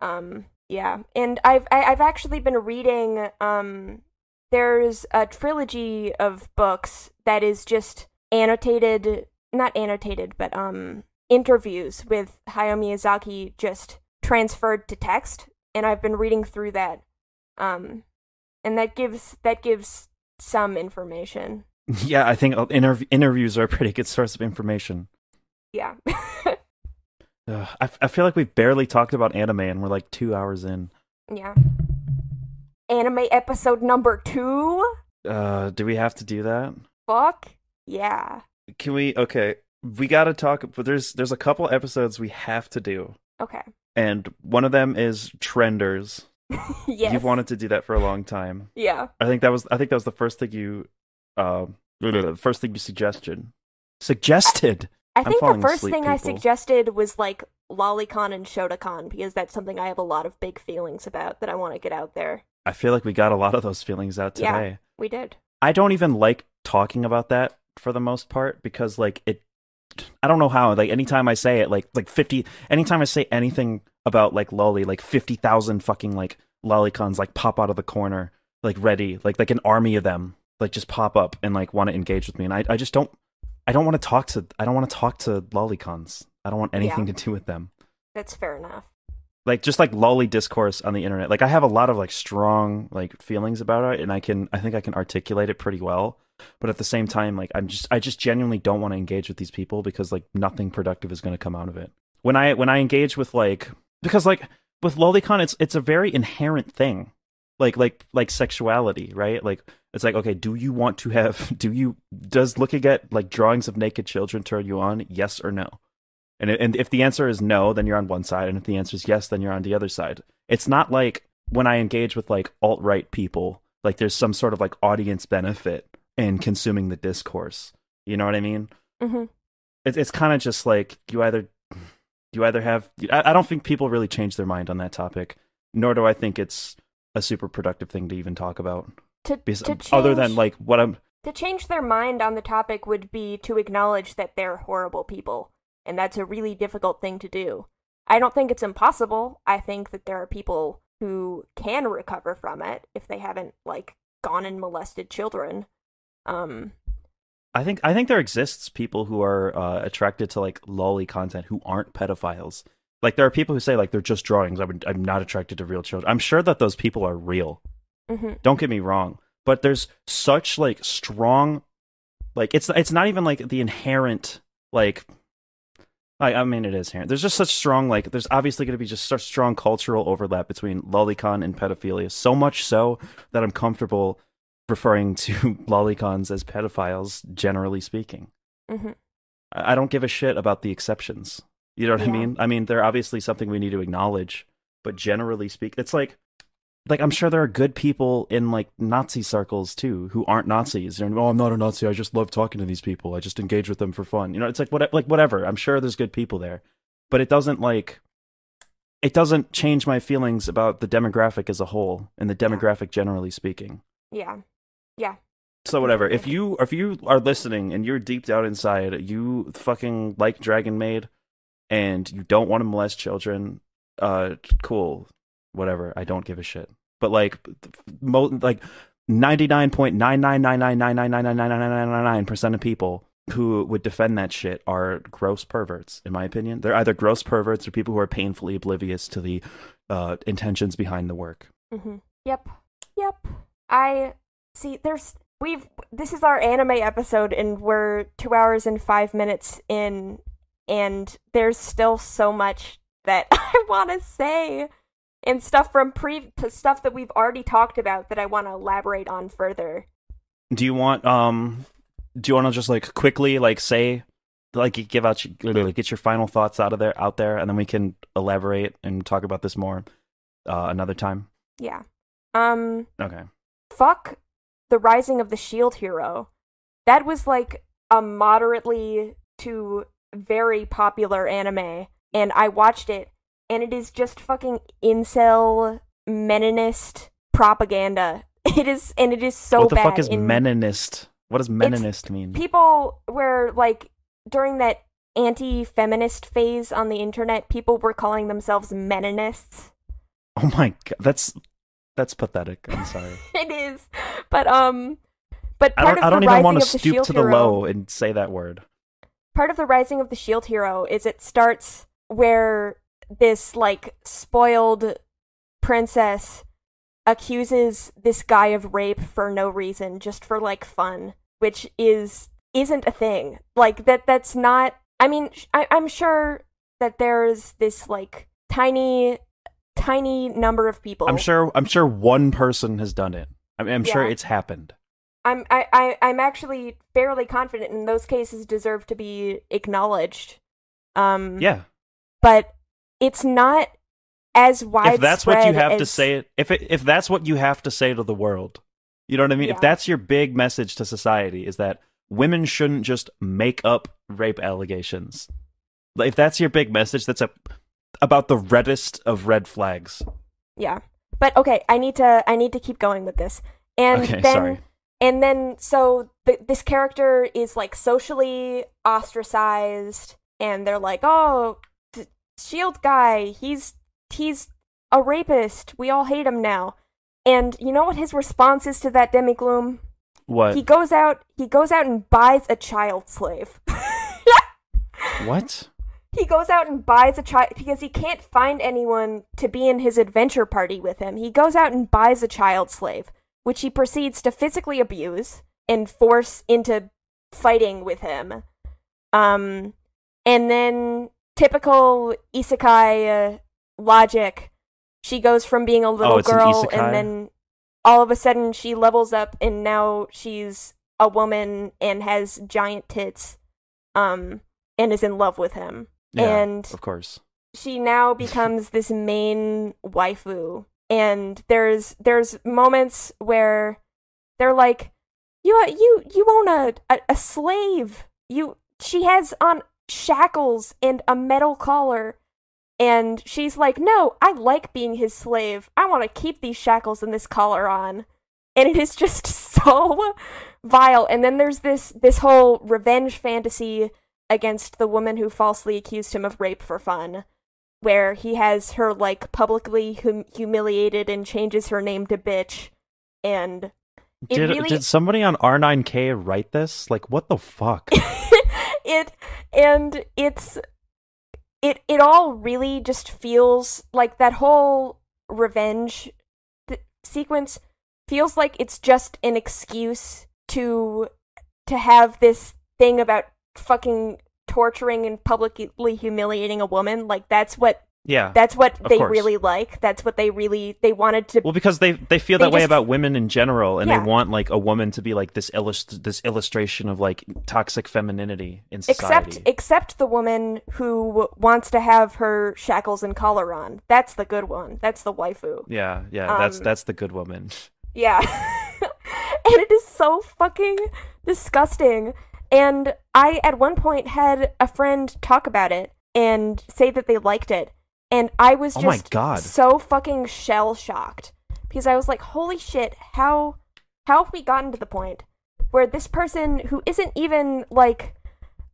Speaker 2: Um, yeah, and I've I, I've actually been reading. Um, there's a trilogy of books that is just annotated, not annotated, but um, interviews with Hayao Miyazaki just transferred to text, and I've been reading through that. Um, and that gives that gives some information.
Speaker 1: Yeah, I think uh, interv- interviews are a pretty good source of information.
Speaker 2: Yeah.
Speaker 1: I, f- I feel like we've barely talked about anime and we're like two hours in.
Speaker 2: yeah. Anime episode number two?
Speaker 1: Uh, do we have to do that?
Speaker 2: Fuck yeah.
Speaker 1: Can we? Okay, we got to talk. But there's there's a couple episodes we have to do,
Speaker 2: Okay.
Speaker 1: and one of them is trenders.
Speaker 2: yes.
Speaker 1: You've wanted to do that for a long time.
Speaker 2: Yeah.
Speaker 1: I think that was I think that was the first thing you, uh, the first thing you suggested. Suggested.
Speaker 2: I
Speaker 1: I'm
Speaker 2: think the first
Speaker 1: asleep,
Speaker 2: thing I suggested was like Lolicon and Shotacon because that's something I have a lot of big feelings about that I want to get out there.
Speaker 1: I feel like we got a lot of those feelings out today.
Speaker 2: Yeah.
Speaker 1: today.
Speaker 2: We did.
Speaker 1: I don't even like talking about that for the most part because like it I don't know how like anytime I say it like like 50 anytime I say anything about like lolly like 50,000 fucking like lolicons like pop out of the corner like ready like like an army of them like just pop up and like want to engage with me and I I just don't I don't want to talk to I don't want to talk to lolicons. I don't want anything
Speaker 2: Yeah.
Speaker 1: to do with them.
Speaker 2: That's fair enough.
Speaker 1: Like just like lolly discourse on the internet. Like I have a lot of like strong like feelings about it and I can I think I can articulate it pretty well. But at the same time like I'm just I just genuinely don't want to engage with these people because like nothing productive is going to come out of it. When I when I engage with like because like with lolicon it's it's a very inherent thing. Like like like sexuality, right? Like it's like okay, do you want to have do you does looking at like drawings of naked children turn you on? Yes or no? And and if the answer is no, then you're on one side, and if the answer is yes, then you're on the other side. It's not like when I engage with like alt right people, like there's some sort of like audience benefit in consuming the discourse. You know what I mean?
Speaker 2: hmm
Speaker 1: It's it's kind of just like you either you either have. I, I don't think people really change their mind on that topic, nor do I think it's a super productive thing to even talk about.
Speaker 2: To,
Speaker 1: Because,
Speaker 2: to change,
Speaker 1: other than like what I'm
Speaker 2: to change their mind on the topic would be to acknowledge that they're horrible people, and that's a really difficult thing to do. I don't think it's impossible. I think that there are people who can recover from it if they haven't like gone and molested children. Um,
Speaker 1: I think I think there exists people who are uh, attracted to like lolly content who aren't pedophiles. Like there are people who say like they're just drawings. I would, I'm not attracted to real children. I'm sure that those people are real.
Speaker 2: Mhm.
Speaker 1: Don't get me wrong, but there's such like strong, like it's it's not even like the inherent like. I, I mean, it is inherent. There's just such strong, like, there's obviously going to be just such strong cultural overlap between lolicon and pedophilia. So much so that I'm comfortable referring to lolicons as pedophiles, generally speaking.
Speaker 2: Mhm.
Speaker 1: I I don't give a shit about the exceptions. You know what I mean? I mean, they're obviously something we need to acknowledge, but generally speak, it's like, like I'm sure there are good people in like Nazi circles too who aren't Nazis. And oh, I'm not a Nazi. I just love talking to these people. I just engage with them for fun. You know, it's like what, like whatever. I'm sure there's good people there, but it doesn't like, it doesn't change my feelings about the demographic as a whole and the demographic generally speaking.
Speaker 2: Yeah, yeah.
Speaker 1: So whatever. If you if you are listening and you're deep down inside, you fucking like Dragon Maid, and you don't want to molest children, uh, cool, whatever. I don't give a shit but like mo- like ninety nine point nine nine nine nine nine nine nine nine nine nine nine nine percent of people who would defend that shit are gross perverts in my opinion. They're either gross perverts or people who are painfully oblivious to the uh, intentions behind the work.
Speaker 2: Mm-hmm. Yep. Yep. I see there's we've this is our anime episode and we're 2 hours and 5 minutes in and there's still so much that I want to say and stuff from pre to stuff that we've already talked about that I want to elaborate on further.
Speaker 1: Do you want um do you want to just like quickly like say like give out your- get your final thoughts out of there out there and then we can elaborate and talk about this more uh another time.
Speaker 2: Yeah. Um.
Speaker 1: Okay.
Speaker 2: fuck the rising of the shield hero that was like a moderately to very popular anime and i watched it and it is just fucking incel meninist propaganda it is and it is so
Speaker 1: what the
Speaker 2: bad
Speaker 1: fuck is
Speaker 2: in
Speaker 1: meninist? What does meninist mean?
Speaker 2: people were like during that anti-feminist phase on the internet people were calling themselves meninists
Speaker 1: oh my god, that's that's pathetic. I'm sorry.
Speaker 2: it is but um but
Speaker 1: I
Speaker 2: part
Speaker 1: don't
Speaker 2: of
Speaker 1: I don't even want to stoop to the
Speaker 2: hero,
Speaker 1: low and say that word.
Speaker 2: part of the rising of the shield hero is it starts where this like spoiled princess accuses this guy of rape for no reason, just for like fun, which is isn't a thing. Like that that's not I mean, sh- I, I'm sure that there's this like tiny tiny number of people.
Speaker 1: I'm sure. I'm sure one person has done it. I'm, I'm sure it's happened.
Speaker 2: I'm I, I I'm actually fairly confident in those cases deserve to be acknowledged. Um
Speaker 1: Yeah.
Speaker 2: but it's not as widespread.
Speaker 1: if that's what you have to say, it if it, if that's what you have to say to the world, you know what I mean.
Speaker 2: Yeah.
Speaker 1: If that's your big message to society, is that women shouldn't just make up rape allegations. If that's your big message, that's a about the reddest of red flags.
Speaker 2: Yeah. But okay, I need to I need to keep going with this. And
Speaker 1: Okay,
Speaker 2: then
Speaker 1: sorry.
Speaker 2: and then so th- this character is like socially ostracized and they're like, "Oh, shield guy, he's he's a rapist. We all hate him now." And you know what his response is to that demigloom?
Speaker 1: What?
Speaker 2: He goes out he goes out and buys a child slave.
Speaker 1: what?
Speaker 2: he goes out and buys a child because he can't find anyone to be in his adventure party with him. He goes out and buys a child slave, which he proceeds to physically abuse and force into fighting with him. Um, and then typical isekai uh, logic, she goes from being a little
Speaker 1: Oh, it's an
Speaker 2: girl and then all of a sudden she levels up and now she's a woman and has giant tits. Um, and is in love with him
Speaker 1: Yeah,
Speaker 2: and
Speaker 1: of course.
Speaker 2: she now becomes this main waifu and there's there's moments where they're like you you you own a, a a slave you she has on shackles and a metal collar. And she's like no i like being his slave. I want to keep these shackles and this collar on. And it is just so vile. And then there's this this whole revenge fantasy against the woman who falsely accused him of rape for fun where he has her like publicly hum- humiliated and changes her name to bitch. And
Speaker 1: Did
Speaker 2: really-
Speaker 1: did somebody on R9K write this? Like, what the fuck?
Speaker 2: it and it's it it all really just feels like that whole revenge th- sequence feels like it's just an excuse to to have this thing about fucking torturing and publicly humiliating a woman. Like that's what
Speaker 1: yeah.
Speaker 2: that's what they
Speaker 1: course.
Speaker 2: really like that's what they really they wanted to
Speaker 1: Well, because they they feel
Speaker 2: They
Speaker 1: that way about women in general, and
Speaker 2: Yeah.
Speaker 1: they want like a woman to be like this illust- this illustration of like toxic femininity in society.
Speaker 2: except except the woman who wants to have her shackles and collar on that's the good one that's the waifu
Speaker 1: yeah, yeah, that's
Speaker 2: Um,
Speaker 1: that's the good woman.
Speaker 2: Yeah. and it is so fucking disgusting. And I, at one point, had a friend talk about it and say that they liked it. And I was
Speaker 1: Oh
Speaker 2: just
Speaker 1: my God.
Speaker 2: so fucking shell shocked because I was like, holy shit, how, how have we gotten to the point where this person who isn't even like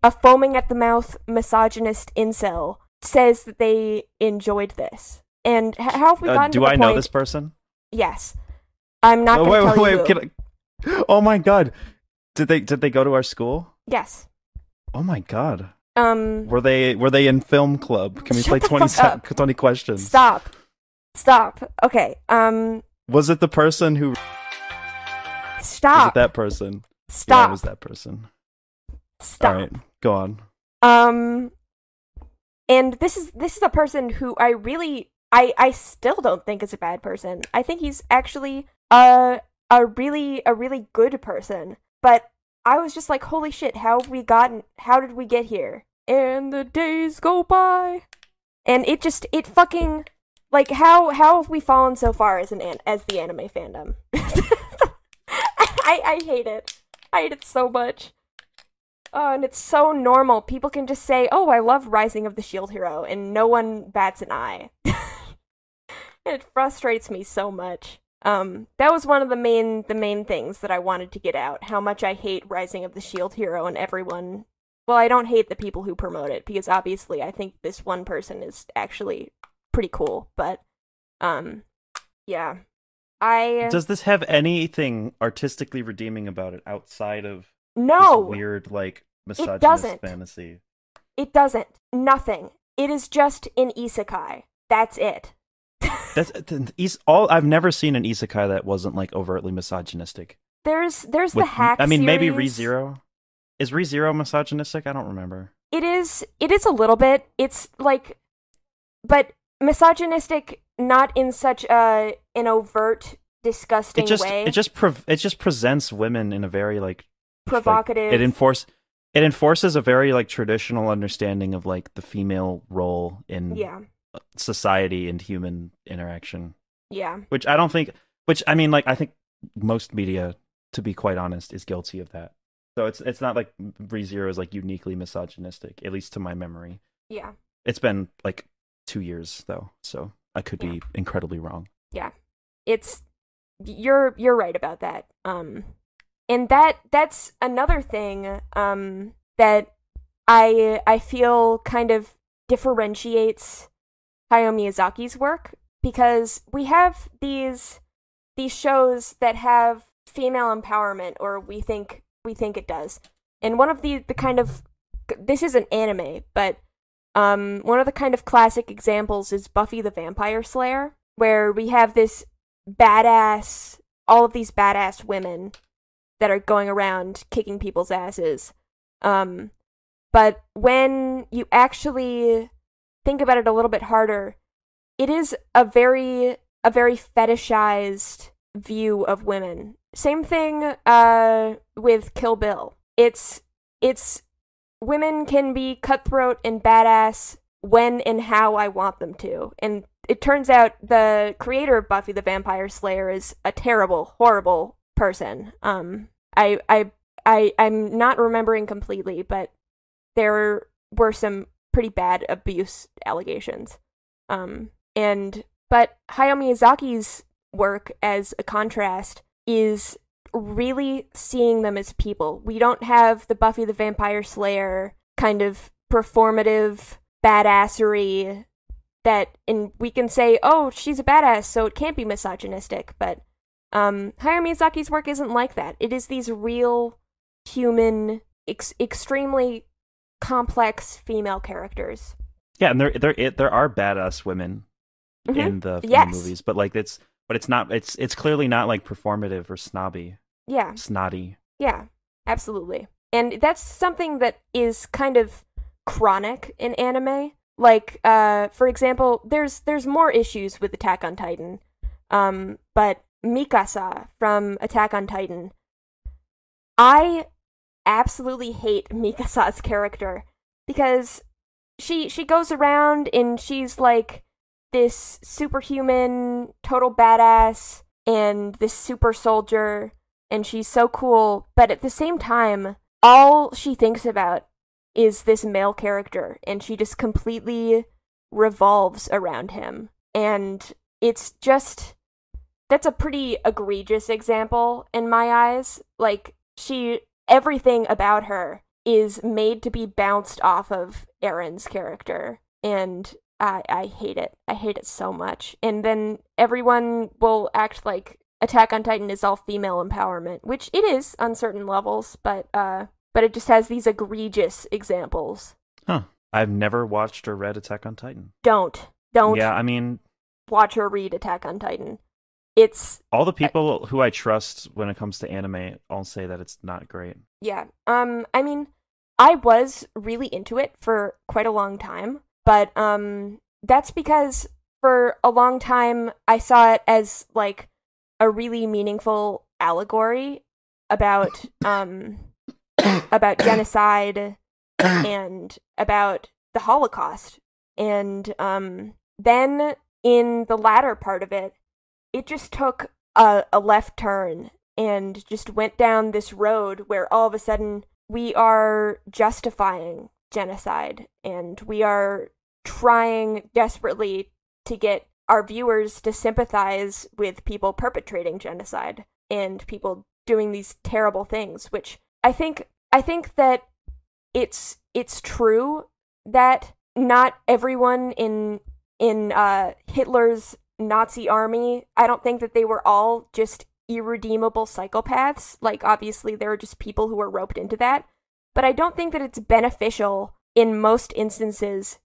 Speaker 2: a foaming at the mouth misogynist incel says that they enjoyed this? And how have we
Speaker 1: Uh,
Speaker 2: gotten
Speaker 1: do
Speaker 2: to the point?
Speaker 1: Do I know this person?
Speaker 2: Yes. I'm not
Speaker 1: Oh,
Speaker 2: going to
Speaker 1: wait,
Speaker 2: tell
Speaker 1: wait,
Speaker 2: you.
Speaker 1: wait, I- Oh my god, did they did they go to our school?
Speaker 2: Yes.
Speaker 1: Oh my god,
Speaker 2: Um.
Speaker 1: were they were they in film club? Can we play 20, se- 20 questions?
Speaker 2: Stop. Stop. Okay. Um.
Speaker 1: Was it the person who? Was
Speaker 2: Stop.
Speaker 1: it that person? Yeah,
Speaker 2: Stop.
Speaker 1: it was that person.
Speaker 2: Stop.
Speaker 1: All right, go on.
Speaker 2: Um. And this is this is a person who I really I I still don't think is a bad person. I think he's actually a a really a really good person. But I was just like, holy shit, how have we gotten? How did we get here? And the days go by, and it just it fucking like how how have we fallen so far as an, an as the anime fandom? I I hate it. I hate it so much. Oh, and it's so normal. People can just say, "Oh, I love Rising of the Shield Hero," and no one bats an eye. it frustrates me so much. Um, that was one of the main the main things that I wanted to get out. How much I hate Rising of the Shield Hero and everyone. Well, I don't hate the people who promote it because obviously I think this one person is actually pretty cool. But, um, yeah, I
Speaker 1: Does this have anything artistically redeeming about it outside of
Speaker 2: no
Speaker 1: this weird like misogynist
Speaker 2: doesn't.
Speaker 1: fantasy?
Speaker 2: It doesn't. Nothing. It is just an isekai. That's it.
Speaker 1: That's is all. I've never seen an isekai that wasn't like overtly misogynistic.
Speaker 2: There's there's
Speaker 1: With-
Speaker 2: the hack.
Speaker 1: I mean, maybe
Speaker 2: series.
Speaker 1: ReZero. Is ReZero misogynistic? I don't remember.
Speaker 2: It is. It is a little bit. It's like, but misogynistic, not in such a an overt, disgusting
Speaker 1: It just
Speaker 2: way.
Speaker 1: it just prov- it just presents women in a very like like,
Speaker 2: provocative.
Speaker 1: it enforce it enforces a very like traditional understanding of like the female role in
Speaker 2: yeah,
Speaker 1: society and human interaction.
Speaker 2: yeah,
Speaker 1: Which I don't think. Which I mean, like I think most media, to be quite honest, is guilty of that. So it's it's not like ReZero is like uniquely misogynistic, at least to my memory.
Speaker 2: yeah.
Speaker 1: It's been like two years though, so I could be incredibly wrong. Yeah.
Speaker 2: It's you're you're right about that um and that that's another thing um that i i feel kind of differentiates hayao miyazaki's work because we have these these shows that have female empowerment or we think we think it does. And one of the the kind of this is an anime but um one of the kind of classic examples is buffy the vampire slayer where we have this badass all of these badass women that are going around kicking people's asses. Um but when you actually think about it a little bit harder. It is a very a very fetishized view of women. Same thing uh with kill bill. It's it's women can be cutthroat and badass when and how i want them to. And it turns out the creator of Buffy the Vampire Slayer is a terrible, horrible person. Um, I, I, I, I'm not remembering completely, but there were some pretty bad abuse allegations. Um, and but Hayao Miyazaki's work, as a contrast, is really seeing them as people. We don't have the Buffy the Vampire Slayer kind of performative badassery that and we can say, oh, she's a badass, so it can't be misogynistic. But um, Hayao Miyazaki's work isn't like that. It is these real, human, ex- extremely complex female characters.
Speaker 1: Yeah, and there there it, there are badass women
Speaker 2: Mhm.
Speaker 1: in the, in the
Speaker 2: Yes.
Speaker 1: movies, but like it's but it's not it's it's clearly not like performative or snobby,
Speaker 2: Yeah,
Speaker 1: snotty.
Speaker 2: yeah, absolutely. And that's something that is kind of chronic in anime. Like, uh, for example, there's there's more issues with Attack on Titan, um, but Mikasa from Attack on Titan, I absolutely hate Mikasa's character because she she goes around and she's like this superhuman, total badass, and this super soldier, and she's so cool. But at the same time, all she thinks about is this male character, and she just completely revolves around him. And it's just that's a pretty egregious example in my eyes. Like she everything about her is made to be bounced off of Eren's character and I I hate it. I hate it so much. And then everyone will act like Attack on Titan is all female empowerment, which it is on certain levels, but uh but it just has these egregious examples.
Speaker 1: Huh. I've never watched or read Attack on Titan.
Speaker 2: Don't don't
Speaker 1: Yeah, I mean,
Speaker 2: watch or read Attack on Titan. It's
Speaker 1: all the people who I trust when it comes to anime all say that it's not great.
Speaker 2: Yeah. Um I mean, I was really into it for quite a long time, but um that's because for a long time I saw it as like a really meaningful allegory about um about genocide and about the Holocaust. And um then in the latter part of it, it just took a, a left turn and just went down this road where all of a sudden we are justifying genocide and we are trying desperately to get our viewers to sympathize with people perpetrating genocide and people doing these terrible things which i think i think that it's it's true that not everyone in in uh hitler's nazi army i don't think that they were all just irredeemable psychopaths. Like, obviously, there are just people who are roped into that. But I don't think that it's beneficial in most instances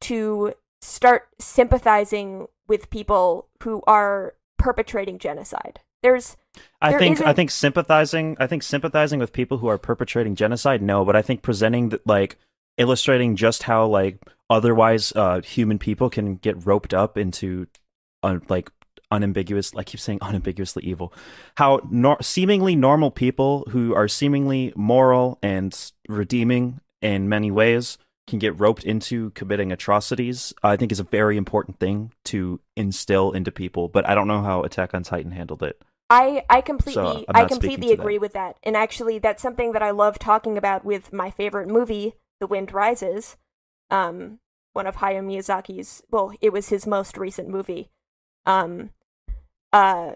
Speaker 2: to start sympathizing with people who are perpetrating genocide. There's
Speaker 1: I
Speaker 2: There
Speaker 1: think I
Speaker 2: isn't-
Speaker 1: think sympathizing I think sympathizing with people who are perpetrating genocide no, but I think presenting th- like illustrating just how like otherwise uh human people can get roped up into uh, like unambiguous I keep saying unambiguously evil. How nor- seemingly normal people who are seemingly moral and redeeming in many ways can get roped into committing atrocities. I think is a very important thing to instill into people, but I don't know how Attack on Titan handled it.
Speaker 2: I I completely
Speaker 1: So,
Speaker 2: I completely
Speaker 1: to that.
Speaker 2: agree with that. And actually that's something that I love talking about with my favorite movie, The Wind Rises. Um one of Hayao Miyazaki's well, it was his most recent movie. Um uh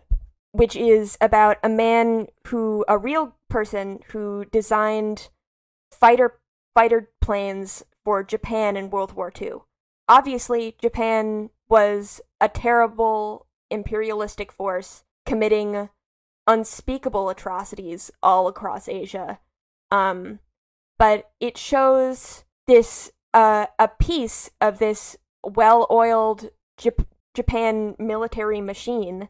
Speaker 2: which is about a man who a real person who designed fighter fighter planes for Japan in World War II. Obviously, Japan was a terrible imperialistic force committing unspeakable atrocities all across Asia. Um, but it shows this uh, a piece of this well-oiled Jap- Japan military machine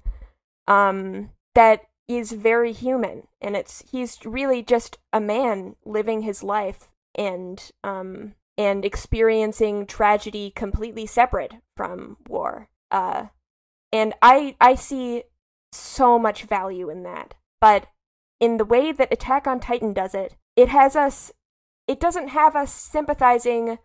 Speaker 2: um, that is very human, and it's he's really just a man living his life and um and experiencing tragedy completely separate from war. Uh, and I I see so much value in that. But in the way that Attack on Titan does it, it has us it doesn't have us sympathizing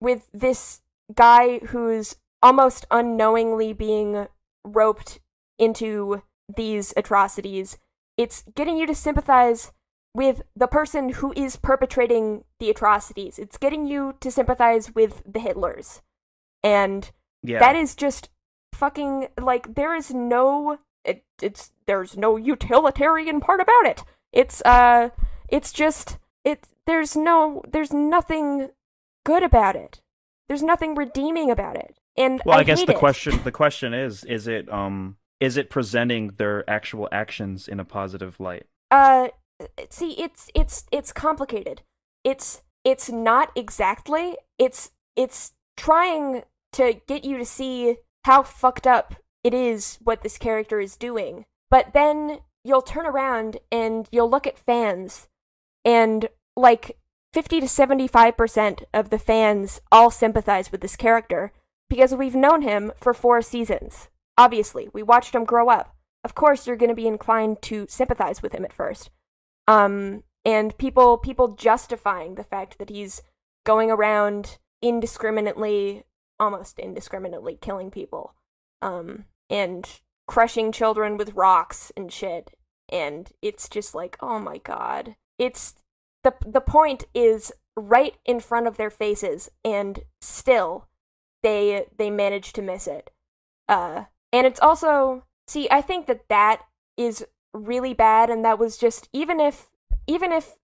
Speaker 2: with this guy who's almost unknowingly being roped into these atrocities. It's getting you to sympathize with the person who is perpetrating the atrocities. It's getting you to sympathize with the Hitlers. And
Speaker 1: Yeah.
Speaker 2: that is just fucking like there is no it, it's there's no utilitarian part about it. It's uh it's just it there's no there's nothing good about it. There's nothing redeeming about it. And
Speaker 1: Well, I,
Speaker 2: I
Speaker 1: guess the
Speaker 2: it.
Speaker 1: question the question is is it um is it presenting their actual actions in a positive light?
Speaker 2: uh see it's it's it's complicated. It's it's not exactly. It's it's trying to get you to see how fucked up it is what this character is doing. But then you'll turn around and you'll look at fans. And like 50 to 75% of the fans all sympathize with this character because we've known him for 4 seasons. Obviously we watched him grow up. Of course you're going to be inclined to sympathize with him at first. Um and people people justifying the fact that he's going around indiscriminately almost indiscriminately killing people um and crushing children with rocks and shit. And it's just like oh my god. It's the the point is right in front of their faces and still they they manage to miss it. Uh and it's also see i think that that is really bad and that was just even if even if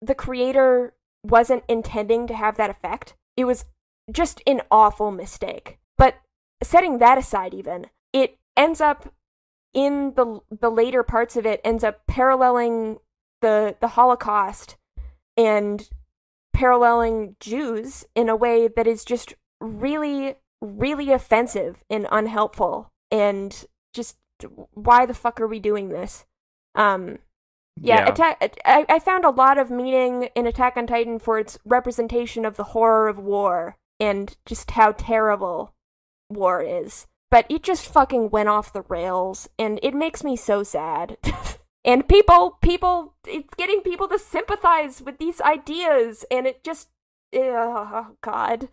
Speaker 2: the creator wasn't intending to have that effect it was just an awful mistake. But setting that aside even it ends up in the the later parts of it ends up paralleling the the holocaust and paralleling jews in a way that is just really really offensive and unhelpful and just why the fuck are we doing this? Um yeah, attack I, I found a lot of meaning in attack on titan for its representation of the horror of war and just how terrible war is. But it just fucking went off the rails and it makes me so sad. And people people it's getting people to sympathize with these ideas and it just oh god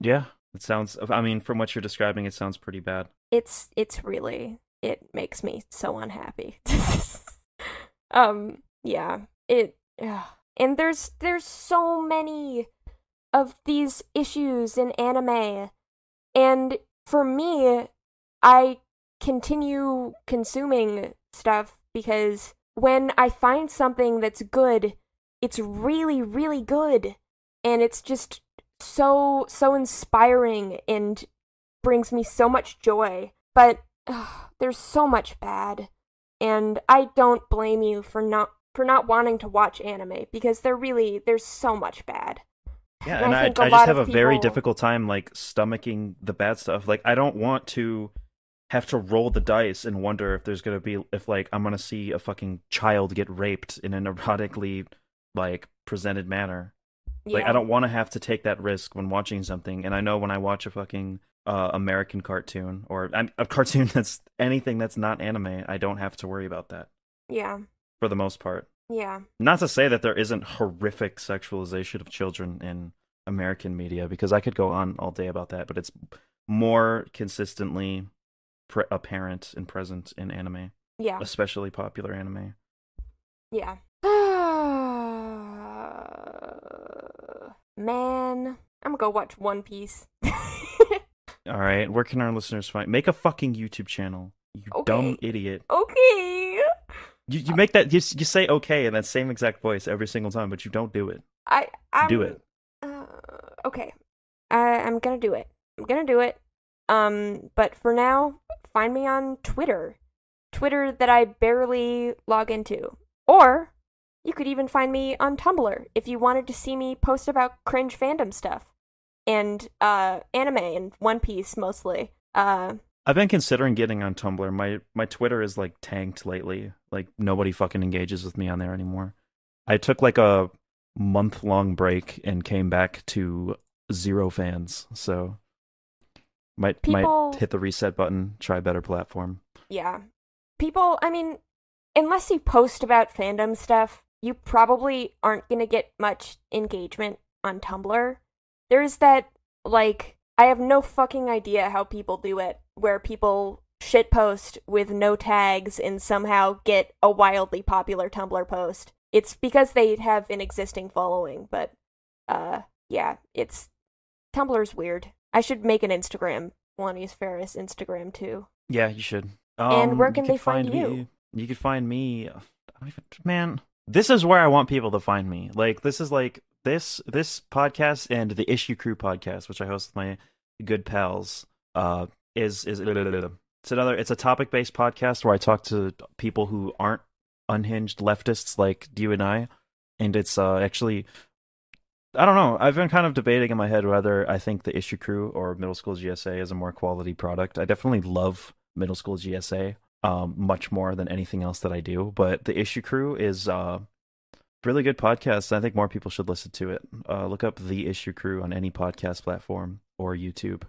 Speaker 1: Yeah. It sounds I mean from what you're describing it sounds pretty bad.
Speaker 2: it's it's really it makes me so unhappy um yeah it ugh. and there's there's so many of these issues in anime and for me i continue consuming stuff because when i find something that's good it's really really good and it's just so so inspiring and brings me so much joy but ugh, there's so much bad and i don't blame you for not for not wanting to watch anime because there really there's so much bad
Speaker 1: Yeah,
Speaker 2: And
Speaker 1: and
Speaker 2: I
Speaker 1: I, just have a
Speaker 2: of
Speaker 1: very difficult time like stomaching the bad stuff. Like I don't want to have to roll the dice and wonder if there's gonna be if like I'm gonna see a fucking child get raped in an erotically like presented manner. Like I don't want to have to take that risk when watching something. And I know when I watch a fucking uh, American cartoon or um, a cartoon that's anything that's not anime, I don't have to worry about that
Speaker 2: Yeah.
Speaker 1: for the most part.
Speaker 2: Yeah.
Speaker 1: Not to say that there isn't horrific sexualization of children in American media, because I could go on all day about that, but it's more consistently pre- apparent and present in anime,
Speaker 2: Yeah.
Speaker 1: especially popular anime.
Speaker 2: Yeah. Man, I'm gonna go watch One Piece.
Speaker 1: All right, where can our listeners find? Make a fucking YouTube channel, you dumb idiot.
Speaker 2: okay.
Speaker 1: You you make that you, you say okay in that same exact voice every single time, but you don't do it.
Speaker 2: I I'm,
Speaker 1: Do it.
Speaker 2: Uh, okay. I I'm gonna do it. I'm gonna do it. Um, but for now, find me on Twitter. Twitter that I barely log into. Or you could even find me on Tumblr if you wanted to see me post about cringe fandom stuff. And uh anime and One Piece mostly. Uh
Speaker 1: I've been considering getting on Tumblr. My my Twitter is like tanked lately. Like nobody fucking engages with me on there anymore. I took like a month long break and came back to zero fans. So might
Speaker 2: People-
Speaker 1: might hit the reset button, try a better platform.
Speaker 2: yeah. People, I mean, unless you post about fandom stuff, you probably aren't going to get much engagement on Tumblr. There's that, like, I have no fucking idea how people do it, where people shitpost with no tags and somehow get a wildly popular Tumblr post. It's because they have an existing following, but, uh, yeah, it's. Tumblr's weird. I should make an Instagram, Felonious Ferris Instagram too.
Speaker 1: Yeah, you should.
Speaker 2: And
Speaker 1: Um,
Speaker 2: where
Speaker 1: you
Speaker 2: can they find
Speaker 1: me-
Speaker 2: you?
Speaker 1: You could find me. I don't even, man, this is where I want people to find me. Like this is like this this podcast and the Issue Crew podcast, which I host with my good pals. Uh, is is it's another it's a topic based podcast where I talk to people who aren't unhinged leftists like you and I, and it's uh actually. I don't know. I've been kind of debating in my head whether I think the Issue Crew or Middle School GSA is a more quality product. I definitely love Middle School GSA um, much more than anything else that I do. But the Issue Crew is uh, really good podcast. I think more people should listen to it. Uh, look up the Issue Crew on any podcast platform or YouTube,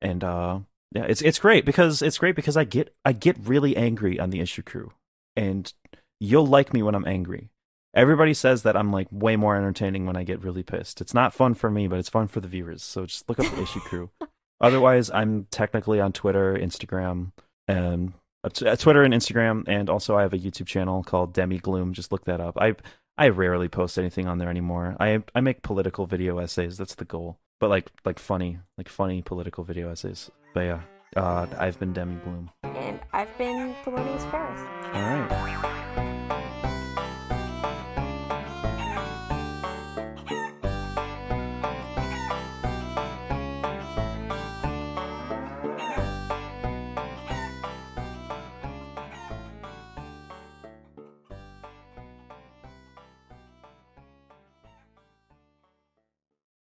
Speaker 1: and uh, yeah, it's it's great because it's great because I get I get really angry on the Issue Crew, and you'll like me when I'm angry. Everybody says that I'm like way more entertaining when I get really pissed. It's not fun for me, but it's fun for the viewers. So just look up the Issue Crew. Otherwise, I'm technically on Twitter, Instagram, and Twitter and Instagram, and also I have a YouTube channel called Demigloom. Just look that up. I I rarely post anything on there anymore. I I make political video essays. That's the goal. But like like funny, like funny political video essays. But yeah, uh, I've been Demigloom.
Speaker 2: And I've been Felonious Ferris.
Speaker 1: All right.